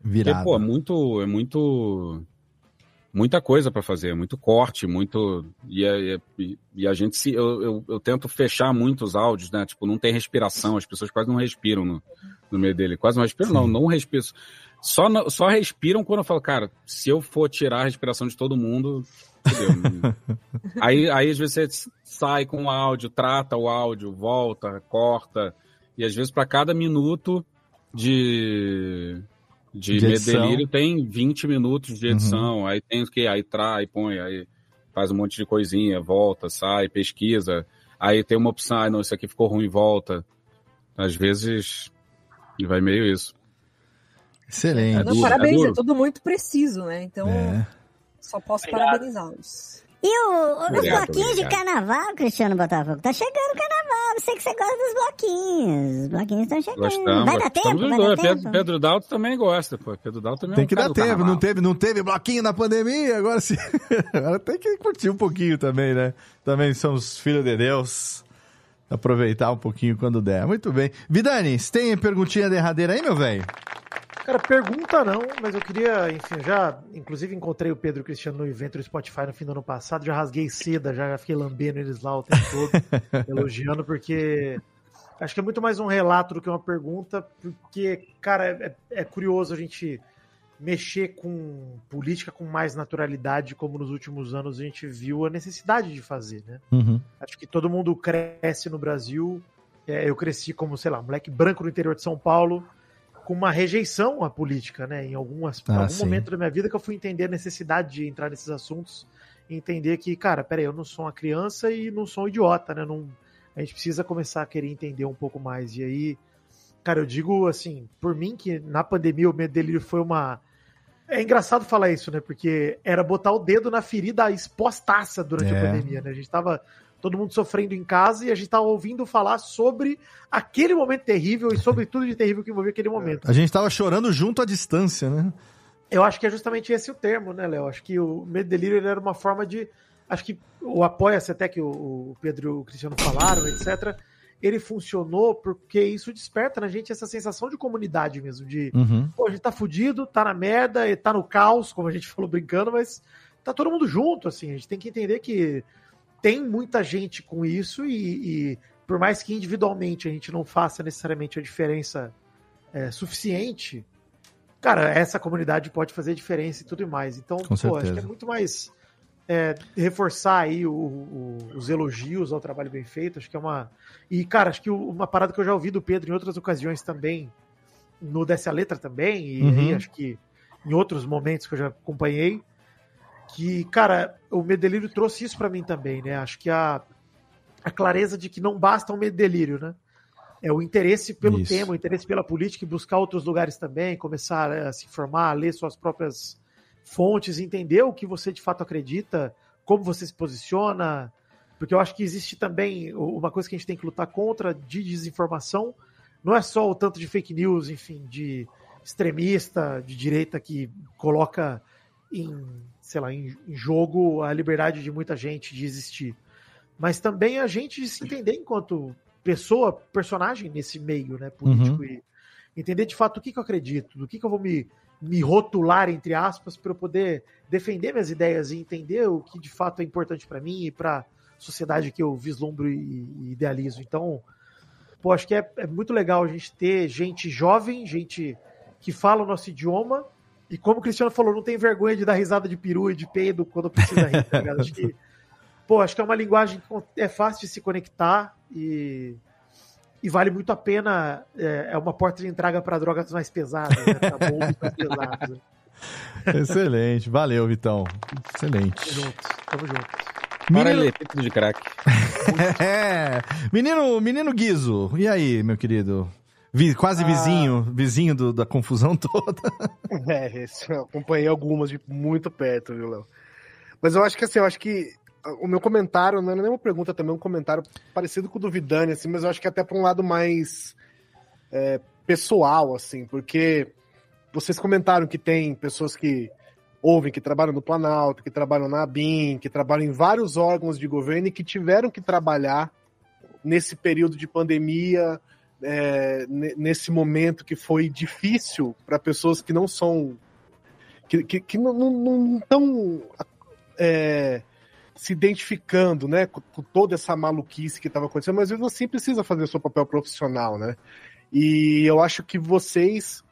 E: Virado.
N: Porque, pô, é muito, é muito, muita coisa para fazer, é muito corte, muito e, é, e, e a gente se, eu, eu, eu, tento fechar muitos áudios, né? Tipo, não tem respiração, as pessoas quase não respiram no, no meio dele, quase não respiram, Sim. não, não respiram. Só, só respiram quando eu falo, cara, se eu for tirar a respiração de todo mundo, aí, aí às vezes você sai com o áudio, trata o áudio, volta, corta, e às vezes para cada minuto de de, de Medelírio tem 20 minutos de edição, uhum. aí tem o que? Aí trai, põe, aí faz um monte de coisinha, volta, sai, pesquisa, aí tem uma opção, ah, não, isso aqui ficou ruim, volta. Às vezes vai meio isso.
E: Excelente.
G: É não, parabéns, é, é, tudo muito preciso, né? Então, é. só posso parabenizá-los.
R: E o, os bloquinhos de carnaval, Cristiano Botafogo? Tá chegando o carnaval, não sei que você gosta dos bloquinhos. Os bloquinhos estão chegando. Gostamos, vai dar tempo? Vai dar
N: Pedro,
R: tempo?
N: Pedro Dalto também gosta, pô. Pedro Dalto também
E: Tem
N: é
E: que dar tempo, não teve, não teve bloquinho na pandemia, agora sim. agora tem que curtir um pouquinho também, né? Também somos filhos de Deus. Aproveitar um pouquinho quando der. Muito bem. Vidani, você tem perguntinha derradeira aí, meu velho?
I: Cara, pergunta não, mas eu queria, enfim, já, inclusive encontrei o Pedro Cristiano no evento do Spotify no fim do ano passado, já rasguei seda, já fiquei lambendo eles lá o tempo todo, elogiando, porque acho que é muito mais um relato do que uma pergunta, porque, cara, é, é curioso a gente mexer com política com mais naturalidade, como nos últimos anos a gente viu a necessidade de fazer, né?
E: Uhum.
I: Acho que todo mundo cresce no Brasil, é, eu cresci como, sei lá, um moleque branco no interior de São Paulo, com uma rejeição à política, né? Em algumas, ah, algum sim. momento da minha vida que eu fui entender a necessidade de entrar nesses assuntos e entender que, cara, peraí, eu não sou uma criança e não sou um idiota, né? Não, a gente precisa começar a querer entender um pouco mais. E aí, cara, eu digo assim, por mim que na pandemia o medo dele foi uma. É engraçado falar isso, né? Porque era botar o dedo na ferida expostaça durante é. a pandemia, né? A gente tava todo mundo sofrendo em casa e a gente tava ouvindo falar sobre aquele momento terrível e sobre tudo de terrível que envolvia aquele momento.
E: A gente tava chorando junto à distância, né?
I: Eu acho que é justamente esse o termo, né, Léo? Acho que o medo delírio era uma forma de. Acho que o apoia-se até que o, Pedro e o Cristiano falaram, etc. Ele funcionou porque isso desperta na gente essa sensação de comunidade mesmo, de
E: uhum.
I: pô, a gente tá fudido, tá na merda, tá no caos, como a gente falou brincando, mas tá todo mundo junto, assim. A gente tem que entender que tem muita gente com isso e, e, por mais que individualmente a gente não faça necessariamente a diferença é, suficiente, cara, essa comunidade pode fazer diferença e tudo mais. Então,
E: com pô,
I: acho que é muito mais é, reforçar aí o, o, os elogios ao trabalho bem feito. Acho que é uma. E, cara, acho que uma parada que eu já ouvi do Pedro em outras ocasiões também, no Desce a Letra também, e uhum. aí, acho que em outros momentos que eu já acompanhei que, cara, o Medelírio trouxe isso para mim também, né? Acho que a, a clareza de que não basta um Medelírio, né? É o interesse pelo isso. tema, o interesse pela política e buscar outros lugares também, começar a se informar, a ler suas próprias fontes, entender o que você de fato acredita, como você se posiciona, porque eu acho que existe também uma coisa que a gente tem que lutar contra de desinformação, não é só o tanto de fake news, enfim, de extremista, de direita que coloca em sei lá, em, em jogo a liberdade de muita gente de existir. Mas também a gente se entender enquanto pessoa, personagem nesse meio né, político uhum. e entender de fato o que, que eu acredito, do que, que eu vou me, me rotular, entre aspas, para eu poder defender minhas ideias e entender o que de fato é importante para mim e para a sociedade que eu vislumbro e, e, idealizo. Então, pô, acho que é, é muito legal a gente ter gente jovem, gente que fala o nosso idioma e como o Cristiano falou, não tem vergonha de dar risada de peru e de peido quando precisa rir, tá ligado? Acho que, pô, acho que é uma linguagem que é fácil de se conectar e, e vale muito a pena. É, é uma porta de entrada para drogas mais pesadas, né? Pra mais pesados. Né?
E: Excelente, valeu, Vitão. Excelente.
I: Tamo juntos, tamo juntos.
N: Menino... De craque.
E: é. Menino, menino Guizo, e aí, meu querido? Vi, quase ah. vizinho, vizinho do, da confusão toda.
K: É, eu acompanhei algumas de muito perto, viu, Léo? Mas eu acho que assim, eu acho que o meu comentário não é nem uma pergunta também, é um comentário parecido com o do Vidani, assim, mas eu acho que até para um lado mais é, pessoal, assim, porque vocês comentaram que tem pessoas que ouvem, que trabalham no Planalto, que trabalham na ABIN, que trabalham em vários órgãos de governo e que tiveram que trabalhar nesse período de pandemia é, nesse momento que foi difícil para pessoas que não são. que, que, que não estão é, se identificando né, com, com, toda essa maluquice que estava acontecendo, mas vezes você precisa fazer seu papel profissional, né? E eu acho que vocês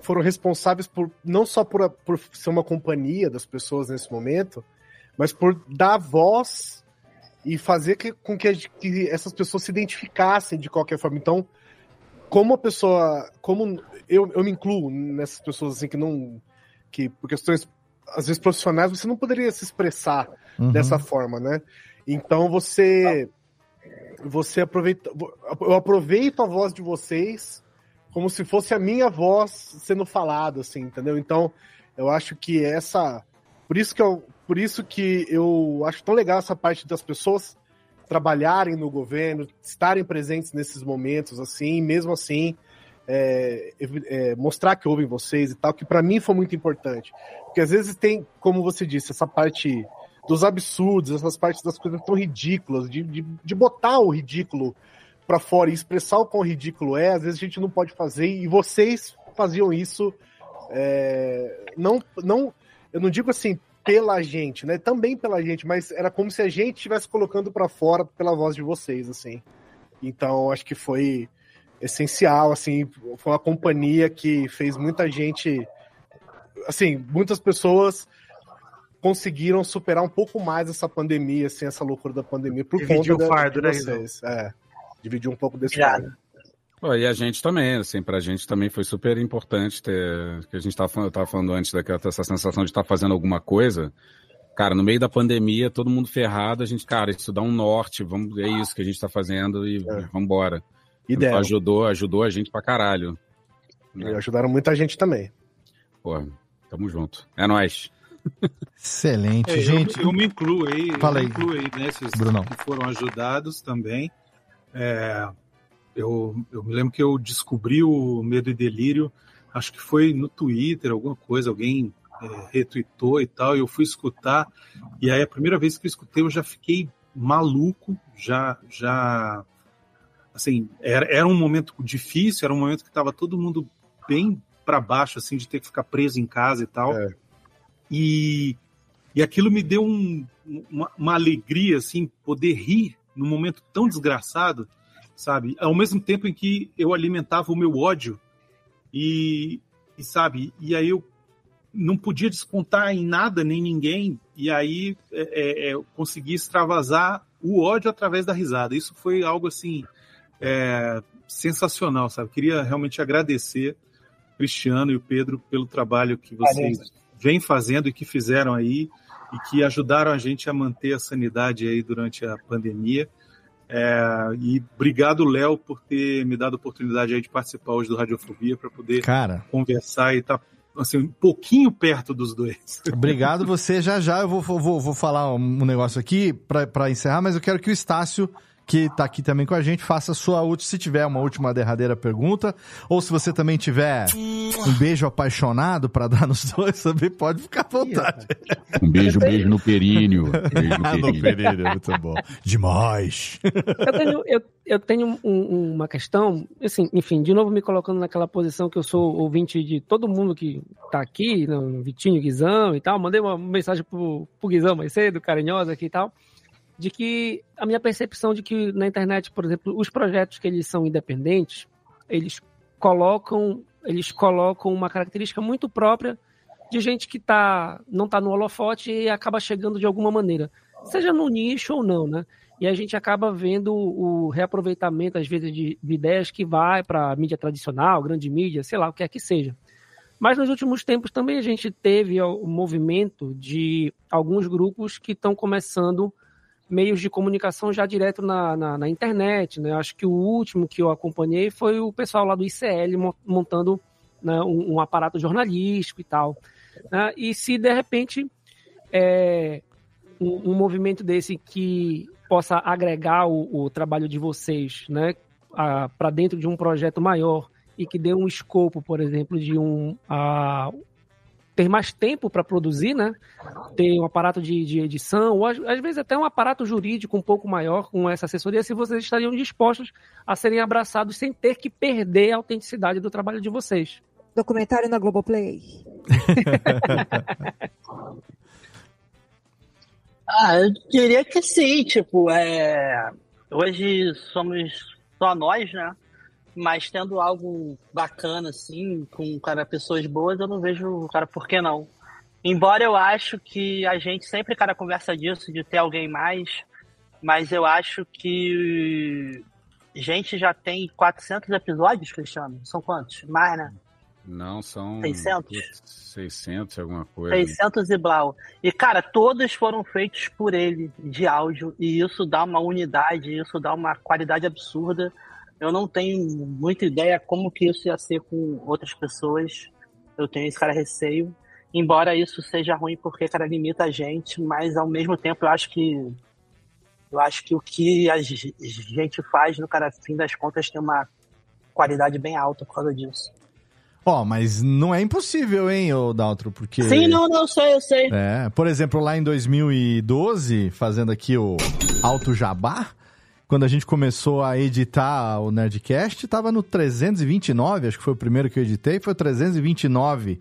K: foram responsáveis por não só por, por ser uma companhia das pessoas nesse momento, mas por dar voz e fazer que, com que, que, essas pessoas se identificassem de qualquer forma. Então, como a pessoa, como eu, eu me incluo nessas pessoas assim que não, que por questões às vezes profissionais você não poderia se expressar uhum. dessa forma, né? Então você você aproveita, eu aproveito a voz de vocês como se fosse a minha voz sendo falada, assim, entendeu? Então, eu acho que essa, por isso que eu, por isso que eu acho tão legal essa parte das pessoas trabalharem no governo, estarem presentes nesses momentos, assim, mesmo assim, é, é, mostrar que ouvem vocês e tal, que para mim foi muito importante. Porque às vezes tem, como você disse, essa parte dos absurdos, essas partes das coisas tão ridículas, de, de, de botar o ridículo para fora e expressar o quão ridículo é, às vezes a gente não pode fazer, e vocês faziam isso. É, não, não, eu não digo assim pela gente, né? Também pela gente, mas era como se a gente estivesse colocando para fora pela voz de vocês, assim. Então, acho que foi essencial, assim, foi uma companhia que fez muita gente, assim, muitas pessoas conseguiram superar um pouco mais essa pandemia, assim, essa loucura da pandemia por
I: Dividir
K: conta
I: o fardo,
K: de
I: né,
K: vocês. É, dividir um pouco desse fardo.
N: Pô, e a gente também, assim, pra gente também foi super importante ter, que a gente tava falando, tava falando antes daquela essa sensação de estar tá fazendo alguma coisa. Cara, no meio da pandemia, todo mundo ferrado, a gente, cara, isso dá um norte, vamos, é isso que a gente tá fazendo e é. vamos embora. E então, ajudou, ajudou a gente pra caralho.
K: E ajudaram muita gente também.
N: Pô, tamo junto. É nóis.
E: Excelente,
L: é,
E: gente.
L: Eu, eu, me incluo aí,
E: Fala
L: eu
E: aí.
L: me incluo aí nesses
E: Brunão.
L: que foram ajudados também. É, eu, eu me lembro que eu descobri o Medo e Delírio, acho que foi no Twitter, alguma coisa, alguém é, retweetou e tal, e eu fui escutar, e aí a primeira vez que eu escutei eu já fiquei maluco, já, já, assim, era, era um momento difícil, era um momento que estava todo mundo bem para baixo, assim, de ter que ficar preso em casa e tal,
K: É.
L: e, e aquilo me deu um, uma, uma alegria, assim, poder rir num momento tão desgraçado, sabe? Ao mesmo tempo em que eu alimentava o meu ódio e, e sabe? E aí eu não podia descontar em nada nem ninguém e aí é, é, eu consegui extravasar o ódio através da risada. Isso foi algo assim é, sensacional, sabe? Queria realmente agradecer Cristiano e o Pedro pelo trabalho que vocês vêm fazendo e que fizeram aí e que ajudaram a gente a manter a sanidade aí durante a pandemia. É, e obrigado, Léo, por ter me dado a oportunidade aí de participar hoje do Radiofobia para poder
E: Cara.
L: conversar e estar assim, um pouquinho perto dos dois.
E: Obrigado você. Já já eu vou, vou, vou falar um negócio aqui para encerrar, mas eu quero que o Estácio que tá aqui também com a gente, faça a sua última, se tiver uma última derradeira pergunta, ou se você também tiver um beijo apaixonado para dar nos dois, também pode ficar à vontade.
O: Um beijo, beijo no períneo. Beijo no
E: Ah, no períneo, muito bom. Demais.
J: Eu tenho, eu, eu tenho um- uma questão, assim, enfim, de novo me colocando naquela posição que eu sou ouvinte de todo mundo que tá aqui, no Vitinho, Guizão e tal. Mandei uma mensagem pro, pro Guizão mais cedo, carinhosa aqui e tal, de que a minha percepção de que na internet, por exemplo, os projetos que eles são independentes, eles colocam, eles colocam uma característica muito própria de gente que tá, não tá no holofote e acaba chegando de alguma maneira, seja no nicho ou não, né? E a gente acaba vendo o reaproveitamento, às vezes, de, de ideias que vai para mídia tradicional, grande mídia, sei lá, o que é que seja. Mas nos últimos tempos também a gente teve o movimento de alguns grupos que estão começando meios de comunicação já direto na, na, na internet. Né? Acho que o último que eu acompanhei foi o pessoal lá do ICL mo- montando né, um, um aparato jornalístico e tal. né? E se de repente é, um, um movimento desse que possa agregar o, o trabalho de vocês né, para dentro de um projeto maior e que dê um escopo, por exemplo, de um, a, ter mais tempo para produzir, né? Ter um aparato de, de edição, ou às, às, vezes até um aparato jurídico um pouco maior com essa assessoria, se vocês estariam dispostos a serem abraçados sem ter que perder a autenticidade do trabalho de vocês.
G: Documentário na Globoplay.
M: ah, eu diria que sim, tipo, é... hoje somos só nós, né? Mas tendo algo bacana, assim, com cara, pessoas boas, eu não vejo, cara, por que não? Embora eu acho que a gente sempre, cara, conversa disso, de ter alguém mais, mas eu acho que gente já tem 400 episódios, Cristiano? São quantos? Mais, né?
N: Não, são
M: 600?
N: 600, alguma coisa.
M: 600 e blau. E, cara, todos foram feitos por ele, de áudio, e isso dá uma unidade, isso dá uma qualidade absurda. Eu não tenho muita ideia como que isso ia ser com outras pessoas. Eu tenho esse cara receio. Embora isso seja ruim porque, cara, limita a gente, mas ao mesmo tempo eu acho que eu acho que o que a gente faz, no cara, fim das contas, tem uma qualidade bem alta por causa disso.
E: Ó, oh, mas não é impossível, hein, ô Daltro, porque...
M: Sim, não, não, sei, eu sei.
E: É, por exemplo, lá em 2012, fazendo aqui o Alto Jabá, quando a gente começou a editar o Nerdcast, tava no 329, acho que foi o primeiro que eu editei, foi o 329.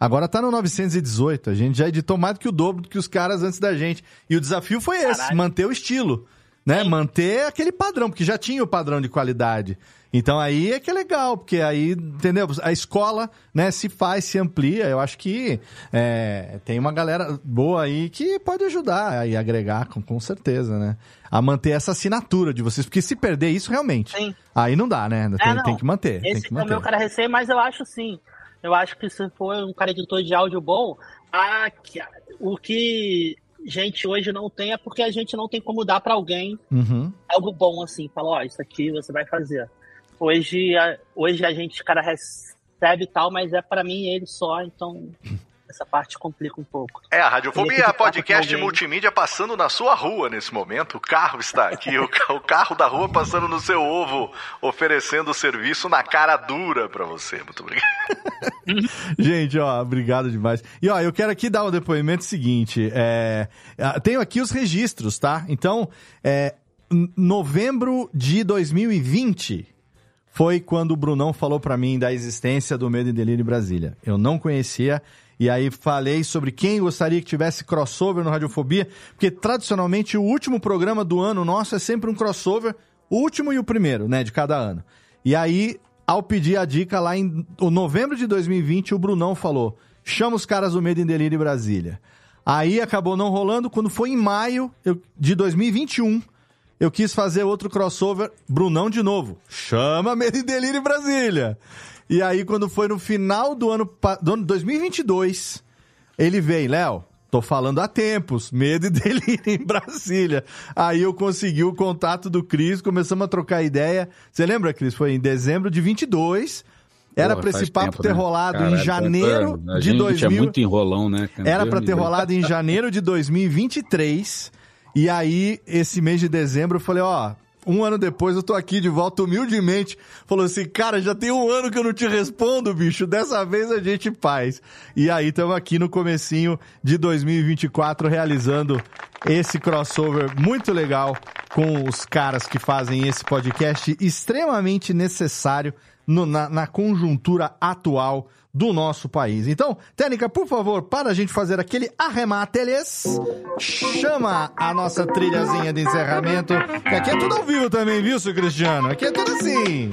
E: Agora tá no 918. A gente já editou mais do que o dobro do que os caras antes da gente. E o desafio foi esse, Caralho. manter o estilo, né? Sim. Manter aquele padrão, porque já tinha o padrão de qualidade. Então aí é que é legal, porque aí, entendeu? A escola, né, se faz, se amplia. Eu acho que é, tem uma galera boa aí que pode ajudar e agregar, com, com certeza, né? A manter essa assinatura de vocês, porque se perder isso realmente, Sim. aí não dá, né? Tem, é, tem que manter.
M: Esse
E: tem que manter.
M: é o meu cara receio, mas eu acho sim. Eu acho que se for um cara editor de áudio bom, a, o que gente hoje não tem é porque a gente não tem como dar para alguém
E: uhum.
M: algo bom assim, falar, ó, oh, isso aqui você vai fazer. Hoje, a, hoje a gente, cara, recebe tal, mas é para mim ele só, então essa parte complica um pouco.
C: É, a Radiofobia podcast multimídia passando na sua rua nesse momento. O carro está aqui, o, o carro da rua passando no seu ovo, oferecendo o serviço na cara dura para você. Muito obrigado.
E: Gente, ó, obrigado demais. E ó, eu quero aqui dar o um depoimento seguinte. É, tenho aqui os registros, tá? Então, é, novembro de 2020 foi quando o Brunão falou para mim da existência do Medo e Delírio em Brasília. Eu não conhecia, e aí falei sobre quem gostaria que tivesse crossover no Radiofobia, porque tradicionalmente o último programa do ano nosso é sempre um crossover, o último e o primeiro, né, de cada ano. E aí, ao pedir a dica lá em novembro de 2020, o Brunão falou: chama os caras do Medo e Delírio em Brasília. Aí acabou não rolando, quando foi em maio de 2021 eu quis fazer outro crossover, Brunão de novo. Chama Medo e Delírio em Brasília. E aí, quando foi no final do ano, do ano 2022, ele veio, Léo, tô falando há tempos, Medo e Delírio em Brasília. Aí eu consegui o contato do Cris, começamos a trocar ideia. Você lembra, Cris? Foi em dezembro de 22. Era para esse papo tempo, ter né? rolado Caralho, em janeiro de 2000.
N: É muito enrolão, né?
E: Era para ter rolado em janeiro de 2023. E aí, esse mês de dezembro, eu falei, ó, um ano depois eu tô aqui de volta humildemente. Falou assim, cara, já tem um ano que eu não te respondo, bicho. Dessa vez a gente faz. E aí estamos aqui no comecinho de 2024 realizando esse crossover muito legal com os caras que fazem esse podcast extremamente necessário no, na, na conjuntura atual do nosso país. Então, Técnica, por favor, para a gente fazer aquele arremate, eles chama a nossa trilhazinha de encerramento, que aqui é tudo ao vivo também, viu, seu Cristiano? Aqui é tudo assim.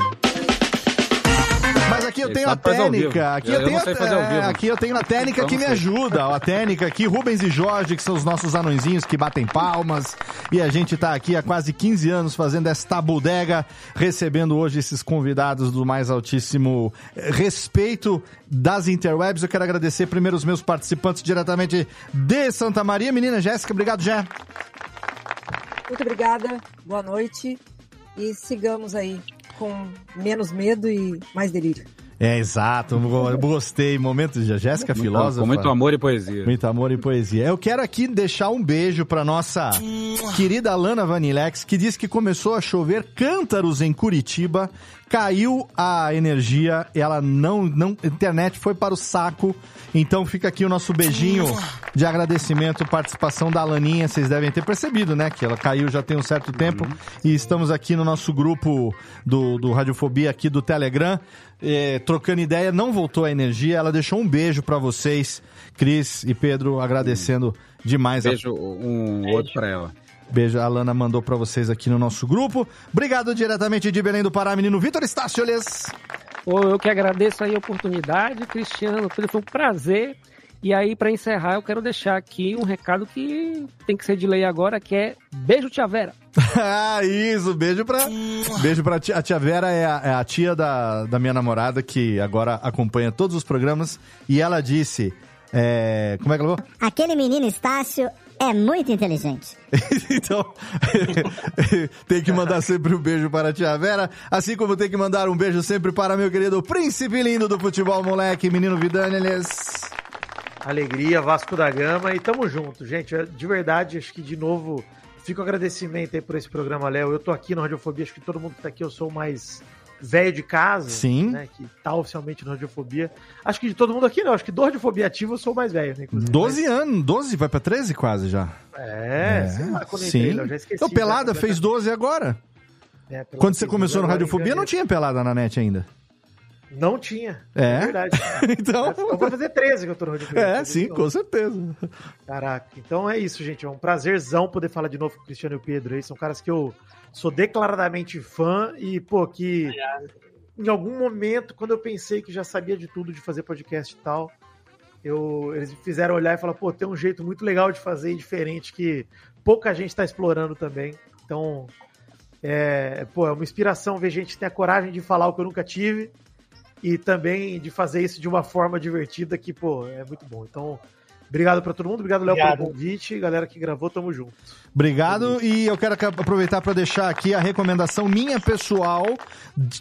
E: Aqui eu tenho a técnica. Aqui eu, eu tenho a, aqui eu tenho a técnica que me ajuda. A técnica aqui, Rubens e Jorge, que são os nossos anõezinhos que batem palmas. E a gente tá aqui há quase 15 anos fazendo esta bodega, recebendo hoje esses convidados do mais altíssimo respeito das interwebs. Eu quero agradecer primeiro os meus participantes diretamente de Santa Maria. Menina Jéssica, obrigado, Jé.
G: Muito obrigada, boa noite e sigamos aí com menos medo e mais delírio.
E: É, exato. Gostei. Momento de Jéssica Filósofa.
N: Com muito amor e poesia.
E: Muito amor e poesia. Eu quero aqui deixar um beijo para nossa querida Lana Vanilex, que disse que começou a chover cântaros em Curitiba, caiu a energia, ela não, não, a internet foi para o saco. Então fica aqui o nosso beijinho de agradecimento, participação da Laninha. Vocês devem ter percebido, né? Que ela caiu já tem um certo tempo. E estamos aqui no nosso grupo do, do Radiofobia aqui do Telegram, eh, trocando ideia. Não voltou a energia. Ela deixou um beijo para vocês, Cris e Pedro, agradecendo demais.
N: Beijo um outro para ela.
E: Beijo, a Lana mandou para vocês aqui no nosso grupo. Obrigado diretamente de Belém do Pará, menino Vitor Estácioles.
J: Eu que agradeço aí a oportunidade, Cristiano. Foi um prazer. E aí, para encerrar, eu quero deixar aqui um recado que tem que ser de lei agora, que é beijo, tia Vera.
E: ah, isso, beijo pra. Beijo pra tia. A tia Vera é a, é a tia da, da minha namorada, que agora acompanha todos os programas. E ela disse. É, como é que ela falou?
R: Aquele menino Estácio é muito inteligente.
E: então, tem que mandar sempre um beijo para a tia Vera, assim como tem que mandar um beijo sempre para meu querido príncipe lindo do futebol, moleque, menino Vidaneles.
I: Alegria, Vasco da Gama e tamo junto, gente. De verdade, acho que de novo, fico agradecimento aí por esse programa, Léo. Eu tô aqui no Radiofobia, acho que todo mundo que tá aqui, eu sou o mais velho de casa,
E: Sim.
I: né, que tá oficialmente no Radiofobia. Acho que de todo mundo aqui não, acho que do Radiofobia ativo eu sou o mais velho, né?
E: 12 mas... anos, 12, vai pra 13 quase já.
I: É, é. sei lá, quando
E: Sim. Entrei, eu já esqueci. Então, Pelada fez 12 agora. É, quando você começou no Radiofobia, não tinha Pelada na net ainda.
I: Não tinha.
E: É,
I: é verdade.
E: então...
I: Eu vou fazer 13 que eu tô no Radiofobia.
E: É, sim, com certeza.
I: Caraca, então é isso, gente. É um prazerzão poder falar de novo com o Cristiano e o Pedro aí. São caras que eu sou declaradamente fã e, pô, que em algum momento, quando eu pensei que já sabia de tudo de fazer podcast e tal, eu, eles me fizeram olhar e falar, pô, tem um jeito muito legal de fazer e diferente que pouca gente está explorando também. Então, é, pô, é uma inspiração ver gente que tem a coragem de falar o que eu nunca tive e também de fazer isso de uma forma divertida que, pô, é muito bom. Então, obrigado para todo mundo, obrigado, Léo, pelo convite. Galera que gravou, tamo junto.
E: Obrigado. E eu quero aproveitar para deixar aqui a recomendação minha pessoal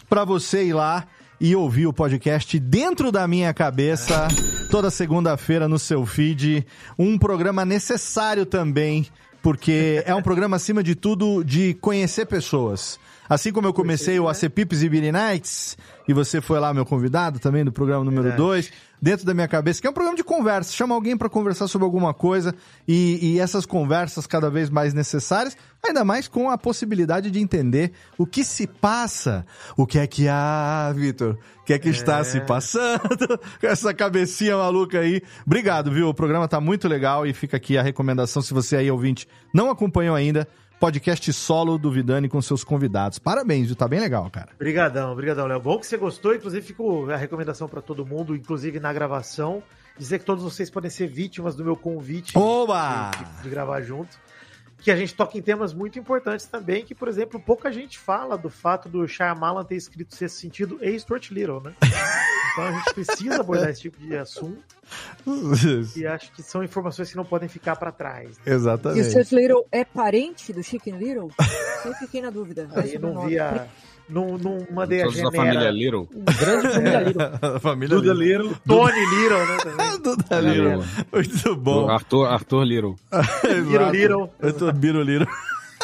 E: para você ir lá e ouvir o podcast dentro da minha cabeça toda segunda-feira no seu feed. Um programa necessário também, porque é um programa acima de tudo de conhecer pessoas. Assim como eu comecei o AC Pips e Beer Nights, e você foi lá meu convidado também do programa número 2, dentro da minha cabeça, que é um programa de conversa, chama alguém para conversar sobre alguma coisa, e, e, essas conversas cada vez mais necessárias, ainda mais com a possibilidade de entender o que se passa, o que é que há, Vitor, o que é que é. está se passando, com essa cabecinha maluca aí. Obrigado, viu? O programa tá muito legal e fica aqui a recomendação, se você aí, ouvinte, não acompanhou ainda, podcast solo do Vidani com seus convidados. Parabéns, viu? Tá bem legal, cara.
I: Obrigadão, obrigadão, Léo. Bom que você gostou, inclusive ficou a recomendação para todo mundo, inclusive na gravação, dizer que todos vocês podem ser vítimas do meu convite
E: Oba!
I: De, de, de gravar junto que a gente toca em temas muito importantes também, que, por exemplo, pouca gente fala do fato do Shyamalan ter escrito Sexto Sentido e Stuart Little, né? Então a gente precisa abordar esse tipo de assunto. e acho que são informações que não podem ficar para trás.
E: Né? Exatamente.
G: E o Stuart Little é parente do Chicken Little? Sempre fiquei na dúvida.
I: Aí não via... Não, não mandei
N: Todos
I: a
N: genera. da família Little.
J: Grande família Little.
E: a família
I: Duda Little. Little. Tony Little, né? Também.
E: Duda Little. Muito bom.
N: Arthur, Arthur Little.
I: Biro Little.
E: Eu tô Biro Little.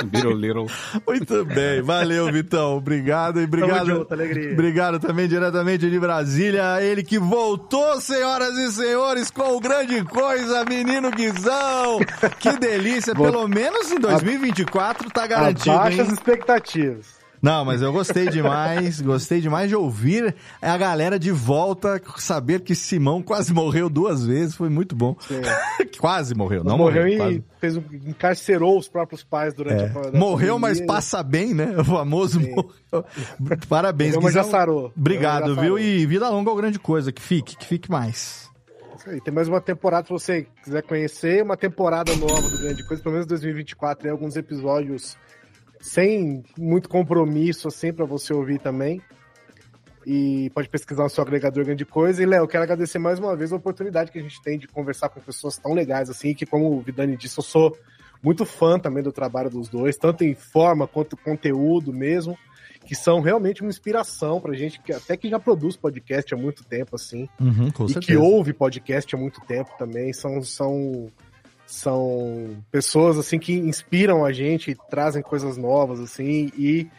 N: Biro Little.
E: Muito bem, valeu, Vitão. Obrigado e obrigado.
I: Junto, alegria.
E: Obrigado também diretamente de Brasília. Ele que voltou, senhoras e senhores, com o grande coisa, menino Guizão. Que delícia, pelo menos em 2024 tá garantido.
K: Abaixa as expectativas.
E: Não, mas eu gostei demais, gostei demais de ouvir a galera de volta, saber que Simão quase morreu duas vezes, foi muito bom. quase morreu, não morreu. Morreu
K: e
E: quase.
K: fez um, encarcerou os próprios pais durante
E: é.
K: a
E: Morreu, mas passa bem, né? O famoso
K: Sim.
E: morreu. Parabéns,
K: Morreu, mas já sarou.
E: Obrigado,
K: já
E: viu? E vida longa é grande coisa, que fique, que fique mais.
K: Aí, tem mais uma temporada, se você quiser conhecer, uma temporada nova do Grande Coisa, pelo menos 2024, tem alguns episódios sem muito compromisso, assim, para você ouvir também. E pode pesquisar no seu agregador grande coisa. E, Léo, quero agradecer mais uma vez a oportunidade que a gente tem de conversar com pessoas tão legais assim, que, como o Vidani disse, eu sou muito fã também do trabalho dos dois, tanto em forma quanto conteúdo mesmo, que são realmente uma inspiração pra gente, que até que já produz podcast há muito tempo, assim.
E: Uhum,
K: e
E: certeza.
K: que ouve podcast há muito tempo também. São, são, são pessoas, assim, que inspiram a gente, trazem coisas novas, assim, e,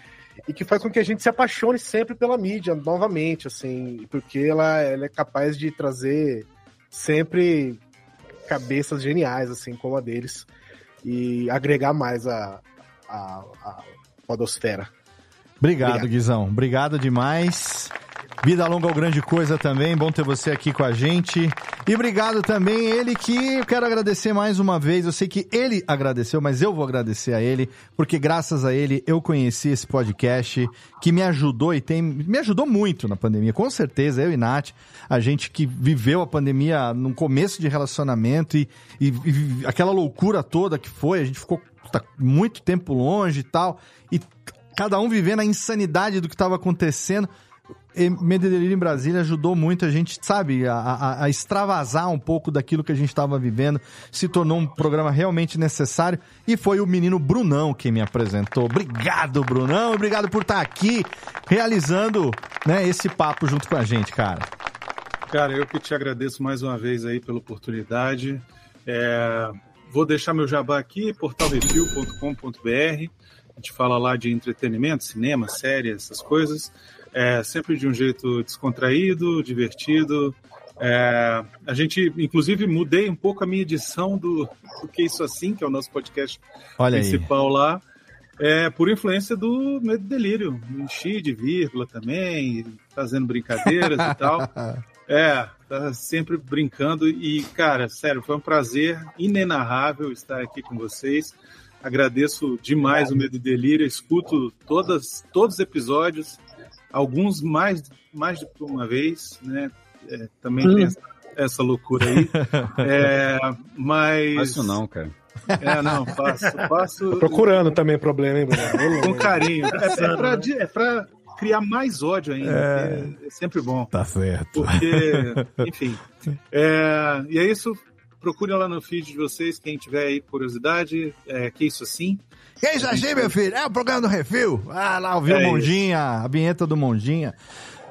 K: e que faz com que a gente se apaixone sempre pela mídia, novamente, assim, porque ela, ela é capaz de trazer sempre cabeças geniais, assim, como a deles, e agregar mais a, a, a podosfera.
E: Obrigado,
K: Obrigado.
E: Guizão. Obrigado demais. Vida longa ou grande coisa também. Bom ter você aqui com a gente. E obrigado também ele que eu quero agradecer mais uma vez. Eu sei que ele agradeceu, mas eu vou agradecer a ele, porque graças a ele eu conheci esse podcast que me ajudou e tem me ajudou muito na pandemia. Com certeza, eu e Nath, a gente que viveu a pandemia no começo de relacionamento e, e- e aquela loucura toda que foi, a gente ficou tá, muito tempo longe e tal. E cada um vivendo a insanidade do que estava acontecendo. Medo em Brasília ajudou muito a gente, sabe, a, a- a extravasar um pouco daquilo que a gente estava vivendo. Se tornou um programa realmente necessário. E foi o menino Brunão quem me apresentou. Obrigado, Brunão. Obrigado por estar aqui realizando né, esse papo junto com a gente, cara.
L: Cara, eu que te agradeço mais uma vez aí pela oportunidade. É, vou deixar meu jabá aqui, portalrefil.com.br. A gente fala lá de entretenimento, cinema, série, essas coisas. É, sempre de um jeito descontraído, divertido. É, a gente, inclusive, mudei um pouco a minha edição do, do Que Isso Assim, que é o nosso podcast
E: Olha aí.
L: principal lá. É, por influência do Medo e Delírio. Enchi de vírgula também, fazendo brincadeiras e tal. É, tá sempre brincando e, cara, sério, foi um prazer inenarrável estar aqui com vocês. Agradeço demais o Medo e Delírio, escuto todas, todos os episódios, alguns mais, mais de uma vez, né? É, também
N: Hum.
L: tem essa, essa loucura aí. É, mas.
N: Não, cara.
L: É, não, faço. faço
K: Tô procurando também problema, hein, Bruno?
L: com carinho. É, é, pra, di- é pra criar mais ódio ainda.
E: É.
L: É, é sempre bom.
E: Tá certo.
L: Porque, enfim. É, e é isso. Procurem lá no feed de vocês, quem tiver aí curiosidade. É, que isso assim.
E: Que isso assim, meu filho? É o programa do Refil. Ah, lá ouviu
L: É
E: o
L: isso.
E: Mondinha, a vinheta do Mondinha.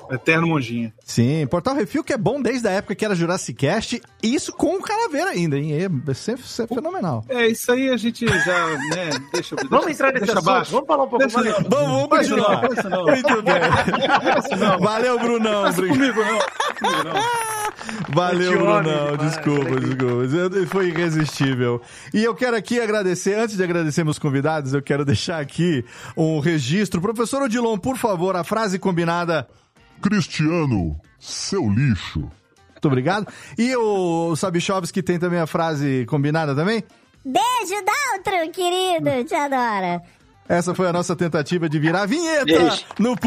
L: Eterno Monjinha.
E: Sim, Portal Refil que é bom desde a época que era Jurassic Cast, e isso com o Calaveira ainda, hein? É sempre, sempre fenomenal.
L: É, isso aí a gente já, né, deixa,
I: Vamos
L: deixa,
I: entrar nesse
L: deixa
I: assunto,
L: abaixo.
I: vamos falar um pouco
L: Deixa-
I: mais.
E: Vamos, vamos
L: isso não,
E: continuar.
L: faz isso não.
E: Muito bem.
L: Isso não.
E: Valeu, Brunão. Obrigado.
L: comigo não. Comigo não.
E: Valeu, Brunão. Desculpa, desculpa. Foi irresistível. E eu quero aqui agradecer, antes de agradecer meus convidados, eu quero deixar aqui um registro. Professor Odilon, por favor, a frase combinada.
Q: Cristiano, seu lixo.
E: Muito obrigado. E o Sabichovski tem também a frase combinada também?
R: Beijo, Daltro, querido. Te adoro.
E: Essa foi a nossa tentativa de virar a vinheta
M: Beijo.
E: no...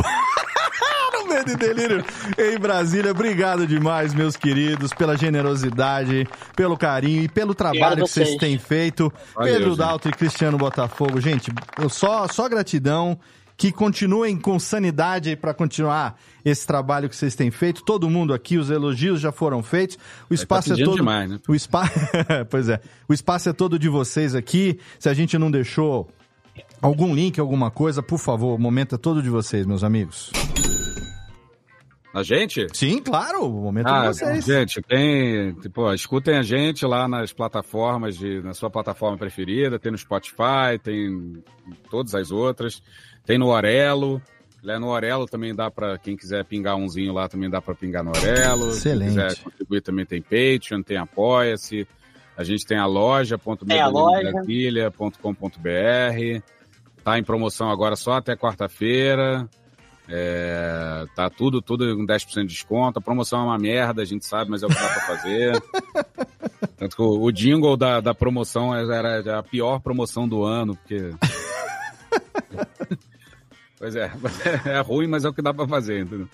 E: no Medo e Delírio em Brasília. Obrigado demais, meus queridos, pela generosidade, pelo carinho e pelo trabalho
M: Obrigado
E: que vocês
M: vocês.
E: têm feito.
N: Valeu,
E: Pedro. Dalto e Cristiano Botafogo. Gente, eu só, só gratidão. Que continuem com sanidade para continuar esse trabalho que vocês têm feito. Todo mundo aqui, os elogios já foram feitos. O espaço é
N: pedindo
E: todo.
N: demais, né?
E: O espaço, pois é. O espaço é todo de vocês aqui. Se a gente não deixou algum link, alguma coisa, por favor, o momento é todo de vocês, meus amigos.
N: A gente?
E: Sim, claro, o momento é
N: Ah,
E: de vocês.
N: gente, tem. Tipo, escutem a gente lá nas plataformas, de, na sua plataforma preferida. Tem no Spotify, tem em todas as outras. Tem no Orelo. Lá no Orelo também dá pra quem quiser pingar umzinho lá, também dá pra pingar no Orelo.
E: Excelente.
N: Quem quiser contribuir também tem Patreon, tem Apoia-se. A gente tem a loja
M: Tem a loja.
N: Brasília.com.br. Tá em promoção agora só até quarta-feira. É, tá tudo, tudo com 10% de desconto. A promoção é uma merda, a gente sabe, mas é o que dá pra fazer. Tanto que o, o jingle da, da promoção era, era a pior promoção do ano, porque. pois é, é ruim, mas é o que dá pra fazer, entendeu?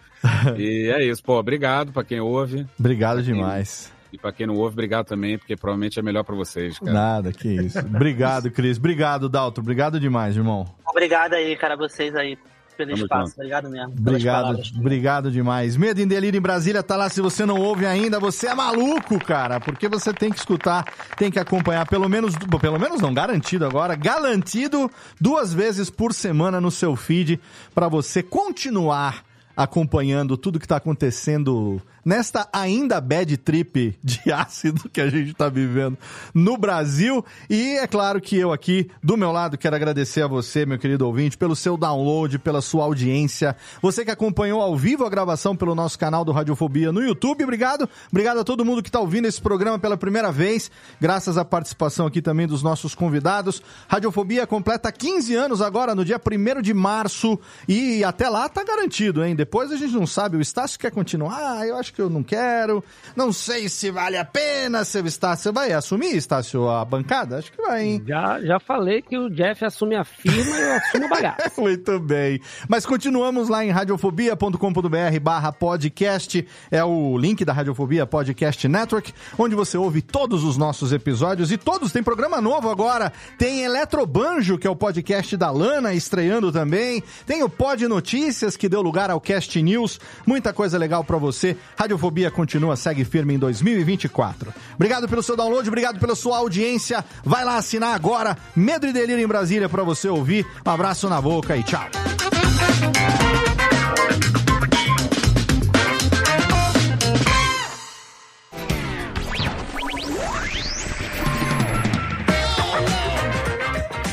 N: E é isso, pô, obrigado pra quem ouve.
E: Obrigado
N: Pra quem-
E: demais.
N: E pra quem não ouve, obrigado também, porque provavelmente é melhor pra vocês, cara.
E: Nada, que isso. Obrigado, Cris. Obrigado, Dalton. Obrigado demais, irmão.
M: Obrigado aí, cara, vocês aí. pelo Tamo espaço. Junto. Obrigado mesmo.
E: Obrigado, obrigado demais. Medo em Delírio em Brasília tá lá. Se você não ouve ainda, você é maluco, cara. Porque você tem que escutar, tem que acompanhar, pelo menos, pelo menos não, garantido agora, garantido duas vezes por semana no seu feed para você continuar acompanhando tudo que está acontecendo nesta ainda bad trip de ácido que a gente está vivendo no Brasil. E é claro que eu aqui, do meu lado, quero agradecer a você, meu querido ouvinte, pelo seu download, pela sua audiência. Você que acompanhou ao vivo a gravação pelo nosso canal do Radiofobia no YouTube, obrigado. Obrigado a todo mundo que está ouvindo esse programa pela primeira vez, graças à participação aqui também dos nossos convidados. Radiofobia completa 15 anos agora, no dia 1 de março, e até lá tá garantido, hein? Depois a gente não sabe, o Estácio quer continuar, ah, eu acho que eu não quero. Não sei se vale a pena, seu Estácio. Vai assumir, Estácio, a bancada? Acho que vai, hein?
J: Já, já falei que o Jeff assume a firma e eu assumo o bagaço.
E: Muito bem. Mas continuamos lá em radiofobia.com.br barra podcast. É o link da Radiofobia Podcast Network, onde você ouve todos os nossos episódios e todos. Tem programa novo agora. Tem Eletrobanjo, que é o podcast da Lana, estreando também. Tem o Pod Notícias, que deu lugar ao Cast News. Muita coisa legal para você. Radiofobia continua, segue firme em 2024. Obrigado pelo seu download, obrigado pela sua audiência. Vai lá assinar agora Medo e Delírio em Brasília para você ouvir. Um abraço na boca e tchau.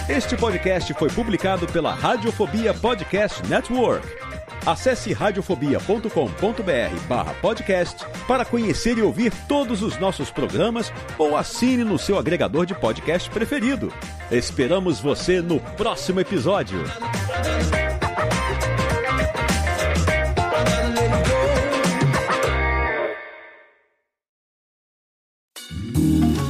F: Este podcast foi publicado pela Radiofobia Podcast Network Acesse radiofobia.com.br barra podcast para conhecer e ouvir todos os nossos programas ou assine no seu agregador de podcast preferido. Esperamos você no próximo episódio.